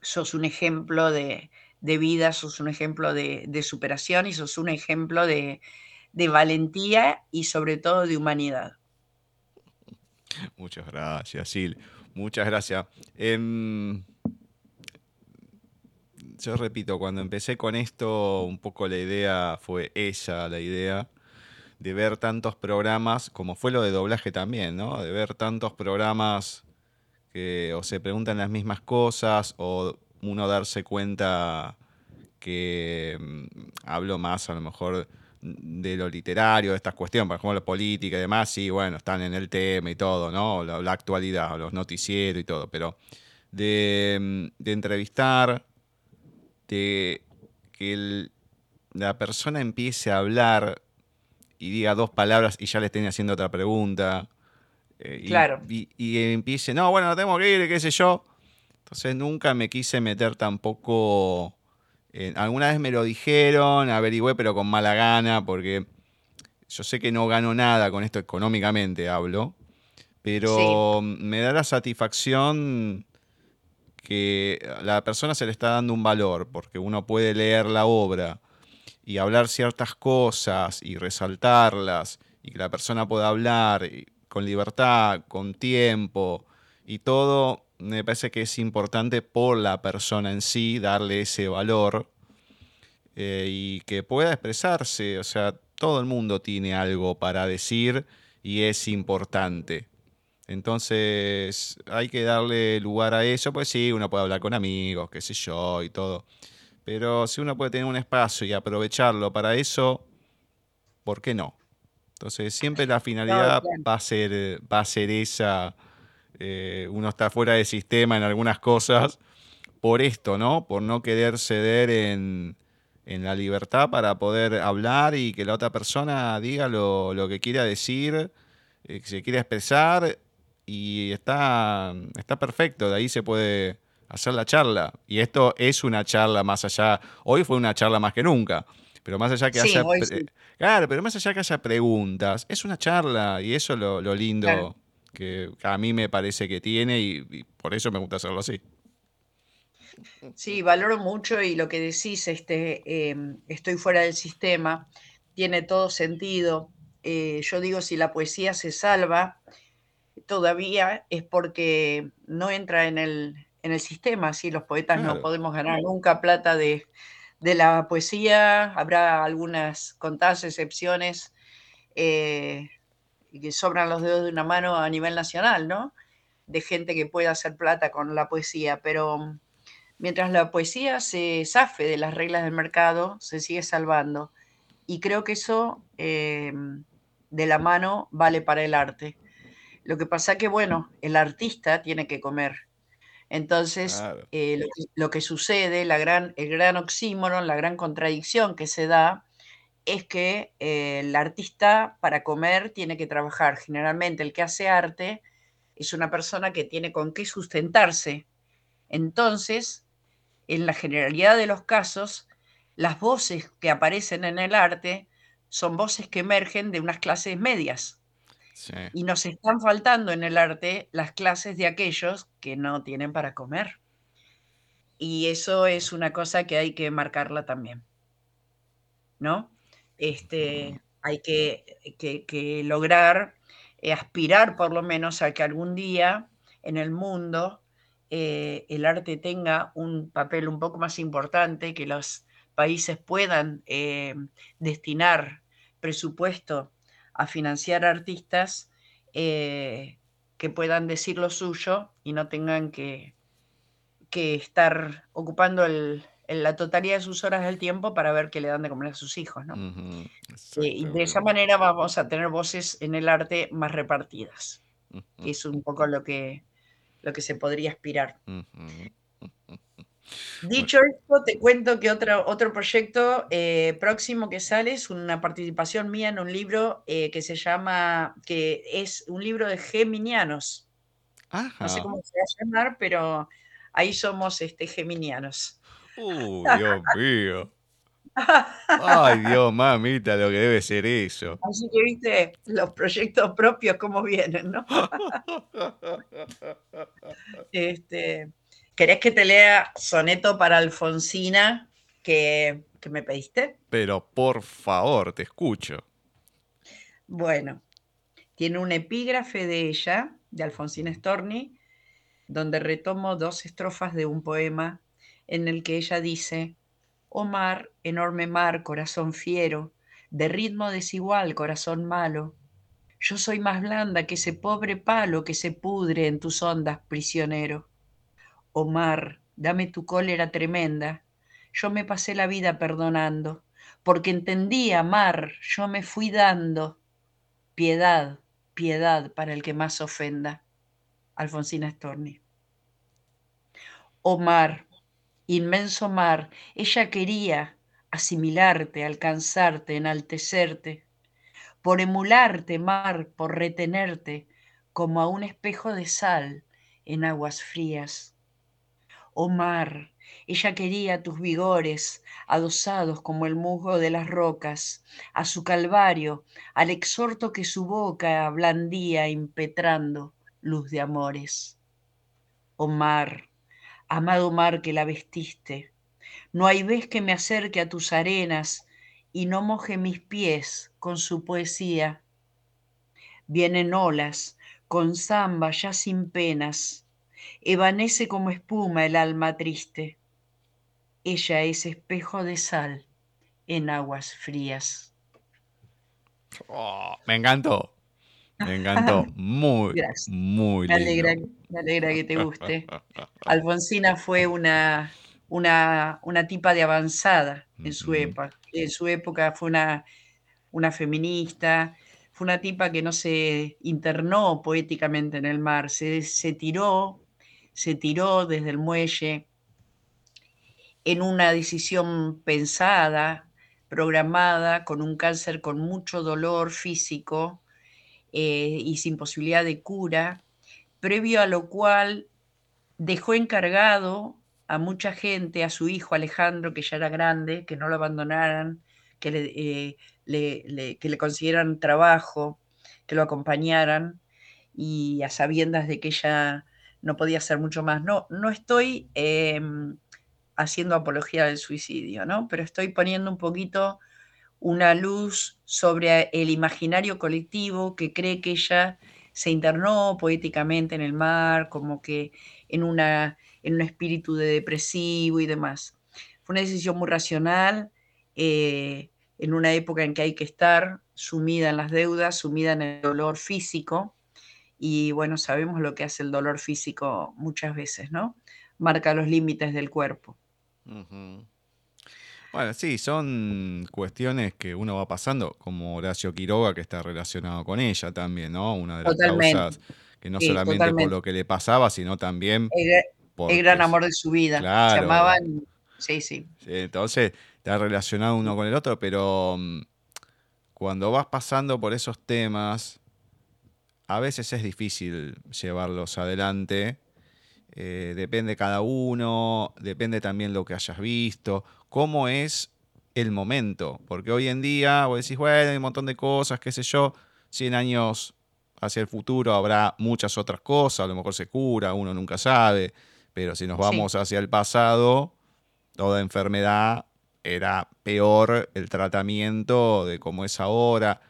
sos un ejemplo de, vida, sos un ejemplo de, superación y sos un ejemplo de, de valentía y sobre todo de humanidad. Muchas gracias, Sil. Muchas gracias. Em, yo repito, cuando empecé con esto, un poco la idea fue esa, la idea de ver tantos programas, como fue lo de doblaje también, ¿no? De ver tantos programas que o se preguntan las mismas cosas o uno darse cuenta que mm, hablo más a lo mejor de lo literario, de estas cuestiones, por ejemplo, la política y demás, sí, bueno, están en el tema y todo, ¿no? La, actualidad, los noticieros y todo, pero de, entrevistar, de que la persona empiece a hablar y diga dos palabras y ya le estén haciendo otra pregunta. Eh, claro. Y, y, empiece, no, bueno, no tengo que ir, qué sé yo. Entonces nunca me quise meter tampoco alguna vez me lo dijeron, averigüé, pero con mala gana, porque yo sé que no gano nada con esto económicamente, hablo, pero me da la satisfacción que a la persona se le está dando un valor, porque uno puede leer la obra y hablar ciertas cosas y resaltarlas, y que la persona pueda hablar con libertad, con tiempo, y todo me parece que es importante por la persona en sí darle ese valor eh, y que pueda expresarse. O sea, todo el mundo tiene algo para decir y es importante. Entonces hay que darle lugar a eso, pues sí, uno puede hablar con amigos, qué sé yo, y todo. Pero si uno puede tener un espacio y aprovecharlo para eso, ¿por qué no? Entonces siempre la finalidad va a ser, va a ser esa. Eh, uno está fuera del sistema en algunas cosas por esto, ¿no? Por no querer ceder en, la libertad para poder hablar y que la otra persona diga lo, lo que quiera decir, eh, que se quiera expresar y está, está perfecto, de ahí se puede hacer la charla. Y esto es una charla más allá, hoy fue una charla más que nunca, pero más allá que haya... Claro, pero más allá que haya preguntas, es una charla y eso es lo, lindo que a mí me parece que tiene y, por eso me gusta hacerlo así. Sí, valoro mucho y lo que decís, este, em, estoy fuera del sistema, tiene todo sentido. Eh, yo digo, si la poesía se salva, todavía es porque no entra en el, en el sistema, si los poetas no podemos ganar nunca plata de, la poesía, habrá algunas contadas excepciones eh, que sobran los dedos de una mano a nivel nacional, ¿no? De gente que pueda hacer plata con la poesía, pero mientras la poesía se zafe de las reglas del mercado, se sigue salvando. Y creo que eso eh, de la mano vale para el arte. Lo que pasa que, bueno, el artista tiene que comer. Entonces, eh, lo, que, sucede, la gran, el gran oxímoron, la gran contradicción que se da, es que eh, el artista para comer tiene que trabajar. Generalmente el que hace arte es una persona que tiene con qué sustentarse. Entonces, en la generalidad de los casos, las voces que aparecen en el arte son voces que emergen de unas clases medias. Y nos están faltando en el arte las clases de aquellos que no tienen para comer. Y eso es una cosa que hay que marcarla también. ¿No? Este, hay que, lograr eh, aspirar por lo menos a que algún día en el mundo eh, el arte tenga un papel un poco más importante, que los países puedan eh, destinar presupuesto a financiar artistas que puedan decir lo suyo y no tengan que, que estar ocupando la totalidad de sus horas del tiempo para ver qué le dan de comer a sus hijos. ¿no? Y de esa manera vamos a tener voces en el arte más repartidas. es un poco lo que, lo que se podría aspirar. Dicho esto, te cuento que otro, otro proyecto eh, próximo que sale es una participación mía en un libro eh, que se llama, que es un libro de geminianos. No sé cómo se va a llamar, pero ahí somos este, geminianos. ¡Uy, Dios mío! Ay, Dios, mamita, lo que debe ser eso. Así que viste los proyectos propios cómo vienen, ¿no? este, ¿Querés que te lea soneto para Alfonsina que, me pediste? Pero por favor, te escucho. Bueno, tiene un epígrafe de ella, de Alfonsina Storni, donde retomo dos estrofas de un poema en el que ella dice, Oh mar, enorme mar, corazón fiero, de ritmo desigual, corazón malo, yo soy más blanda que ese pobre palo que se pudre en tus ondas, prisionero. Oh mar, dame tu cólera tremenda. Yo me pasé la vida perdonando, porque entendía, mar, yo me fui dando. Piedad, piedad para el que más ofenda. Alfonsina Storni. Oh mar, inmenso mar, ella quería asimilarte, alcanzarte, enaltecerte, por emularte, mar, por retenerte, como a un espejo de sal en aguas frías oh mar, ella quería tus vigores, adosados como el musgo de las rocas, a su calvario, al exhorto que su boca blandía impetrando luz de amores. Oh mar, amado mar que la vestiste, no hay vez que me acerque a tus arenas y no moje mis pies con su poesía. Vienen olas, con zamba ya sin penas, evanece como espuma el alma triste. Ella es espejo de sal en aguas frías. Oh, me encantó. Me encantó. Muy, muy me alegra, me alegra que te guste. Alfonsina fue una, una, una tipa de avanzada en su época. En su época fue una, una feminista, fue una tipa que no se internó poéticamente en el mar, se, se tiró, se tiró desde el muelle en una decisión pensada, programada, con un cáncer con mucho dolor físico eh, y sin posibilidad de cura, previo a lo cual dejó encargado a mucha gente, a su hijo Alejandro, que ya era grande, que no lo abandonaran, que le, eh, que le consiguieran trabajo, que lo acompañaran, y a sabiendas de que ella no podía hacer mucho más. No, no estoy em, haciendo apología del suicidio, ¿no? Pero estoy poniendo un poquito una luz sobre el imaginario colectivo que cree que ella se internó poéticamente en el mar, como que en, una, en un espíritu de depresivo y demás. Fue una decisión muy racional, eh, en una época en que hay que estar sumida en las deudas, sumida en el dolor físico, y bueno, sabemos lo que hace el dolor físico muchas veces, ¿no? Marca los límites del cuerpo. Bueno, sí, son cuestiones que uno va pasando, como Horacio Quiroga, que está relacionado con ella también, ¿no? Una de las causas que no solamente por lo que le pasaba, sino también por el gran amor de su vida. Claro. Se amaban, sí, sí. Entonces, está relacionado uno con el otro, pero mm, cuando vas pasando por esos temas, a veces es difícil llevarlos adelante eh, depende cada uno, depende también lo que hayas visto, cómo es el momento, porque hoy en día vos decís, bueno, hay un montón de cosas, qué sé yo, 100 años hacia el futuro habrá muchas otras cosas, a lo mejor se cura, uno nunca sabe, pero si nos vamos hacia el pasado, toda enfermedad era peor el tratamiento de cómo es ahora.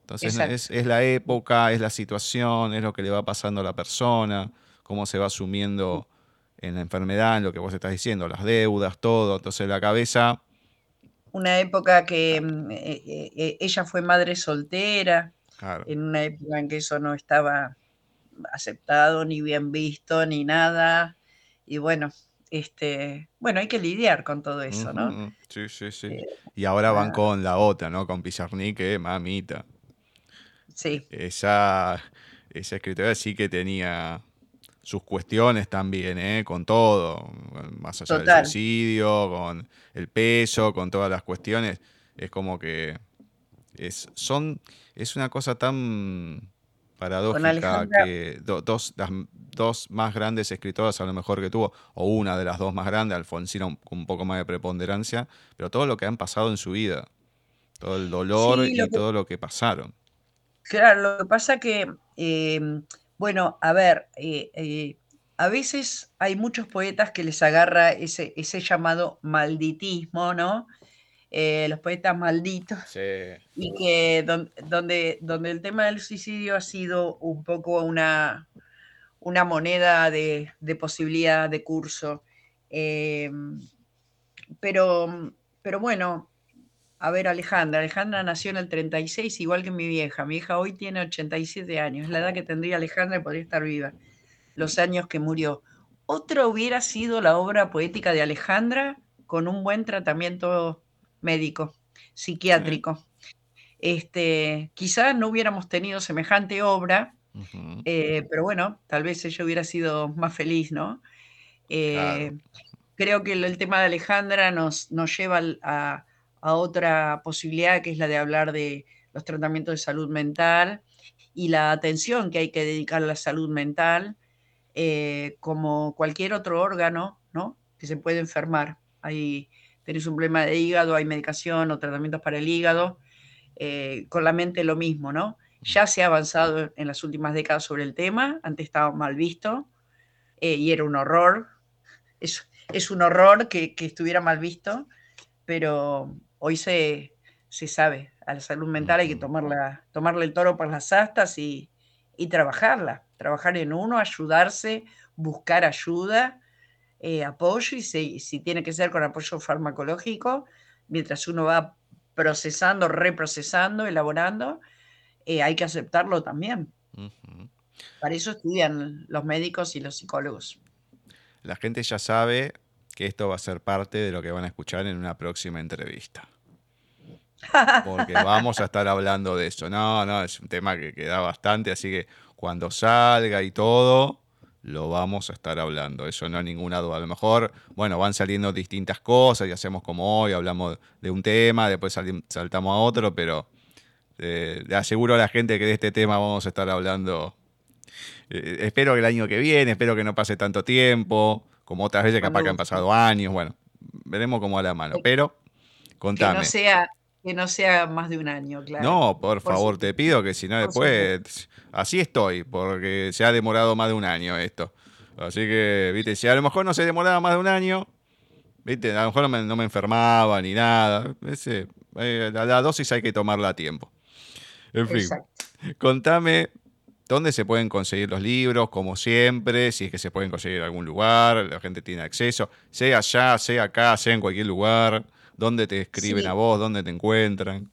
Entonces es, es, la época, es la situación, es lo que le va pasando a la persona cómo se va asumiendo en la enfermedad, en lo que vos estás diciendo, las deudas, todo. Entonces la cabeza... Una época que mm, eh, eh, eh, ella fue madre soltera, en una época en que eso no estaba aceptado, ni bien visto, ni nada. Y bueno, este, bueno, hay que lidiar con todo eso, ¿no? Sí, sí, sí. y ahora van con la otra, ¿no? Con Pizarnik, que mamita. Sí. Esa, esa escritora sí que tenía sus cuestiones también, ¿eh? con todo, más allá del suicidio, con el peso, con todas las cuestiones, es como que es, son, es una cosa tan paradójica que dos, las dos más grandes escritoras a lo mejor que tuvo, o una de las dos más grandes, Alfonsina con un poco más de preponderancia, pero todo lo que han pasado en su vida, todo el dolor y todo lo que pasaron. Claro, lo que pasa que... Eh, bueno, a ver, eh, eh, a veces hay muchos poetas que les agarra ese, ese llamado malditismo, ¿no? Eh, los poetas malditos. Sí. Y que donde, donde el tema del suicidio ha sido un poco una, una moneda de, posibilidad de curso. pero, pero bueno, a ver, Alejandra. Alejandra nació en el 36, igual que mi vieja. Mi hija hoy tiene 87 años. Es la edad que tendría Alejandra y podría estar viva. Los años que murió. Otra hubiera sido la obra poética de Alejandra con un buen tratamiento médico, psiquiátrico. Este, quizás no hubiéramos tenido semejante obra, eh, pero bueno, tal vez ella hubiera sido más feliz, ¿no? Eh, creo que el, tema de Alejandra nos, nos lleva a, a otra posibilidad que es la de hablar de los tratamientos de salud mental y la atención que hay que dedicar a la salud mental, eh, como cualquier otro órgano, ¿no? Que se puede enfermar. Hay, tenés un problema de hígado, hay medicación o tratamientos para el hígado. Eh, con la mente lo mismo, ¿no? Ya se ha avanzado en las últimas décadas sobre el tema, antes estaba mal visto eh, y era un horror. Es, es un horror que, que estuviera mal visto, pero hoy se, sabe, a la salud mental hay que tomarla, tomarle el toro por las astas y, trabajarla, trabajar en uno, ayudarse, buscar ayuda, eh, apoyo y si, tiene que ser con apoyo farmacológico, mientras uno va procesando, reprocesando, elaborando, eh, hay que aceptarlo también. Para eso estudian los médicos y los psicólogos. La gente ya sabe que esto va a ser parte de lo que van a escuchar en una próxima entrevista. Porque vamos a estar hablando de eso. No, no, es un tema que queda bastante, así que cuando salga y todo, lo vamos a estar hablando. Eso no hay ninguna duda. A lo mejor, bueno, van saliendo distintas cosas y hacemos como hoy, hablamos de un tema, después saltamos a otro, pero eh, le aseguro a la gente que de este tema vamos a estar hablando. Eh, espero que el año que viene, espero que no pase tanto tiempo, como otras veces capaz que han pasado años, bueno, veremos cómo va la mano, pero Que contame. no sea, que no sea más de un año, claro. No, por Por favor, su- te pido que si no después, así estoy, porque se ha demorado más de un año esto. Así que, viste, si a lo mejor no se demoraba más de un año, viste, a lo mejor no me, no me enfermaba ni nada. Ese, eh, la, la dosis hay que tomarla a tiempo. En fin, Exacto. contame dónde se pueden conseguir los libros, como siempre, si es que se pueden conseguir en algún lugar, la gente tiene acceso, sea allá, sea acá, sea en cualquier lugar, dónde te escriben Sí. a vos, dónde te encuentran.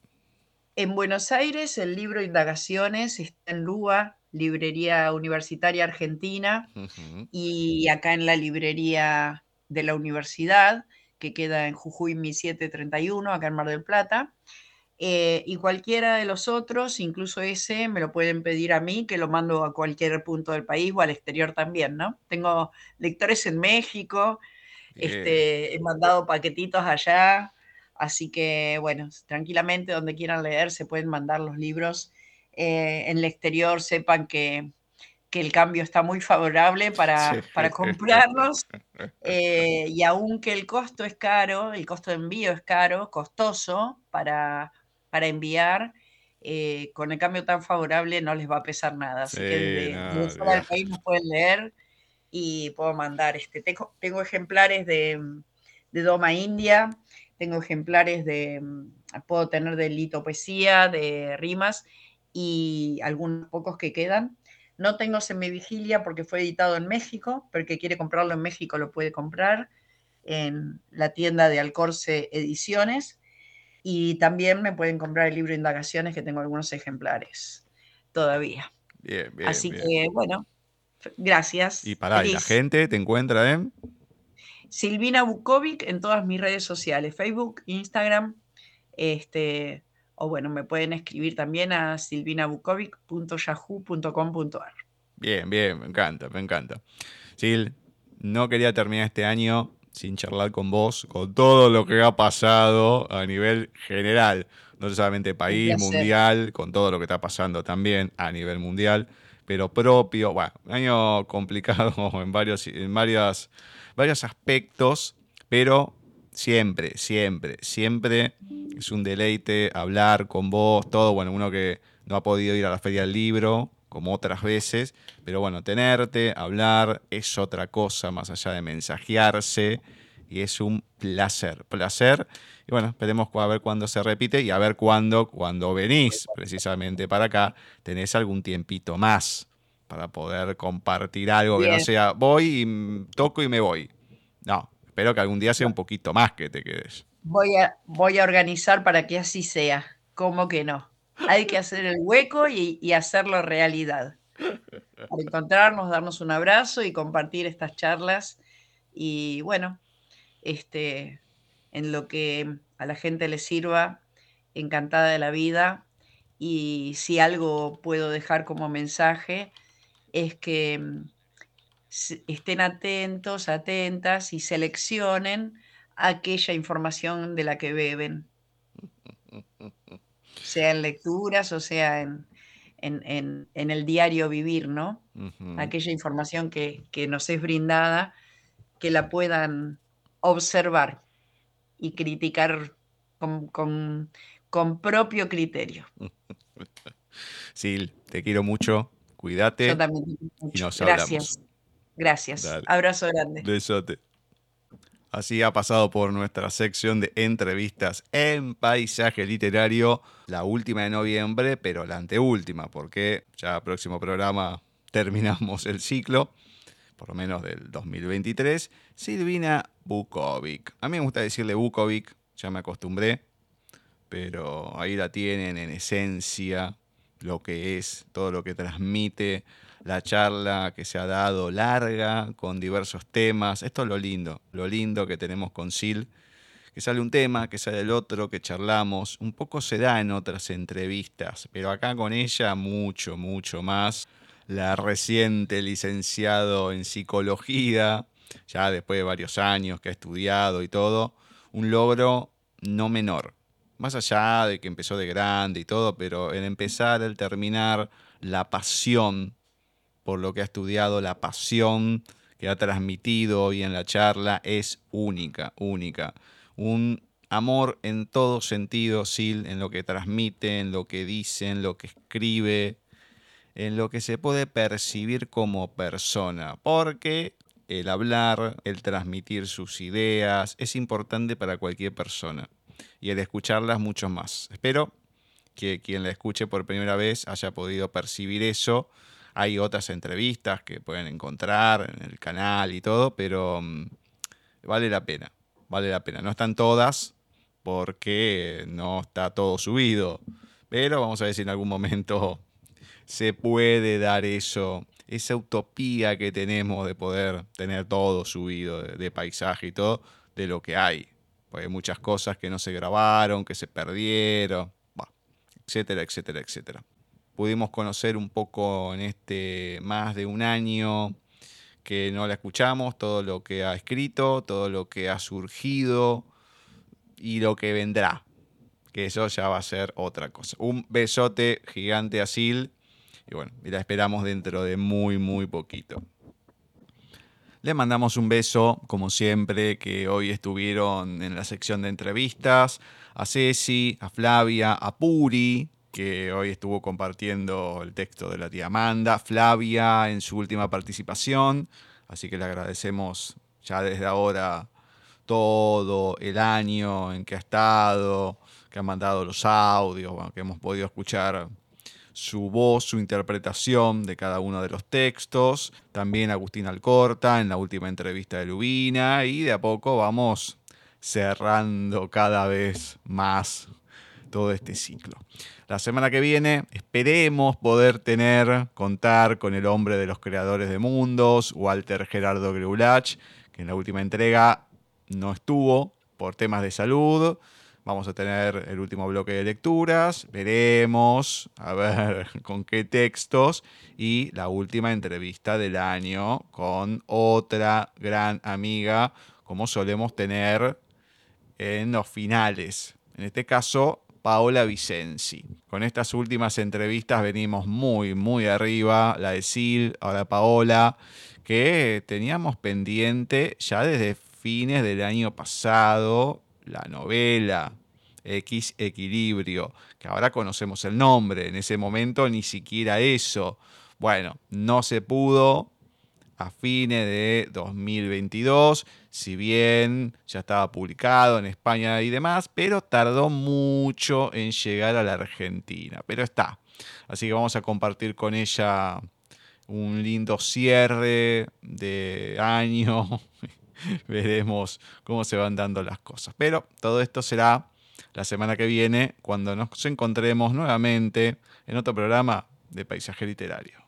En Buenos Aires, el libro Indagaciones está en LUA, Librería Universitaria Argentina, y acá en la librería de la universidad, que queda en Jujuy 1731, acá en Mar del Plata. Eh, y cualquiera de los otros, incluso ese, me lo pueden pedir a mí, que lo mando a cualquier punto del país o al exterior también, ¿no? Tengo lectores en México, Bien. este, he mandado paquetitos allá, así que bueno, tranquilamente donde quieran leer se pueden mandar los libros. Eh, en el exterior sepan que, que el cambio está muy favorable para, Sí. para comprarlos eh, y aunque el costo es caro, el costo de envío es caro, costoso para, para enviar, eh, con el cambio tan favorable no les va a pesar nada. Así que Sí, desde, no, desde fuera del país nos pueden leer y puedo mandar. Este, tengo, tengo ejemplares de, de Doma India, tengo ejemplares de, mm, puedo tener de litopoesía, de rimas y algunos pocos que quedan. No tengo Semivigilia porque fue editado en México, pero el que quiere comprarlo en México lo puede comprar en la tienda de Alcorce Ediciones. Y también me pueden comprar el libro Indagaciones, que tengo algunos ejemplares todavía. Bien, bien, Así bien. que, bueno, gracias. Y pará, y la gente te encuentra en. Silvina Bukovic en todas mis redes sociales, Facebook, Instagram, este, o bueno, me pueden escribir también a silvinabukovic.yahoo.com.ar. Bien, bien, me encanta, me encanta. Sil, no quería terminar este año sin charlar con vos, con todo lo que ha pasado a nivel general, no solamente país, mundial, con todo lo que está pasando también a nivel mundial, pero propio, bueno, año complicado en varios, en varias, varios aspectos, pero siempre, siempre, siempre es un deleite hablar con vos, todo, bueno, uno que no ha podido ir a la feria del libro, como otras veces, pero bueno, tenerte, hablar, es otra cosa más allá de mensajearse, y es un placer, placer. Y bueno, esperemos a ver cuándo se repite y a ver cuándo, cuando venís precisamente para acá, tenés algún tiempito más para poder compartir algo que no sea voy y toco y me voy. No, espero que algún día sea un poquito más que te quedes. Voy a, voy a organizar para que así sea. ¿Cómo que no? Hay que hacer el hueco y, y hacerlo realidad. Para encontrarnos, darnos un abrazo y compartir estas charlas. Y bueno, este, en lo que a la gente le sirva, encantada de la vida. Y si algo puedo dejar como mensaje, es que mm, estén atentos, atentas y seleccionen aquella información de la que beben, sea en lecturas o sea en, en- en- en el diario vivir, ¿no? Aquella información que, que nos es brindada, que la puedan observar y criticar con, con- con propio criterio. Sil, te quiero mucho, cuídate. Yo también. y nos hablamos. Gracias. Gracias. Dale. Abrazo grande. Besote. Así ha pasado por nuestra sección de entrevistas en paisaje literario, la última de noviembre, pero la anteúltima, porque ya próximo programa terminamos el ciclo, por lo menos del 2023. Silvina Bukovic. A mí me gusta decirle Bukovic, ya me acostumbré, pero ahí la tienen en esencia, lo que es, todo lo que transmite la charla que se ha dado larga, con diversos temas. Esto es lo lindo, lo lindo que tenemos con Sil, que sale un tema, que sale el otro, que charlamos. Un poco se da en otras entrevistas, pero acá con ella mucho, mucho más. La reciente licenciado en psicología, ya después de varios años que ha estudiado y todo, un logro no menor. Más allá de que empezó de grande y todo, pero en empezar, el terminar, la pasión por lo que ha estudiado, la pasión que ha transmitido hoy en la charla es única, única. Un amor en todo sentido, Sil, en lo que transmite, en lo que dice, en lo que escribe, en lo que se puede percibir como persona. Porque el hablar, el transmitir sus ideas, es importante para cualquier persona. Y el escucharlas mucho más. Espero que quien la escuche por primera vez haya podido percibir eso hay otras entrevistas que pueden encontrar en el canal y todo, pero mm, vale la pena, vale la pena. No están todas porque no está todo subido, pero vamos a ver si en algún momento se puede dar eso, esa utopía que tenemos de poder tener todo subido, de, paisaje y todo, de lo que hay. Porque hay muchas cosas que no se grabaron, que se perdieron, etcétera, etcétera, etcétera pudimos conocer un poco en este más de un año que no la escuchamos, todo lo que ha escrito, todo lo que ha surgido y lo que vendrá, que eso ya va a ser otra cosa. Un besote gigante a Sil y bueno, y la esperamos dentro de muy, muy poquito. Le mandamos un beso, como siempre, que hoy estuvieron en la sección de entrevistas, a Ceci, a Flavia, a Puri, que hoy estuvo compartiendo el texto de la tía Amanda, Flavia en su última participación, así que le agradecemos ya desde ahora todo el año en que ha estado, que ha mandado los audios, que hemos podido escuchar su voz, su interpretación de cada uno de los textos, también Agustín Alcorta en la última entrevista de Lubina y de a poco vamos cerrando cada vez más todo este ciclo. La semana que viene esperemos poder tener, contar con el hombre de los creadores de mundos, Walter Gerardo Greulach, que en la última entrega no estuvo por temas de salud. Vamos a tener el último bloque de lecturas, veremos a ver con qué textos y la última entrevista del año con otra gran amiga, como solemos tener en los finales. En este caso, Paola Vicenzi. Con estas últimas entrevistas venimos muy, muy arriba, la de Sil, ahora Paola, que teníamos pendiente ya desde fines del año pasado, la novela X Equilibrio, que ahora conocemos el nombre, en ese momento ni siquiera eso. Bueno, no se pudo, a fines de 2022, si bien ya estaba publicado en España y demás, pero tardó mucho en llegar a la Argentina, pero está. Así que vamos a compartir con ella un lindo cierre de año. Veremos cómo se van dando las cosas. Pero todo esto será la semana que viene cuando nos encontremos nuevamente en otro programa de Paisaje Literario.